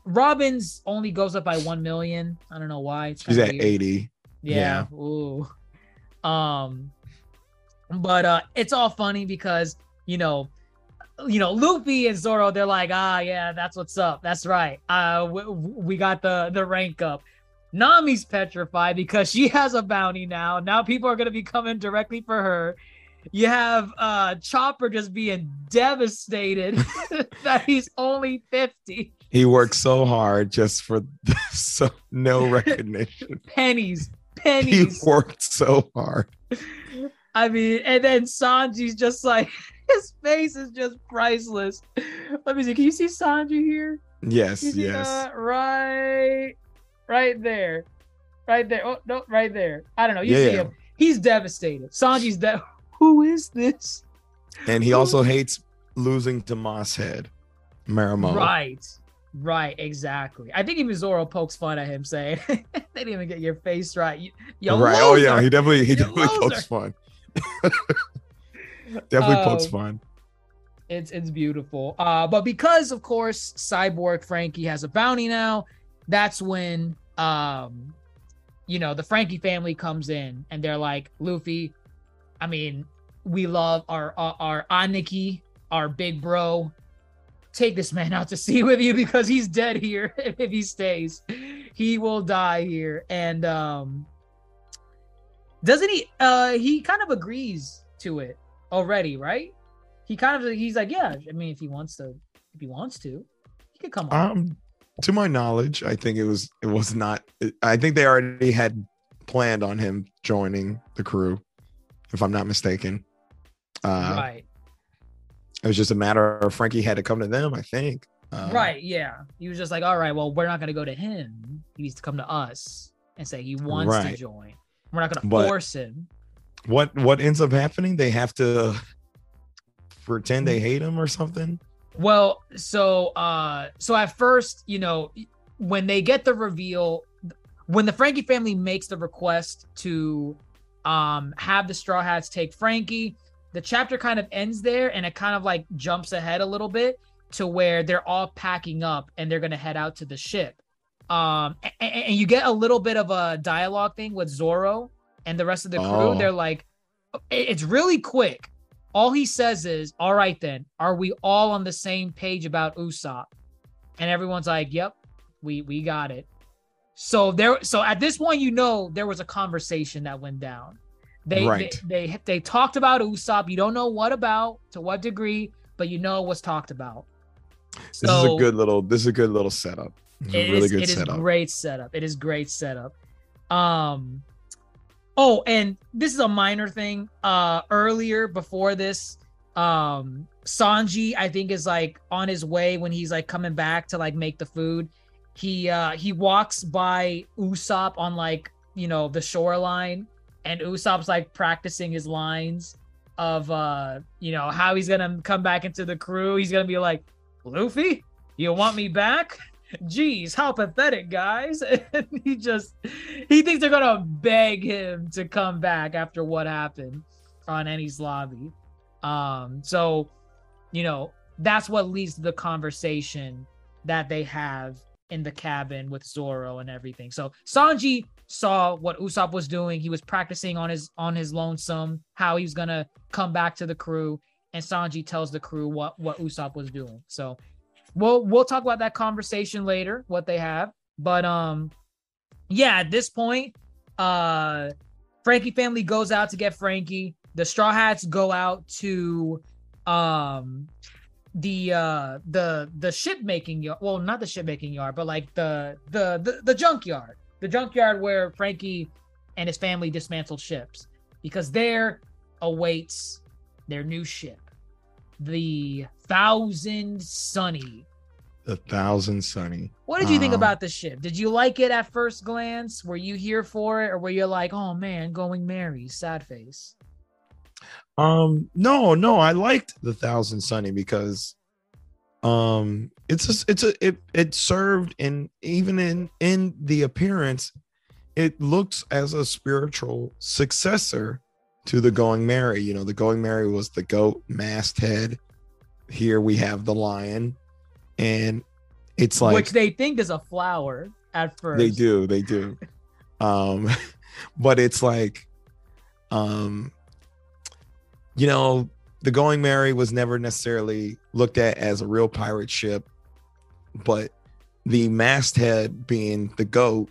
Robin's only goes up by one million. I don't know why. It's He's at weird. 80. Yeah. Ooh. Um, but uh, it's all funny because you know, you know, Luffy and Zoro. They're like, ah, yeah, that's what's up. That's right. Uh, we, we got the the rank up. Nami's petrified because she has a bounty now. Now people are gonna be coming directly for her. You have uh Chopper just being devastated that he's only 50 He worked so hard just for so no recognition. pennies, pennies. he worked so hard. I mean, and then Sanji's just like his face is just priceless. Let me see. Can you see Sanji here? Yes, yes. that? right, right there, right there. Oh no, right there. I don't know. You Yeah, see yeah. him. He's devastated. Sanji's de- Who is this? And he also hates losing to Mosshead, Marimo. Right, right, exactly. I think even Zoro pokes fun at him, saying, "They didn't even get your face right." You, you right. Oh yeah, he definitely he You definitely pokes fun. definitely pokes Um, fun. It's it's beautiful. Uh, but because of course Cyborg Franky has a bounty now, that's when um, you know, the Franky family comes in and they're like, Luffy, I mean, we love our our, our Aniki, our big bro. Take this man out to sea with you because he's dead here. if he stays, he will die here. And um, doesn't he? Uh, he kind of agrees to it already, right? He kind of he's like, yeah. I mean, if he wants to, if he wants to, he could come on. Um, to my knowledge, I think it was it was not. I think they already had planned on him joining the crew, if I'm not mistaken. Uh, right, It was just a matter of Franky had to come to them. I think. Uh, right, yeah. He was just like, all right, well, we're not gonna go to him. He needs to come to us and say he wants to join. We're not gonna force him. What what ends up happening? They have to pretend they hate him or something. Well, so uh so at first, you know, when they get the reveal when the Franky family makes the request to um have the Straw Hats take Franky, the chapter kind of ends there and it kind of like jumps ahead a little bit to where they're all packing up and they're going to head out to the ship. Um a- a- and, you get a little bit of a dialogue thing with Zoro and the rest of the crew. Oh. They're like it's really quick all he says is, "All right, then, are we all on the same page about Usopp?" And everyone's like, "Yep, we we got it." So there, so at this point, you know there was a conversation that went down. They Right. they, they they talked about Usopp. You don't know what about, to what degree, but you know what's talked about. This is a good little. This is a good little setup. Is a It really is- good it is setup. great setup. It is great setup. Um oh, and this is a minor thing. Uh earlier before this, um Sanji, I think, is like on his way when he's like coming back to like make the food. He uh he walks by Usopp on like, you know, the shoreline, and Usopp's like practicing his lines of uh, you know, how he's gonna come back into the crew. He's gonna be like, Luffy, you want me back? Geez, how pathetic, guys. And he just he thinks they're gonna beg him to come back after what happened on Enies Lobby. Um, so you know, that's what leads to the conversation that they have in the cabin with Zoro and everything. So Sanji saw what Usopp was doing. He was practicing on his on his lonesome, how he was gonna come back to the crew, and Sanji tells the crew what what Usopp was doing. So we'll we'll talk about that conversation later, what they have. But um yeah, at this point, uh Franky family goes out to get Franky. The Straw Hats go out to um the uh the the ship making yard well not the ship making yard but like the the the, the junkyard the junkyard where franky and his family dismantled ships because there awaits their new ship the thousand sunny. The thousand sunny. what did you think Um, about the ship? Did you like it at first glance? Were you here for it or were you like oh man going Merry sad face Um, no, no, I liked the Thousand Sunny because um it's a, it's a it it served in even in in the appearance, it looks as a spiritual successor to the Going Merry. You know, the Going Merry was the goat masthead. Here we have the lion, and it's like which they think is a flower at first. they do, they do. um, but it's like, um, you know, the Going Merry was never necessarily looked at as a real pirate ship, but the masthead being the goat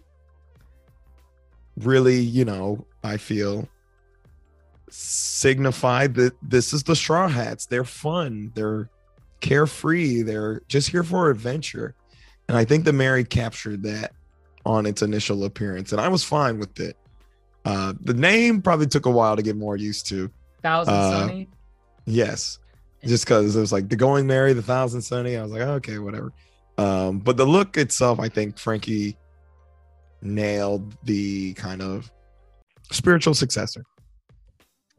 really, you know, I feel signified that this is the Straw Hats. They're fun, they're carefree, they're just here for adventure. And I think the Merry captured that on its initial appearance, and I was fine with it. Uh, the name probably took a while to get more used to. Thousand Uh, Sunny. Yes. Just because it was like the going Merry, the thousand sunny. I was like, okay, whatever. Um, but the look itself, I think Franky nailed the kind of spiritual successor.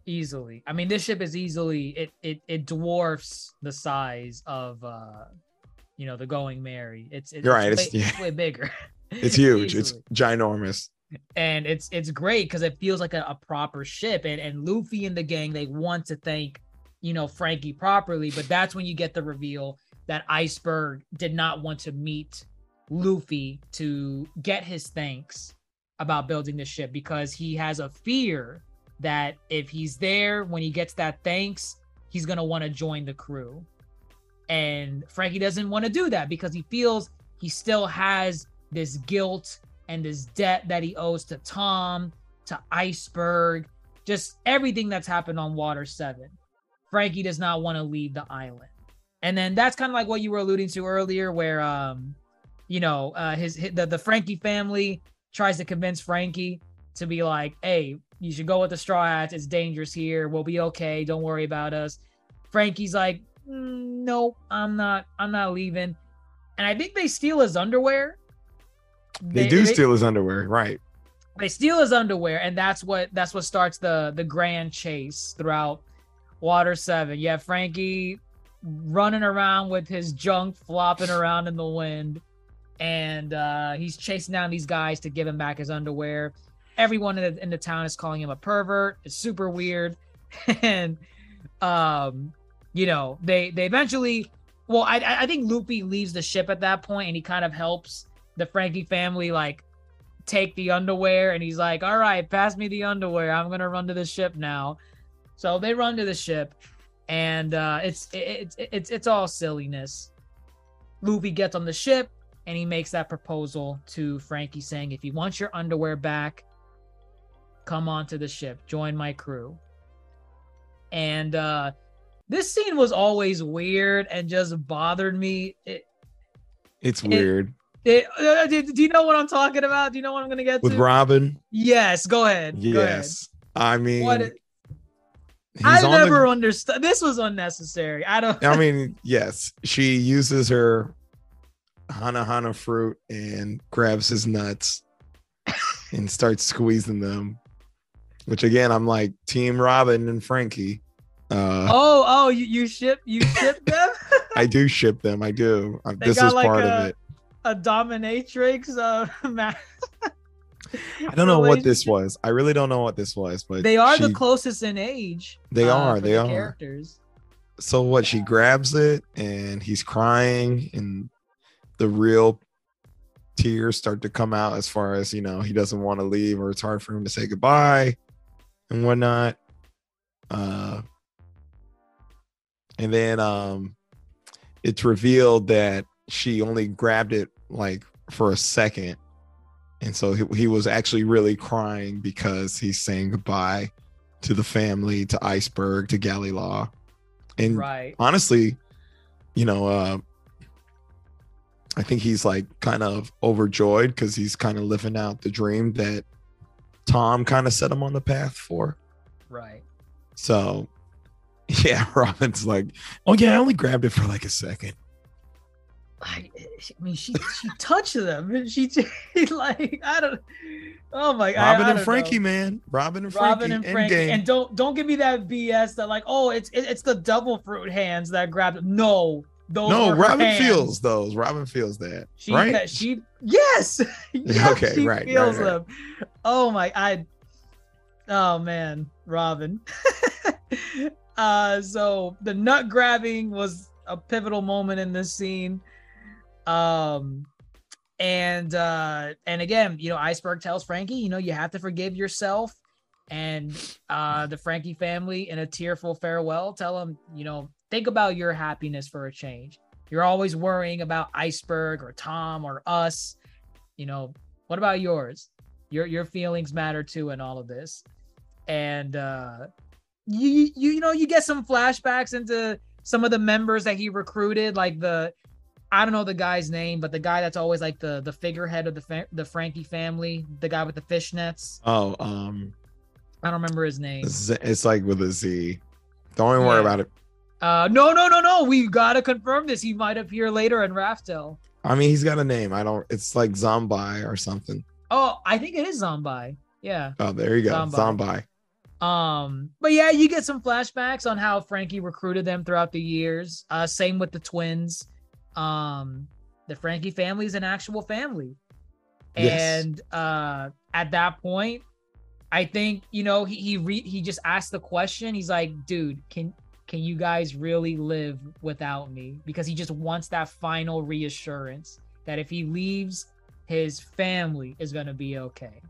Easily. I mean, this ship is easily it it it dwarfs the size of uh you know the Going Merry. It's, it's You're right, Way, it's- yeah. it's way bigger. It's huge. it's ginormous. and it's it's great because it feels like a, a proper ship. And and Luffy and the gang they want to thank you know Franky properly, but that's when you get the reveal that Iceberg did not want to meet Luffy to get his thanks about building the ship because he has a fear that if he's there when he gets that thanks, he's gonna want to join the crew. And Franky doesn't want to do that because he feels he still has this guilt and this debt that he owes to Tom, to Iceberg, just everything that's happened on Water 7. Franky does not want to leave the island. And then that's kind of like what you were alluding to earlier, where um, you know, uh his, his the, the Franky family tries to convince Franky to be like, hey, you should go with the straw hats. It's dangerous here. We'll be okay. Don't worry about us. Franky's like, "Mm, no, I'm not, I'm not leaving. And I think they steal his underwear. They, do steal his underwear, right? they steal his underwear and that's what that's what starts the the grand chase throughout water seven Yeah, franky running around with his junk flopping around in the wind and uh he's chasing down these guys to give him back his underwear everyone in the, in the town is calling him a pervert. It's super weird. And um you know they they eventually well i i think Luffy leaves the ship at that point and he kind of helps the franky family like take the underwear and he's like all right pass me the underwear. I'm gonna run to the ship now. So they run to the ship and uh it's it's it's it's all silliness. Luffy gets on the ship and he makes that proposal to franky saying if you want your underwear back come onto the ship join my crew and uh this scene was always weird and just bothered me it, It's weird it, uh, do, do you know what i'm talking about do you know what i'm gonna get with to Robin. Yes, go ahead. Go ahead. Yes, I mean, What? he's I on the- never understood. This was unnecessary. I don't. I mean, yes, she uses her Hana Hana fruit and grabs his nuts and starts squeezing them. Which again, I'm like Team Robin and Franky. Uh, oh, oh, you, you ship you ship them. I do ship them. I do. They this got is like part a- of it. a dominatrix. Uh, ma- I don't know what this was. I really don't know what this was, but They are the closest in age. They uh, are, they the are. Characters. so what? She grabs it and he's crying, and the real tears start to come out as far as you know he doesn't want to leave or it's hard for him to say goodbye and whatnot. Uh, and then um, it's revealed that she only grabbed it like for a second, and so he, he was actually really crying because he's saying goodbye to the family, to Iceberg, to Galley-La, and Right. honestly, you know, uh, I think he's like kind of overjoyed because he's kind of living out the dream that Tom kind of set him on the path for. Right. So, yeah, Robin's like, oh yeah, I only grabbed it for like a second. I, eh, I mean, she she touched them. She like I don't. Oh my God. Robin and Franky, man, Robin and Franky, Robin and Franky, Endgame. and don't don't give me that BS that like oh it's it, it's the devil fruit hands that grabbed. No, those no, Robin feels those. Robin feels that, She right? she yes, yes Okay, she right, right, feels right. them. Oh my, I Oh man, Robin. uh so the nut grabbing was a pivotal moment in this scene. Um and uh and again, you know, Iceberg tells Franky, you know, you have to forgive yourself. And uh the Franky family in a tearful farewell tell him, you know, think about your happiness for a change. You're always worrying about Iceberg or Tom or us. You know, what about yours? Your your feelings matter too in all of this. And uh you you you know, you get some flashbacks into some of the members that he recruited, like the I don't know the guy's name, but the guy that's always like the the figurehead of the fa- the Franky family, the guy with the fishnets. Oh, um, I don't remember his name. It's like with a Z. Don't even worry about it. Uh, no, no, no, no. We gotta confirm this. He might appear later in Raftel. I mean, he's got a name. I don't. It's like Zombie or something. Oh, I think it is Zombie. Yeah. Oh, there you go. Zombie. Um, but yeah, you get some flashbacks on how Franky recruited them throughout the years. Uh, same with the twins. Um, the Franky family is an actual family. Yes. And uh at that point, I think, you know, he he re- he just asked the question. He's like, dude, can can you guys really live without me? Because he just wants that final reassurance that if he leaves, his family is gonna be okay.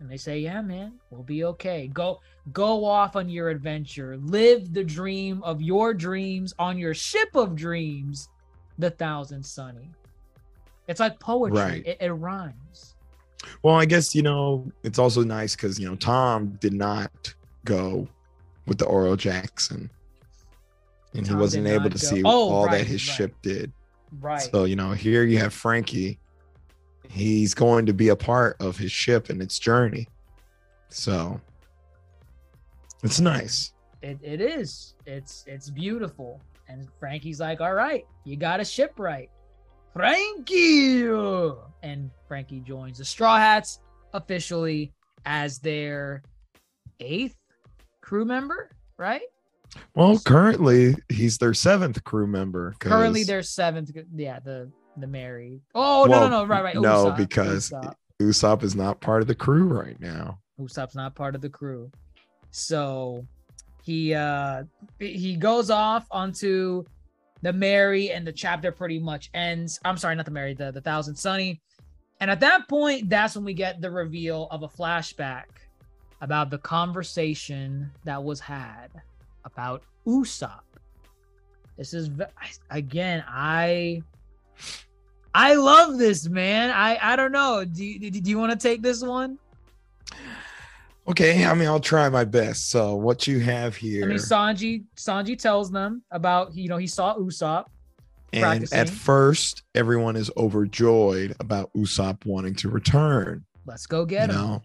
And they say, "Yeah, man, we'll be okay. Go go off on your adventure. Live the dream of your dreams on your ship of dreams, the Thousand Sunny." It's like poetry. Right. It, it rhymes. Well, I guess you know it's also nice because you know Tom did not go with the Oro Jackson, and he Tom wasn't able to go- see Oh, all right, that his right. ship did. Right. So you know here you have Franky. He's going to be a part of his ship and its journey. So it's nice. It, it is. It's it's beautiful. And Franky's like, all right, you got a ship right. Franky! And Franky joins the Straw Hats officially as their eighth crew member, right? Well, currently he's their seventh crew member. 'cause- Currently their seventh. Yeah, the the Merry. Oh no no no right right. no, Usopp, because Usopp. Usopp is not part of the crew right now. Usopp's not part of the crew. So he uh he goes off onto the Merry and the chapter pretty much ends. I'm sorry, not the Merry, the, the Thousand Sunny. And at that point, that's when we get the reveal of a flashback about the conversation that was had about Usopp. This is again, I I love this man. I I don't know. Do you, do you want to take this one? Okay, I mean I'll try my best. So what you have here, I mean, Sanji Sanji tells them about you know he saw Usopp. and practicing. at first everyone is overjoyed about Usopp wanting to return. Let's go get you him. know,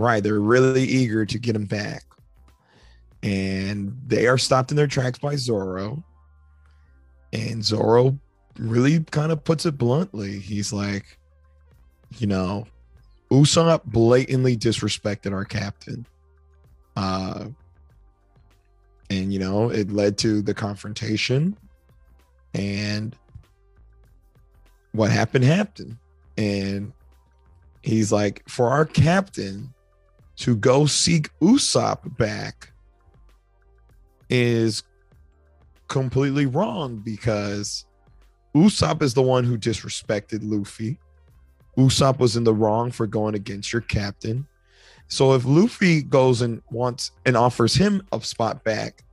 right? They're really eager to get him back, and they are stopped in their tracks by Zoro. And Zoro really kind of puts it bluntly. He's like, you know, Usopp blatantly disrespected our captain. Uh and you know, it led to the confrontation and what happened happened. And he's like, for our captain to go seek Usopp back is completely wrong because Usopp is the one who disrespected Luffy. Usopp was in the wrong for going against your captain. So if Luffy goes and wants and offers him a spot back,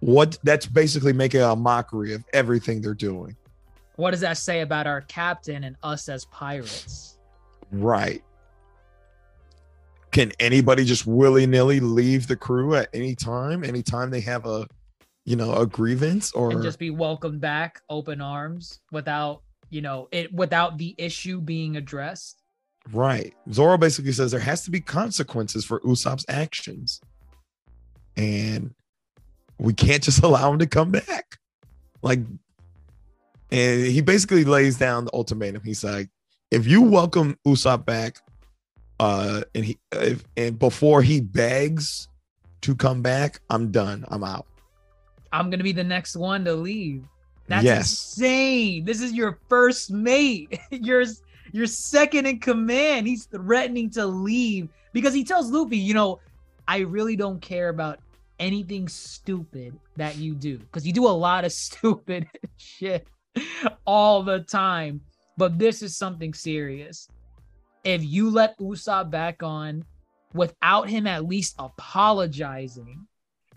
what that's basically making a mockery of everything they're doing. What does that say about our captain and us as pirates? Right. Can anybody just willy-nilly leave the crew at any time, anytime they have a you know, a grievance or and just be welcomed back, open arms, without you know it, without the issue being addressed. Right. Zoro basically says there has to be consequences for Usopp's actions. And we can't just allow him to come back. Like, and he basically lays down the ultimatum. He's like, if you welcome Usopp back, uh, and he if, and before he begs to come back, I'm done. I'm out. I'm gonna be the next one to leave. That's Yes. insane. This is your first mate. you're Your second in command. He's threatening to leave because he tells Luffy, you know, I really don't care about anything stupid that you do because you do a lot of stupid shit all the time. But this is something serious. If you let Usopp back on without him at least apologizing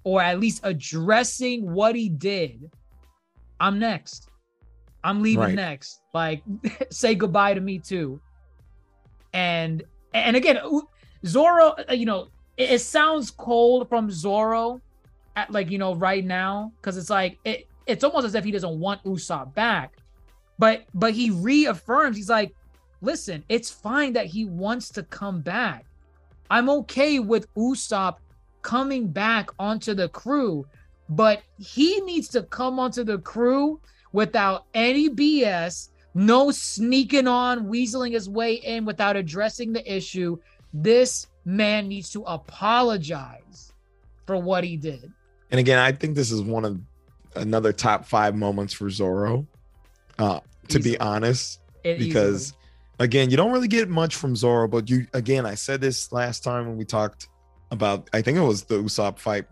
or at least addressing what he did, I'm next. I'm leaving Right. next. Like, say goodbye to me too. And and again, Zoro, uh, you know, it, it sounds cold from Zoro, at like you know right now, because it's like it. It's almost as if he doesn't want Usopp back, but but he reaffirms. He's like, listen, it's fine that he wants to come back. I'm okay with Usopp coming back onto the crew, but he needs to come onto the crew without any BS, no sneaking on, weaseling his way in without addressing the issue. This man needs to apologize for what he did. And again, I think this is one of another top five moments for Zoro. Uh, to Easily. be honest, It because easily- again, you don't really get much from Zoro, but you again, I said this last time when we talked about I think it was the Usopp fight,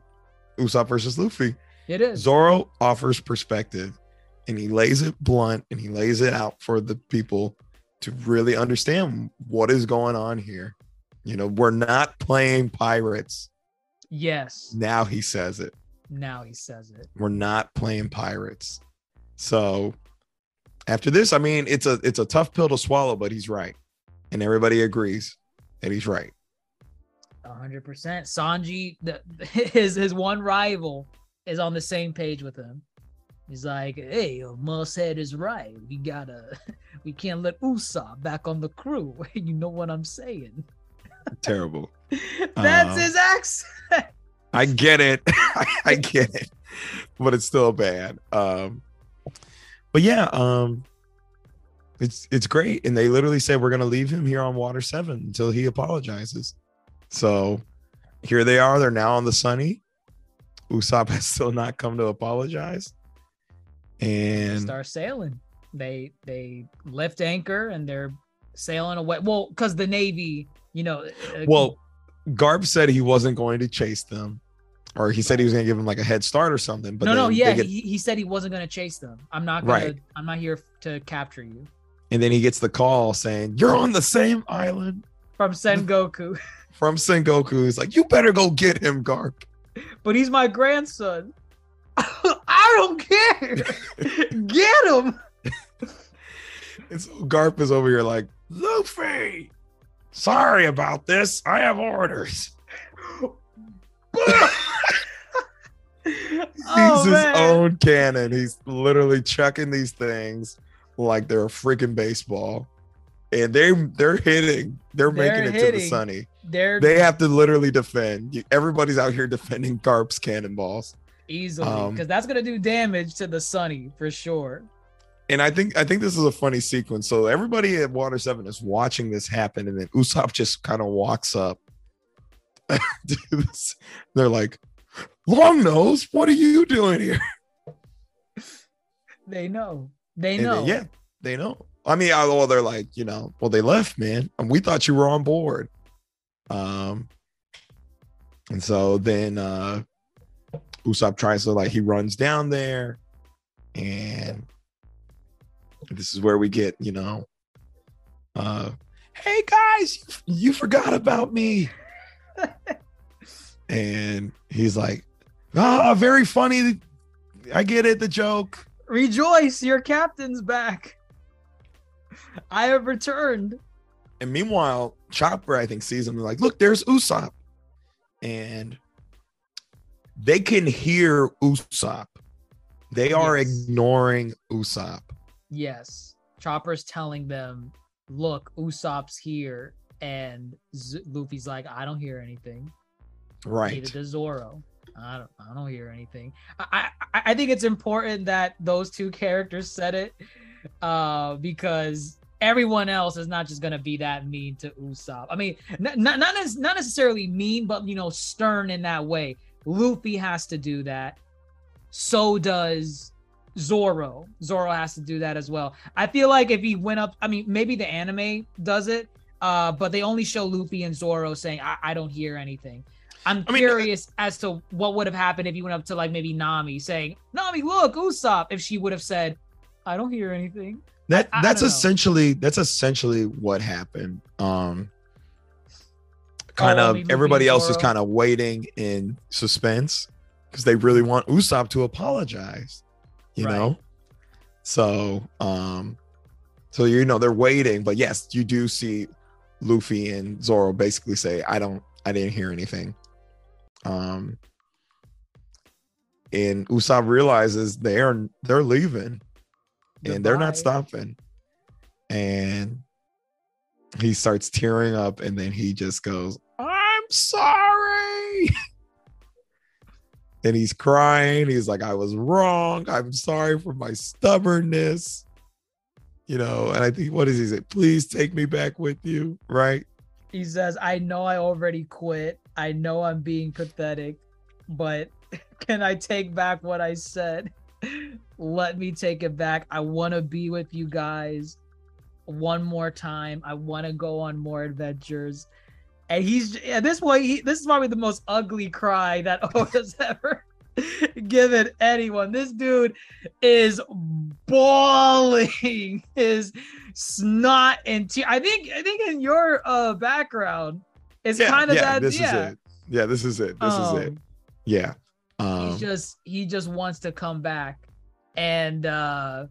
Usopp versus Luffy. it is. Zoro offers perspective and he lays it blunt and he lays it out for the people to really understand what is going on here. You know, we're not playing pirates. yes. Now he says it. Now he says it. We're not playing pirates. So after this, I mean, it's a it's a tough pill to swallow, but he's right. And everybody agrees that he's right. A hundred percent. Sanji, the, his his one rival, is on the same page with him. He's like, "Hey, Mushead is right. We gotta, we can't let Usopp back on the crew. you know what I'm saying? Terrible. That's Uh, his accent. I get it. I get it. But it's still bad. Um but yeah, um it's it's great. And they literally said we're gonna leave him here on water seven until he apologizes. So here they are. They're now on the sunny. Usopp has still not come to apologize. And Start sailing. They they lift anchor and they're sailing away. Well, because the Navy, you know. uh, well, Garp said he wasn't going to chase them, or he said he was going to give him like a head start or something. But no, no, yeah, get- he, he said he wasn't gonna chase them. I'm not gonna. Right. I'm not here to capture you. and then he gets the call saying, You're on the same island From Sengoku, from Sengoku. He's like, You better go get him, Garp. but he's my grandson. I don't care. Get him. And so Garp is over here like, Luffy, sorry about this. I have orders. He's oh, his man. own cannon. He's literally chucking these things like they're a freaking baseball. And they they're hitting. They're, They're making it to the sunny. They're They have to literally defend. Everybody's out here defending Garp's cannonballs. easily um, because that's gonna do damage to the Sunny for sure. And I think I think this is a funny sequence. So everybody at Water Seven is watching this happen, and then Usopp just kind of walks up. They're like, "Long nose, what are you doing here?" They know. They know. then, yeah, they know. I mean, although they're like, you know, well, they left, man, and we thought you were on board. Um, and so then uh Usopp tries to like he runs down there, and this is where we get, you know, uh, hey guys, you, you forgot about me, and he's like, ah, very funny. I get it, the joke. Rejoice, your captain's back. I have returned. And meanwhile, Chopper, I think, sees him like, look, there's Usopp. And they can hear Usopp. They are Yes. ignoring Usopp. Yes. Chopper's telling them, look, Usopp's here. And Z- Luffy's like, I don't hear anything. Neither Right. does Zoro. I don't, I don't hear anything. I, I, I think it's important that those two characters said it, uh, because everyone else is not just gonna be that mean to Usopp. I mean, not not not, nec- not necessarily mean, but you know, stern in that way. Luffy has to do that. So does Zoro. Zoro has to do that as well. I feel like if he went up, I mean, maybe the anime does it, uh, but they only show Luffy and Zoro saying, I, I don't hear anything. I'm I mean, uh, curious as to what would have happened if you went up to like maybe Nami saying, Nami, look, Usopp, if she would have said, I don't hear anything. That I- I that's don't know. essentially that's essentially what happened. Um kind Oh, I of mean, everybody else is kind of waiting in suspense because they really want Usopp to apologize, you Right. know? So um so you know they're waiting, but yes, you do see Luffy and Zoro basically say, I don't I didn't hear anything. Um and Usopp realizes they're they're leaving and they're not stopping. And he starts tearing up, and then he just goes, I'm sorry. and he's crying. He's like, I was wrong. I'm sorry for my stubbornness. You know, and I think, what does he say? Please take me back with you. Right. He says, I know I already quit. I know I'm being pathetic, but can I take back what I said? Let me take it back. I want to be with you guys one more time. I want to go on more adventures. And he's at this point, he, this is probably the most ugly cry that Oda's ever given anyone. This dude is bawling his snot and tear. I think I think in your uh background, it's kind of that. This yeah, is it. Yeah, this is it. This is it. Um, Yeah. He Um, just he just wants to come back, and uh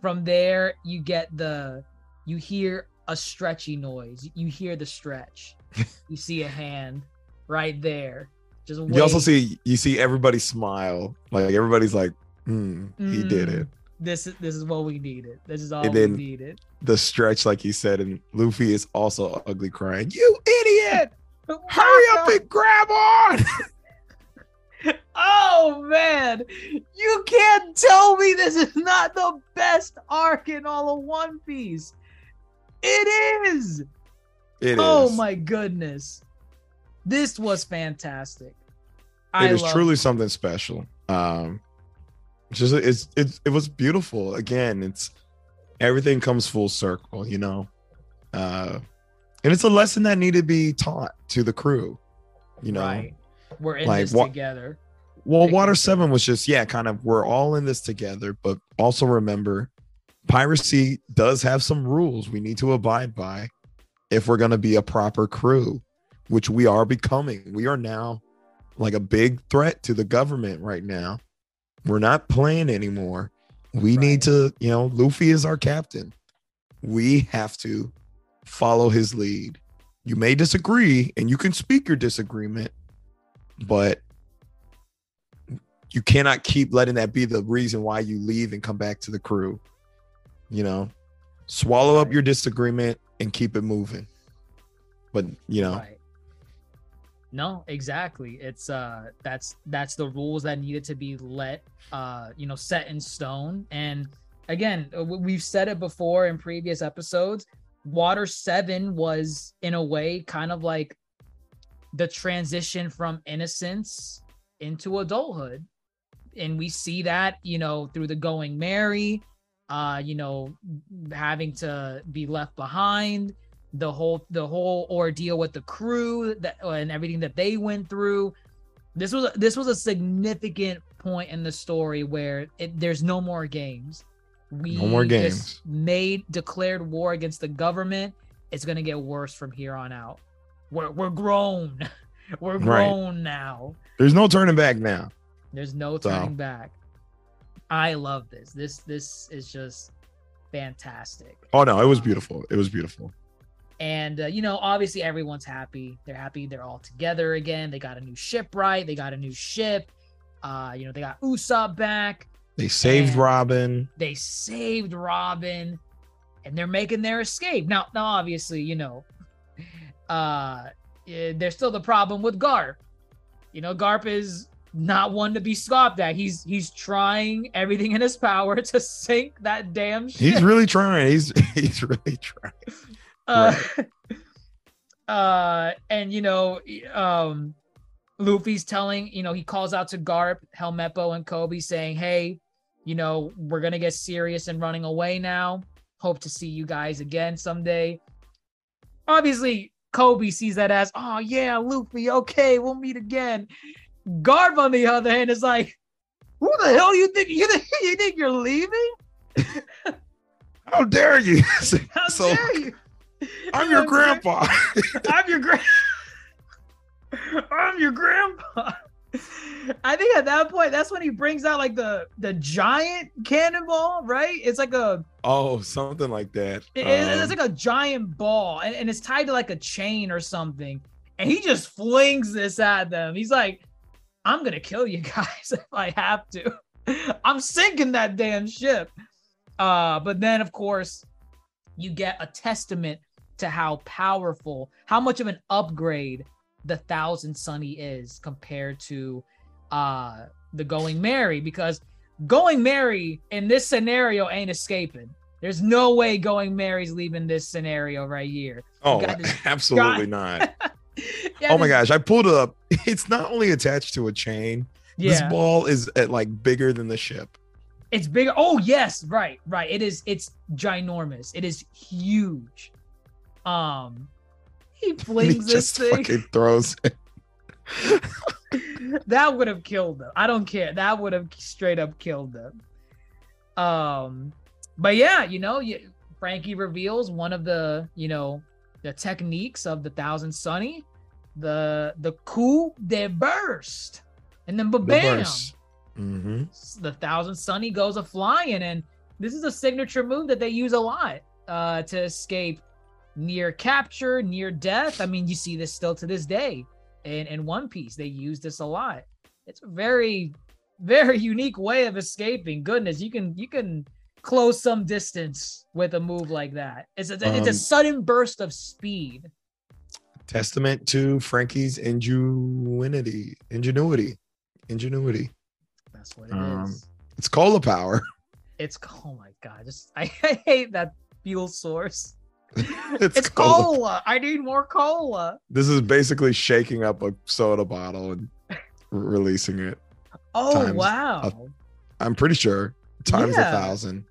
from there you get the you hear a stretchy noise. You hear the stretch. you see a hand right there. Just you also see you see everybody smile. Like everybody's like, hmm, he did Mm. it. this is this is what we needed. This is all And we then- needed. the stretch, like he said, and Luffy is also ugly crying. You idiot! Hurry up and grab on! Oh man, you can't tell me this is not the best arc in all of One Piece. It is. It is. oh my goodness, this was fantastic. I It is love truly something special. Um, just it's it's it was beautiful. Again, it's everything comes full circle. You know, uh, and it's a lesson that needed to be taught to the crew. You know, right. We're in like, this what- together. Well, Water. Seven was just yeah, kind of we're all in this together, but also remember, piracy does have some rules we need to abide by if we're going to be a proper crew, which we are becoming. We are now like a big threat to the government right now. We're not playing anymore. We Right. need to, you know, Luffy is our captain. We have to follow his lead. You may disagree and you can speak your disagreement, but you cannot keep letting that be the reason why you leave and come back to the crew. You know, swallow up your disagreement and keep it moving. But you know, Right. No, exactly. It's uh that's that's the rules that needed to be let uh you know set in stone. And again, uh, we've said it before in previous episodes. Water 7 was in a way kind of like the transition from innocence into adulthood. And we see that, you know, through the going Merry, uh, you know, having to be left behind, the whole the whole ordeal with the crew that and everything that they went through. This was this was a significant point in the story where it, there's no more games. We No more just games. made declared war against the government. It's gonna get worse from here on out. We're we're grown. We're Right. grown now. there's no turning back now. There's no So- turning back. I love this. This this is just fantastic. Oh no, it was beautiful. It was beautiful. And uh, you know, obviously everyone's happy. They're happy they're all together again. They got a new ship right. They got a new ship. Uh, you know, they got Usopp back. They saved Robin. They saved Robin and they're making their escape. Now, now obviously, you know, uh eh, there's still the problem with Garp. You know, Garp is not one to be scoffed at. He's he's trying everything in his power to sink that damn ship. He's really trying. He's he's really trying. Uh, uh and you know um luffy's telling you know he calls out to garp helmeppo and koby saying hey you know, we're gonna get serious and running away now. Hope to see you guys again someday. Obviously, Koby sees that as, oh yeah, Luffy, okay, we'll meet again. Garp, on the other hand, is like, who the hell you think you think you think you're leaving? How dare you? How So, dare you? I'm You your what I'm saying? grandpa. I'm your grand. I'm your grandpa. I think at that point, that's when he brings out like the the giant cannonball, right? It's like a oh, something like that. it- it's Um, like a giant ball, and, and it's tied to like a chain or something. And he just flings this at them. He's like, "I'm gonna kill you guys if I have to. I'm sinking that damn ship." Uh, but then of course, you get a testament to how powerful, how much of an upgrade the Thousand Sunny is compared to uh the Going Merry, because Going Merry in this scenario ain't escaping. There's no way Going Merry's leaving this scenario right here. oh, absolutely not. Yeah, oh my gosh, I pulled it up. It's not only attached to a chain. This ball is at like bigger than the ship. it's bigger. Oh yes, right, right. It is. It's ginormous. It is huge. Um, he He flings this thing. fucking throws it. that would have killed them. I don't care. That would have straight up killed them. Um, but yeah, you know, you, Franky reveals one of the, you know, the techniques of the Thousand Sunny, the the coup de burst, and then The bam, burst. Mhm. the Thousand Sunny goes a flying, and this is a signature move that they use a lot uh, to escape near capture, near death. I mean, you see this still to this day in in One Piece. They use this a lot. It's a very, very unique way of escaping. Goodness, you can you can close some distance with a move like that. It's a it's a Um, sudden burst of speed. Testament to Franky's ingenuity, ingenuity, ingenuity. That's what it is. um, It's cola power. It's oh my god, just I, I hate that fuel source. It's, It's cola. cola. I need more cola. This is basically shaking up a soda bottle and releasing it. Oh wow. I'm pretty sure times Yeah. a thousand.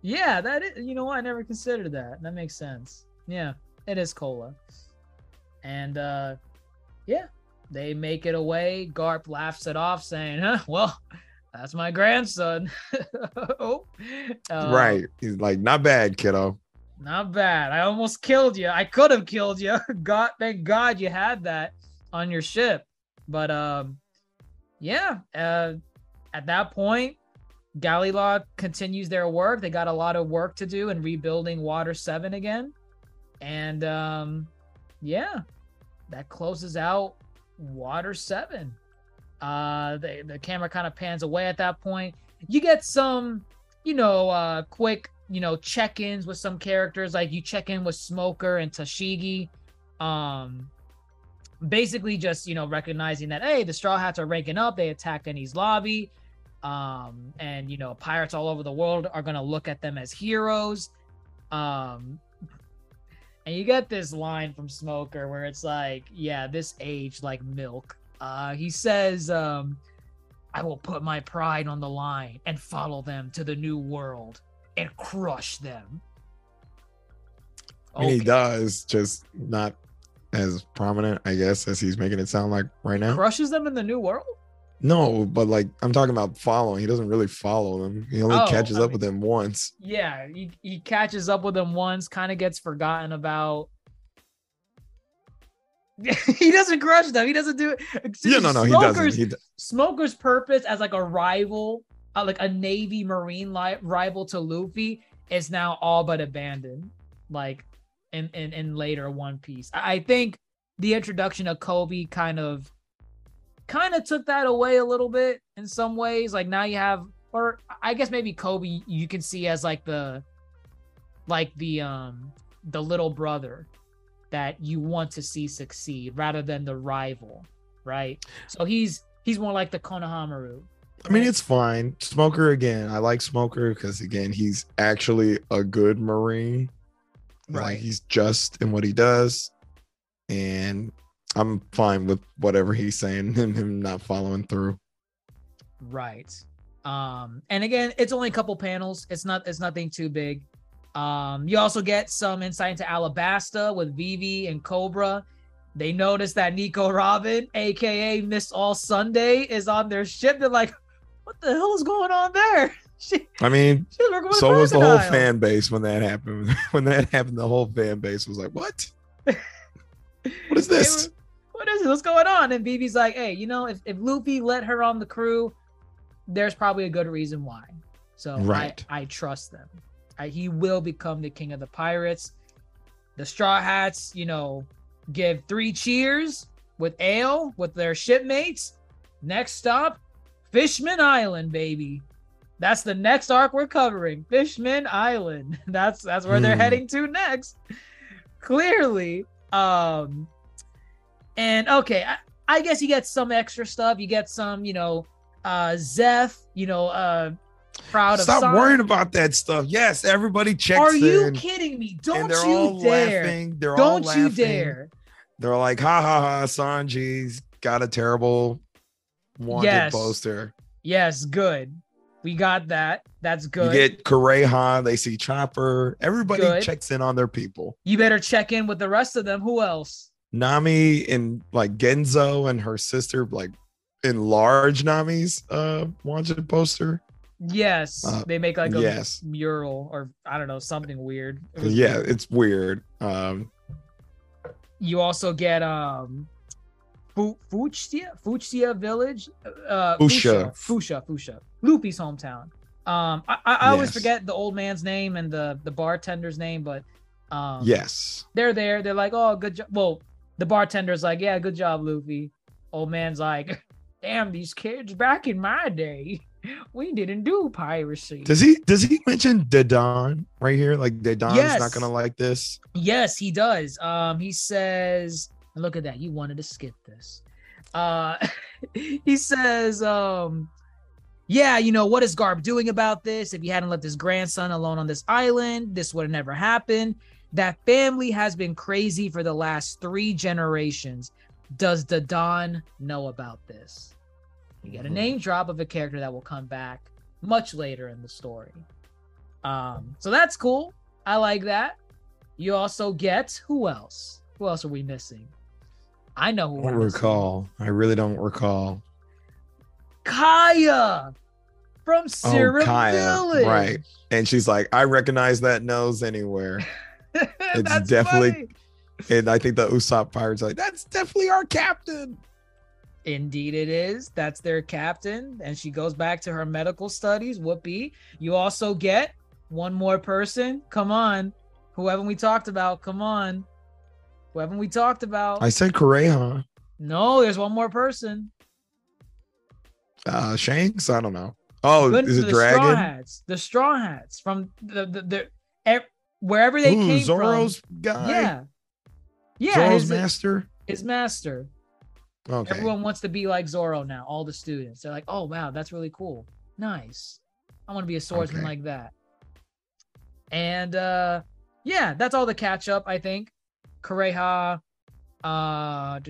Yeah, that is. You know what? I never considered that. That makes sense. Yeah, it is cola. And uh, yeah, they make it away. Garp laughs it off, saying, "Huh? Well, that's my grandson." oh, Uh, right. He's like, not bad, kiddo. Not bad. I almost killed you. I could have killed you. God, thank God you had that on your ship. But um, yeah. Uh, at that point, Galley-La continues their work. They got a lot of work to do in rebuilding Water Seven again, and um, yeah, that closes out Water Seven. Uh, the the camera kind of pans away at that point. You get some, you know, uh, quick, you know, check-ins with some characters. Like you check in with Smoker and Tashigi. Um, basically just you know recognizing that hey, the Straw Hats are ranking up. They attacked Enies Lobby. Um, and you know, pirates all over the world are gonna look at them as heroes. Um, and you get this line from Smoker where it's like, yeah, this age like milk. Uh, he says, um, I will put my pride on the line and follow them to the new world and crush them. I mean, he does, just not as prominent, I guess, as he's making it sound like right now. Crushes them in the new world? No, but like I'm talking about following. He doesn't really follow them. He only Oh, catches I up with them once. Yeah, he, he catches up with them once, kind of gets forgotten about. he doesn't crush them. He doesn't do it. Yeah, no, no, he doesn't. He, d- Smoker's purpose as like a rival, uh, like a Navy Marine li- rival to Luffy, is now all but abandoned. Like in in, in later One Piece, I, I think the introduction of Koby kind of kind of took that away a little bit in some ways. Like now you have, or I guess maybe Koby you can see as like the like the um the little brother that you want to see succeed rather than the rival, right? So he's he's more like the Konohamaru. I mean, it's fine. Smoker again. I like Smoker because again, he's actually a good Marine. Right. Like he's just in what he does, and I'm fine with whatever he's saying and him not following through. right. Um, and again, it's only a couple panels. It's not it's nothing too big. Um, you also get some insight into Alabasta with Vivi and Cobra. They notice that Nico Robin, aka Miss All Sunday, is on their ship. They're like, "What the hell is going on there?" She, I mean, working so was the whole fan base when that happened. when that happened, the whole fan base was like, "What? What is this?" were, what is it? What's going on? And BB's like, hey, you know, if, if Luffy let her on the crew, there's probably a good reason why. So Right. I, I trust them. I, he will become the king of the pirates. The Straw Hats, you know, give three cheers with ale with their shipmates. Next stop, Fishman Island, baby. That's the next arc we're covering. Fishman Island. That's that's where they're Hmm. heading to next. Clearly. Um and okay, I, I guess you get some extra stuff. You get some, you know, uh Zeff, you know, uh proud of Stop worrying about that stuff. Yes, everybody checks Are you in, kidding me? Don't you dare. laughing. They're Don't laughing. you dare. They're like, "Ha ha ha!" Sanji's got a terrible wanted Yes. poster. Yes, good. We got that. That's good. You get Kureha. They see Chopper. Everybody Good. checks in on their people. you better check in with the rest of them. Who else? Nami and like Genzo and her sister like enlarge Nami's uh wanted poster. Yes, Uh, they make like a yes. mural or I don't know something weird. It Yeah, weird. it's weird. Um You also get um, Fu- Fuchsia Fuchsia Village. Uh, Fuchsia. Fuchsia. Fuchsia. Luffy's hometown. Um, I, I, I always forget the old man's name and the the bartender's name, but um, yes. they're there. They're like, oh, good job. Well, the bartender's like, yeah, good job, Luffy. Old man's like, damn, these kids back in my day, we didn't do piracy. Does he does he mention Dadan right here? Like Dadan's Yes. not gonna like this. Yes, he does. Um, he says, look at that. You wanted to skip this. Uh, he says, um, yeah, you know, what is Garp doing about this? If he hadn't left his grandson alone on this island, this would have never happened. That family has been crazy for the last three generations. Does the Don know about this? You get a Mhm. name drop of a character that will come back much later in the story. Um, so that's cool. I like that. You also get who else? Who else are we missing? I know who I don't recall. I really don't recall. Kaya from Syrup Oh, Kaya, Village. right. And she's like, I recognize that nose anywhere. It's definitely- funny. And I think the Usopp pirates are like, that's definitely our captain. Indeed, it is. That's their captain, and she goes back to her medical studies. Whoopee. You also get one more person. Come on, who haven't we talked about? Come on, who haven't we talked about? I said Kureha. no, there's one more person. Uh Shanks? I don't know. Oh, Good is it the Straw Dragon? Hats. The Straw Hats from the the, the ev- wherever they Ooh, came Zoro's from. guy. Yeah, yeah. Zoro's his, master. his master. Okay. Everyone wants to be like Zoro now. All the students. They're like, oh wow, that's really cool. Nice. I want to be a swordsman Okay. like that. And uh yeah, that's all the catch up, I think. Kureha, uh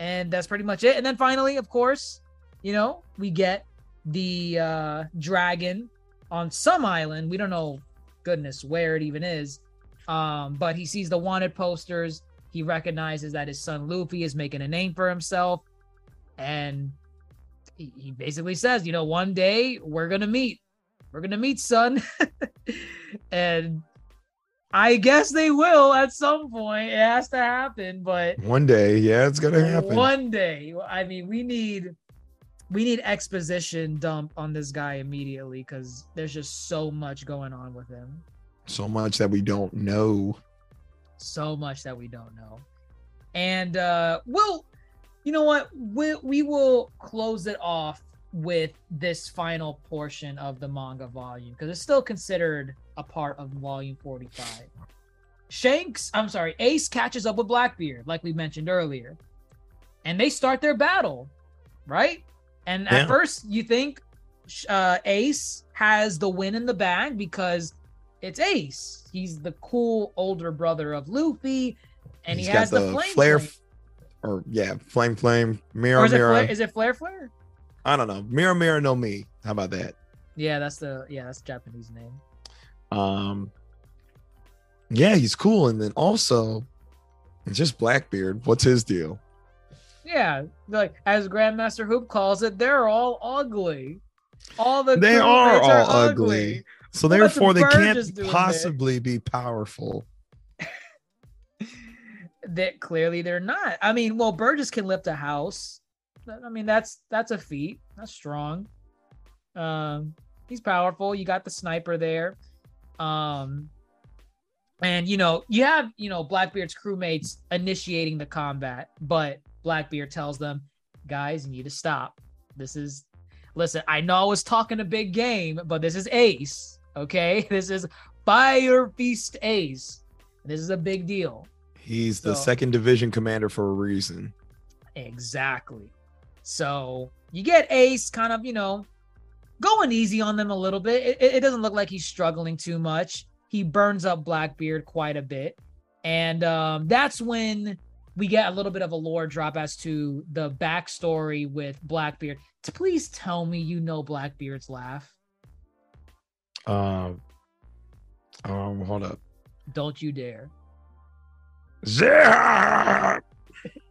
and that's pretty much it. And then finally, of course, you know, we get the uh dragon on some island. We don't know goodness where it even is. Um, but he sees the wanted posters he recognizes that his son Luffy is making a name for himself. And he, he basically says, you know, one day we're going to meet. We're going to meet, son. and I guess they will at some point. It has to happen. But One day, yeah, it's gonna happen. one day, I mean, we need. We need exposition dump on this guy immediately because there's just so much going on with him. So much that we don't know. so much that we don't know. And uh we'll you know what? We we will close it off with this final portion of the manga volume because it's still considered a part of volume 45. Shanks, I'm sorry, Ace catches up with Blackbeard, like we mentioned earlier. And they start their battle, right? And Yeah. at first you think uh Ace has the win in the bag because it's Ace. He's the cool older brother of Luffy, and He's he has the, flame flare, flame. or yeah, flame, flame, mirror, Or is it, mirror. flare, is it flare flare? I don't know. Mera, Mera, no Mi. How about that? Yeah, that's the yeah, that's the Japanese name. Um, yeah, he's cool. And then also, just Blackbeard. What's his deal? Yeah, like as Grandmaster Hoop calls it, they're all ugly. All the They are all ugly. So What about the therefore, they can't possibly be powerful. That clearly they're not. I mean, well, Burgess can lift a house. I mean, that's that's a feat. That's strong. Um, he's powerful. You got the sniper there. Um, and you know, you have you know Blackbeard's crewmates initiating the combat, but Blackbeard tells them, "Guys, you need to stop. This is listen. I know I was talking a big game, but this is Ace. Okay, this is Fire Fist Ace. This is a big deal. He's the So- second division commander for a reason. Exactly. So you get Ace kind of, you know, going easy on them a little bit. It, it- doesn't look like he's struggling too much. He burns up Blackbeard quite a bit. And um, that's when we get a little bit of a lore drop as to the backstory with Blackbeard. Please tell me you know Blackbeard's laugh. Um, um, hold up. Don't you dare. Zah!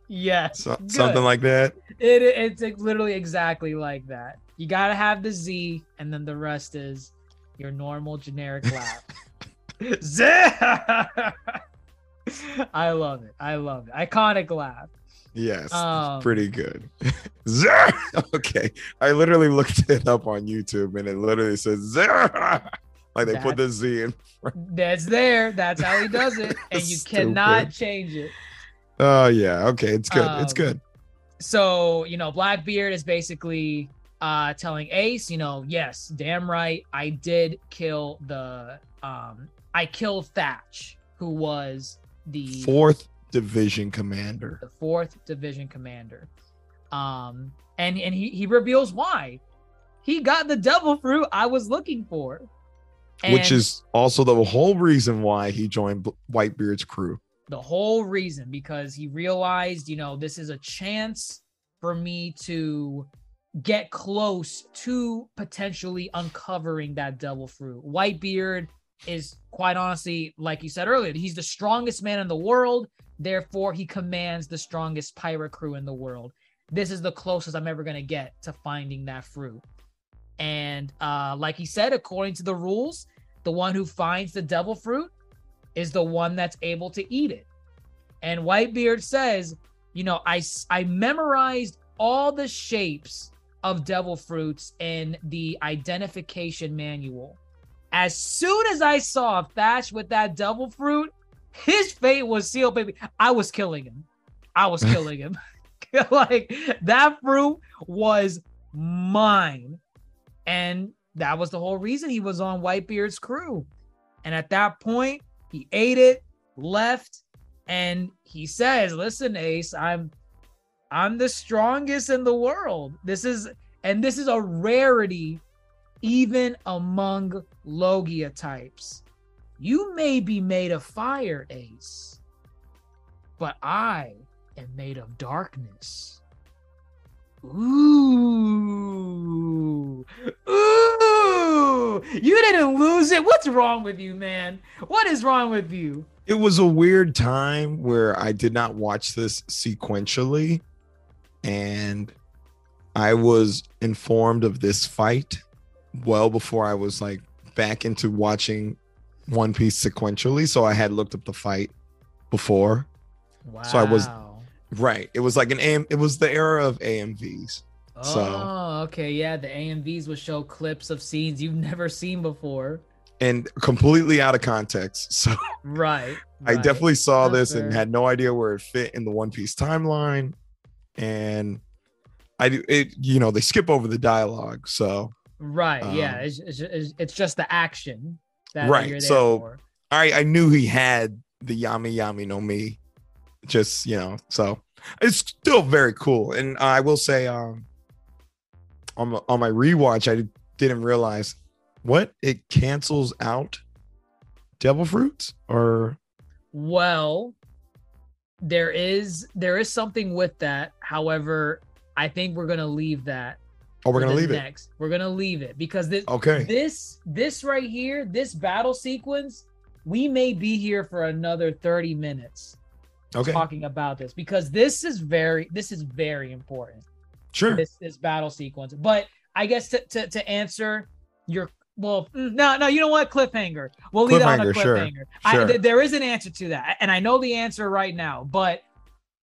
Yes. So- something like that. It, it's like literally exactly like that. You gotta have the Z, and then the rest is your normal generic laugh. Z. I love it. I love it. Iconic laugh. Yes, Um, pretty good. Okay, I literally looked it up on YouTube, and it literally says Zah! like they put the Z in. Front. That's there. That's how he does it, and you Stupid. cannot change it. Oh yeah, okay, it's good. it's Um, good. so you know blackbeard is basically uh telling ace you know yes damn right i did kill the um i killed thatch who was the Fourth division commander. the fourth division commander um and and he, he reveals why he got the devil fruit i was looking for which is also the whole reason why he joined Whitebeard's crew. The whole reason because he realized, you know, this is a chance for me to get close to potentially uncovering that devil fruit. Whitebeard is quite honestly, like you said earlier, he's the strongest man in the world. Therefore, he commands the strongest pirate crew in the world. This is the closest I'm ever going to get to finding that fruit. And uh, like he said, according to the rules, the one who finds the devil fruit is the one that's able to eat it. And Whitebeard says, you know, I, I memorized all the shapes of devil fruits in the identification manual. As soon as I saw Thatch with that devil fruit, his fate was sealed, baby. I was killing him. I was killing him. like that fruit was mine. And that was the whole reason he was on Whitebeard's crew. And at that point, he ate it, left, and he says, "Listen, Ace, I'm I'm the strongest in the world. This is and this is a rarity even among Logia types. You may be made of fire, Ace, but I am made of darkness." Ooh. Ooh. You didn't lose it. What's wrong with you, man? What is wrong with you? It was a weird time where I did not watch this sequentially, and I was informed of this fight well before I was like back into watching One Piece sequentially. So I had looked up the fight before. Wow. So I was- Right. It was like an AM. It was the era of AMVs. so- Oh, okay. Yeah, the AMVs would show clips of scenes you've never seen before. and completely out of context. So Right. I right. definitely saw That's this and had no idea where it fit in the One Piece timeline. And I do it, you know, they skip over the dialogue. So Right. yeah. um, It's, it's, it's, it's just the action. That Right, so- for. I I knew he had the Yami Yami no Mi. Just, you know, so it's still very cool. And I will say, um, on my, on my rewatch, I didn't realize what it cancels out devil fruits or Well, there is there is something with that. However, I think we're gonna leave that Oh, we're gonna leave it. next. We're gonna leave it because this Okay. this this right here, this battle sequence, we may be here for another 30 minutes Okay. talking about this because this is very this is very important. Sure. This this battle sequence. But I guess to to, to answer your well, mm, no, no, you know what? Cliffhanger. We'll leave it on a Cliffhanger, sure. I, sure. th- there is an answer to that, and I know the answer right now, but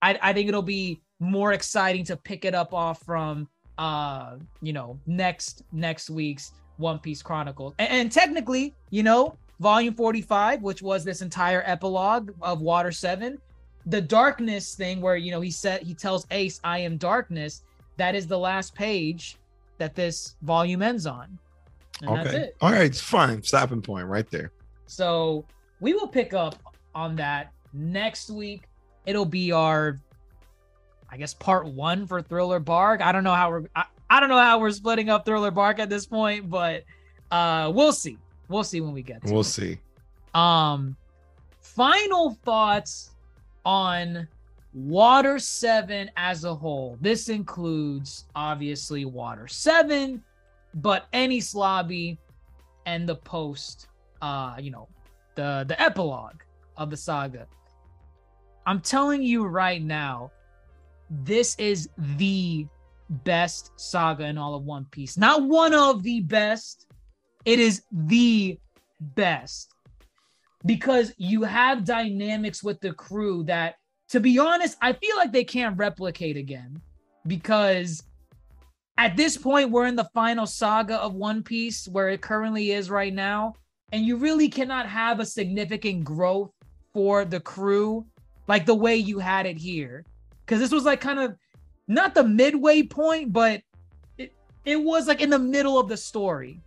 I, I think it'll be more exciting to pick it up off from uh you know next next week's One Piece Chronicles. And, and technically, you know, volume 45, which was this entire epilogue of Water 7, the darkness thing where you know he said he tells Ace, I am darkness, that is the last page that this volume ends on. And that's Okay. it. All right. It's fine. Stopping point right there. So we will pick up on that next week. It'll be our, I guess, part one for Thriller Bark. I don't know how we're, I, I don't know how we're splitting up Thriller Bark at this point, but uh, we'll see. We'll see when we get to We'll it. see. Um, final thoughts on Water 7 as a whole. This includes obviously Water 7, but Enies Lobby and the post, uh, you know, the the epilogue of the saga. I'm telling you right now, this is the best saga in all of One Piece. Not one of the best. It is the best because you have dynamics with the crew that to be honest i feel like they can't replicate again because at this point we're in the final saga of one piece where it currently is right now and you really cannot have a significant growth for the crew like the way you had it here. Because this was like kind of not the midway point but it, it was like in the middle of the story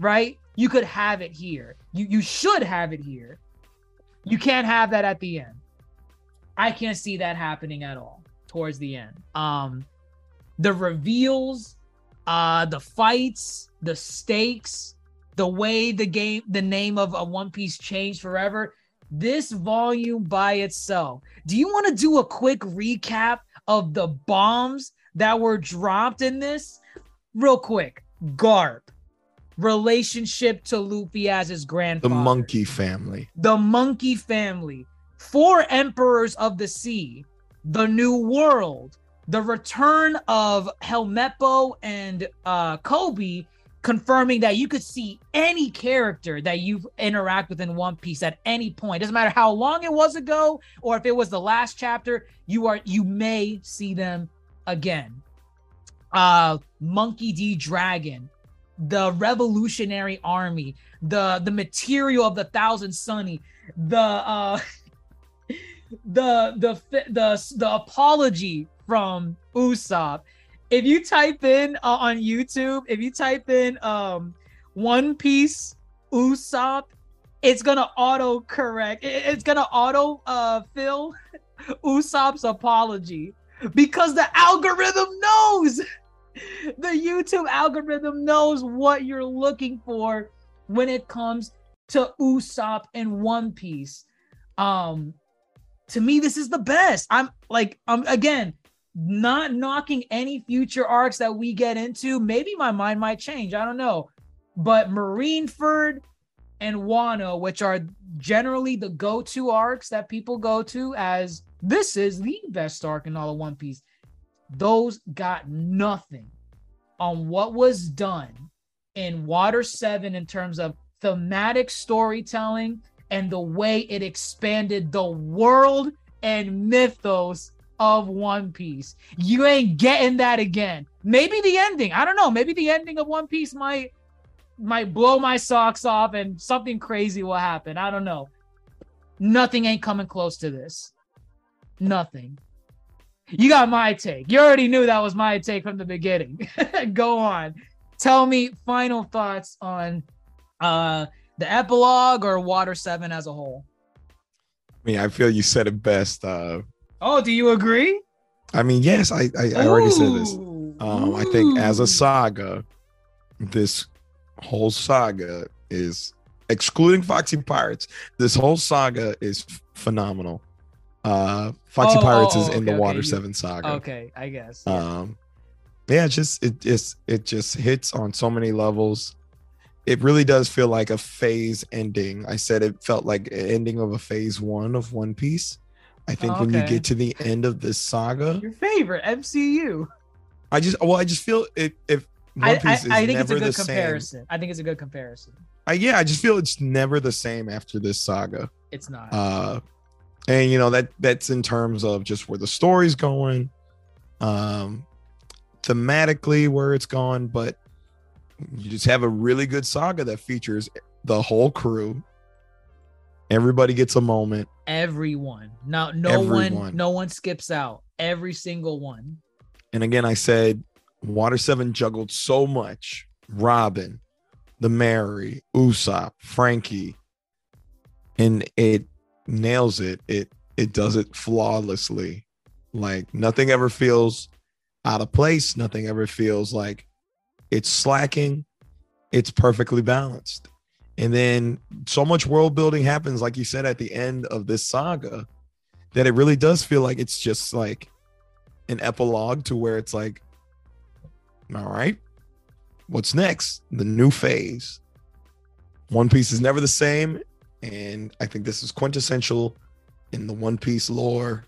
right? You could have it here you you should have it here. You can't have that at the end. I can't see that happening at all towards the end. Um the reveals uh the fights the stakes the way the game the name of a one piece changed forever. This volume by itself. Do you want to do a quick recap of the bombs that were dropped in this? Real quick garp relationship to luffy as his grandfather. The monkey family. the monkey family, four emperors of the sea, the new world, the return of Helmeppo and uh, Koby, confirming that you could see any character that you interact with in One Piece at any point. Doesn't matter how long it was ago or if it was the last chapter, you are you may see them again. Uh Monkey D Dragon, the Revolutionary Army, the the material of the Thousand Sunny, the uh the the the the apology from Usopp. If you type in uh, on YouTube, if you type in um One Piece Usopp, it's gonna auto correct. It's gonna auto uh fill Usopp's apology because the algorithm knows. The YouTube algorithm knows what you're looking for when it comes to Usopp and One Piece. Um, to me, this is the best. I'm like, I'm again, not knocking any future arcs that we get into. Maybe my mind might change. I don't know. But Marineford and Wano, which are generally the go-to arcs that people go to as this is the best arc in all of One Piece. Those got nothing on what was done in Water 7 in terms of thematic storytelling and the way it expanded the world and mythos of One Piece. You ain't getting that again. Maybe the ending. I don't know. Maybe the ending of One Piece might might blow my socks off and something crazy will happen. I don't know. Nothing ain't coming close to this. Nothing. You got my take. You already knew that was my take from the beginning. Go on. Tell me final thoughts on uh the epilogue or Water 7 as a whole. I mean, I feel you said it best. Uh, Oh, do you agree? I mean, yes, I I, I already said this. Ooh. Um, I think as a saga, this whole saga is excluding Foxy Pirates. This whole saga is phenomenal. Uh, Foxy Oh, Pirates oh, is oh, in the Water okay, Seven saga. Okay, I guess. yeah. Um, yeah, it's just it just it just hits on so many levels. It really does feel like a phase ending. I said it felt like an ending of a phase one of One Piece. I think when you get to the end of this saga, Your favorite MCU. I just well, I just feel it if One I, Piece I, is I think it's a never good same. comparison. I think it's a good comparison. I, yeah, I just feel it's never the same after this saga. It's not. uh and you know that that's in terms of just where the story's going um thematically where it's gone but you just have a really good saga that features the whole crew everybody gets a moment Everyone. No, no one. No one skips out. Every single one. and again i said water 7 juggled so much robin the mary usopp franky and it nails it it it does it flawlessly. Like nothing ever feels out of place. Nothing ever feels like it's slacking. It's perfectly balanced. And then so much world building happens like you said at the end of this saga that it really does feel like it's just like an epilogue to where it's like all right what's next? The new phase. One piece is never the same and i think this is quintessential in the one piece lore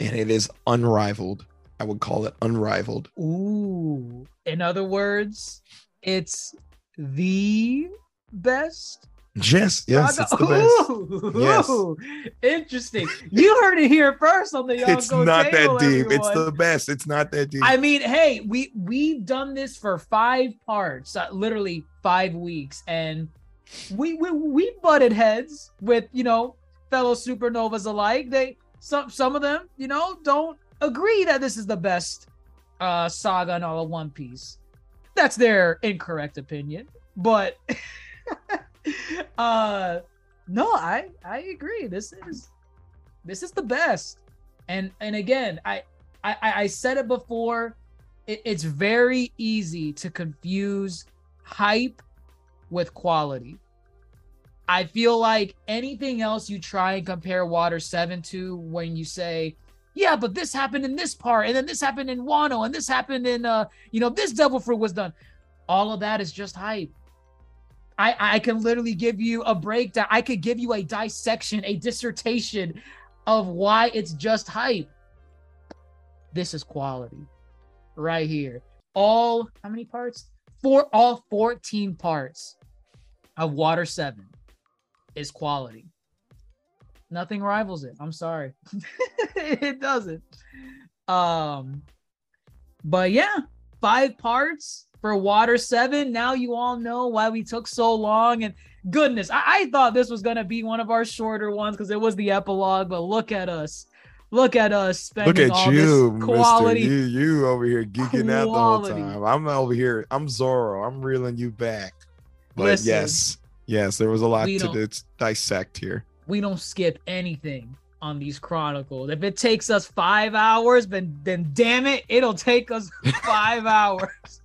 and it is unrivaled. I would call it unrivaled. Ooh. In other words, it's the best. yes yes it's the best. Ooh, Yes. Interesting. You heard it here first on the Young it's not Table, that deep. It's the best. It's not that deep. I mean, hey, we we've done this for five parts, uh, literally five weeks, and we we we butted heads with you know fellow supernovas alike. They some some of them you know don't agree that this is the best uh saga in all of One Piece. That's their incorrect opinion, but uh no, I I agree. This is this is the best, and and again, I I, I said it before. It, it's very easy to confuse hype with quality. I feel like anything else you try and compare Water 7 to when you say, yeah, but this happened in this part, and then this happened in Wano, and this happened in uh, you know, this devil fruit was done. All of that is just hype. I I can literally give you a breakdown. I could give you a dissection, a dissertation of why it's just hype. This is quality right here. All how many parts? Four all 14 parts of Water 7 is quality. Nothing rivals it. I'm sorry. it doesn't. Um but yeah, five parts for Water 7. Now you all know why we took so long and goodness, I, I thought this was gonna be one of our shorter ones because it was the epilogue, but look at us. Look at us Look spending at all you, this quality. Mister. You, you over here geeking out the whole time. I'm over here. I'm Zoro. I'm reeling you back. But Listen. yes, yes, there was a lot We to dissect here. we don't skip anything on these chronicles. If it takes us five hours, then then damn it, it'll take us five hours.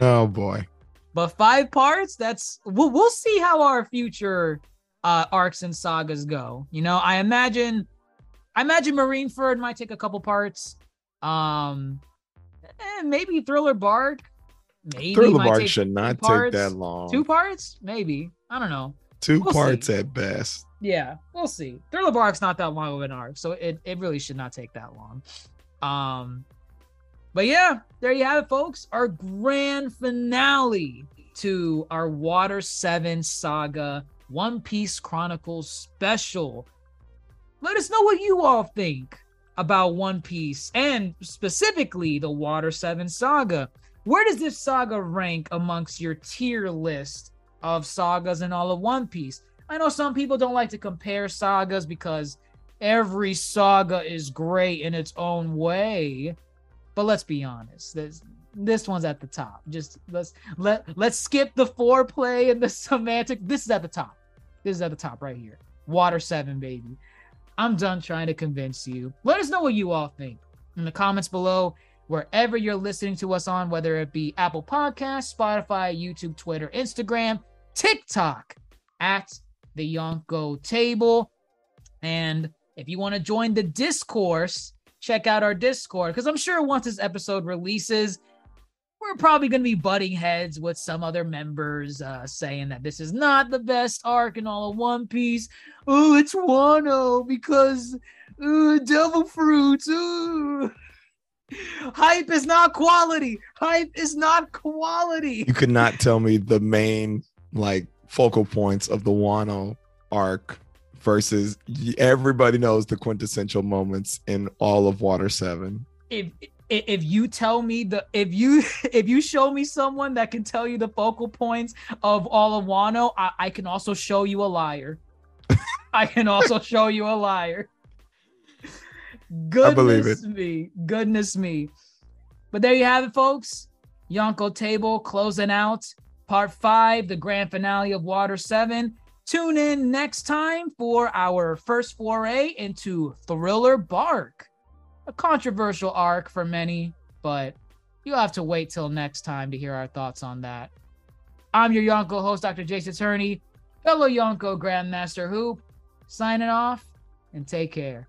Oh boy. But five parts, that's we'll we'll see how our future uh arcs and sagas go. You know, I imagine I imagine Marineford might take a couple parts. Um eh, maybe Thriller Bark. Maybe Thriller might take should not take that long. Two parts? Maybe. I don't know. Two we'll parts see. at best. Yeah, we'll see. Thriller Bark's not that long of an arc, so it, it really should not take that long. Um, but yeah, there you have it, folks. Our grand finale to our Water 7 saga One Piece Chronicles special. Let us know what you all think about One Piece and specifically the Water 7 saga. Where does this saga rank amongst your tier list of sagas in all of One Piece? I know some people don't like to compare sagas because every saga is great in its own way. But let's be honest, this this one's at the top. Just let's let let's skip the foreplay and the semantic. This is at the top. This is at the top right here. Water 7, baby. I'm done trying to convince you. Let us know what you all think in the comments below, wherever you're listening to us on, whether it be Apple Podcasts, Spotify, YouTube, Twitter, Instagram, TikTok, at the Yonko Table. And if you want to join the discourse, check out our Discord because I'm sure once this episode releases, we're probably going to be butting heads with some other members uh, saying that this is not the best arc in all of One Piece. Oh, it's Wano because devil fruits. Ooh. Hype is not quality. Hype is not quality. You could not tell me the main like focal points of the Wano arc versus everybody knows the quintessential moments in all of Water 7. If if you tell me the if you if you show me someone that can tell you the focal points of all of Wano, I, I can also show you a liar. I can also show you a liar. Goodness me. Goodness me. But there you have it, folks. Yonko Table closing out part five, the grand finale of Water 7. Tune in next time for our first foray into Thriller Bark. A controversial arc for many, but you'll have to wait till next time to hear our thoughts on that. I'm your Yonko host, Dr. Jace Attorney, fellow Yonko Grandmaster Hoop, signing off and take care.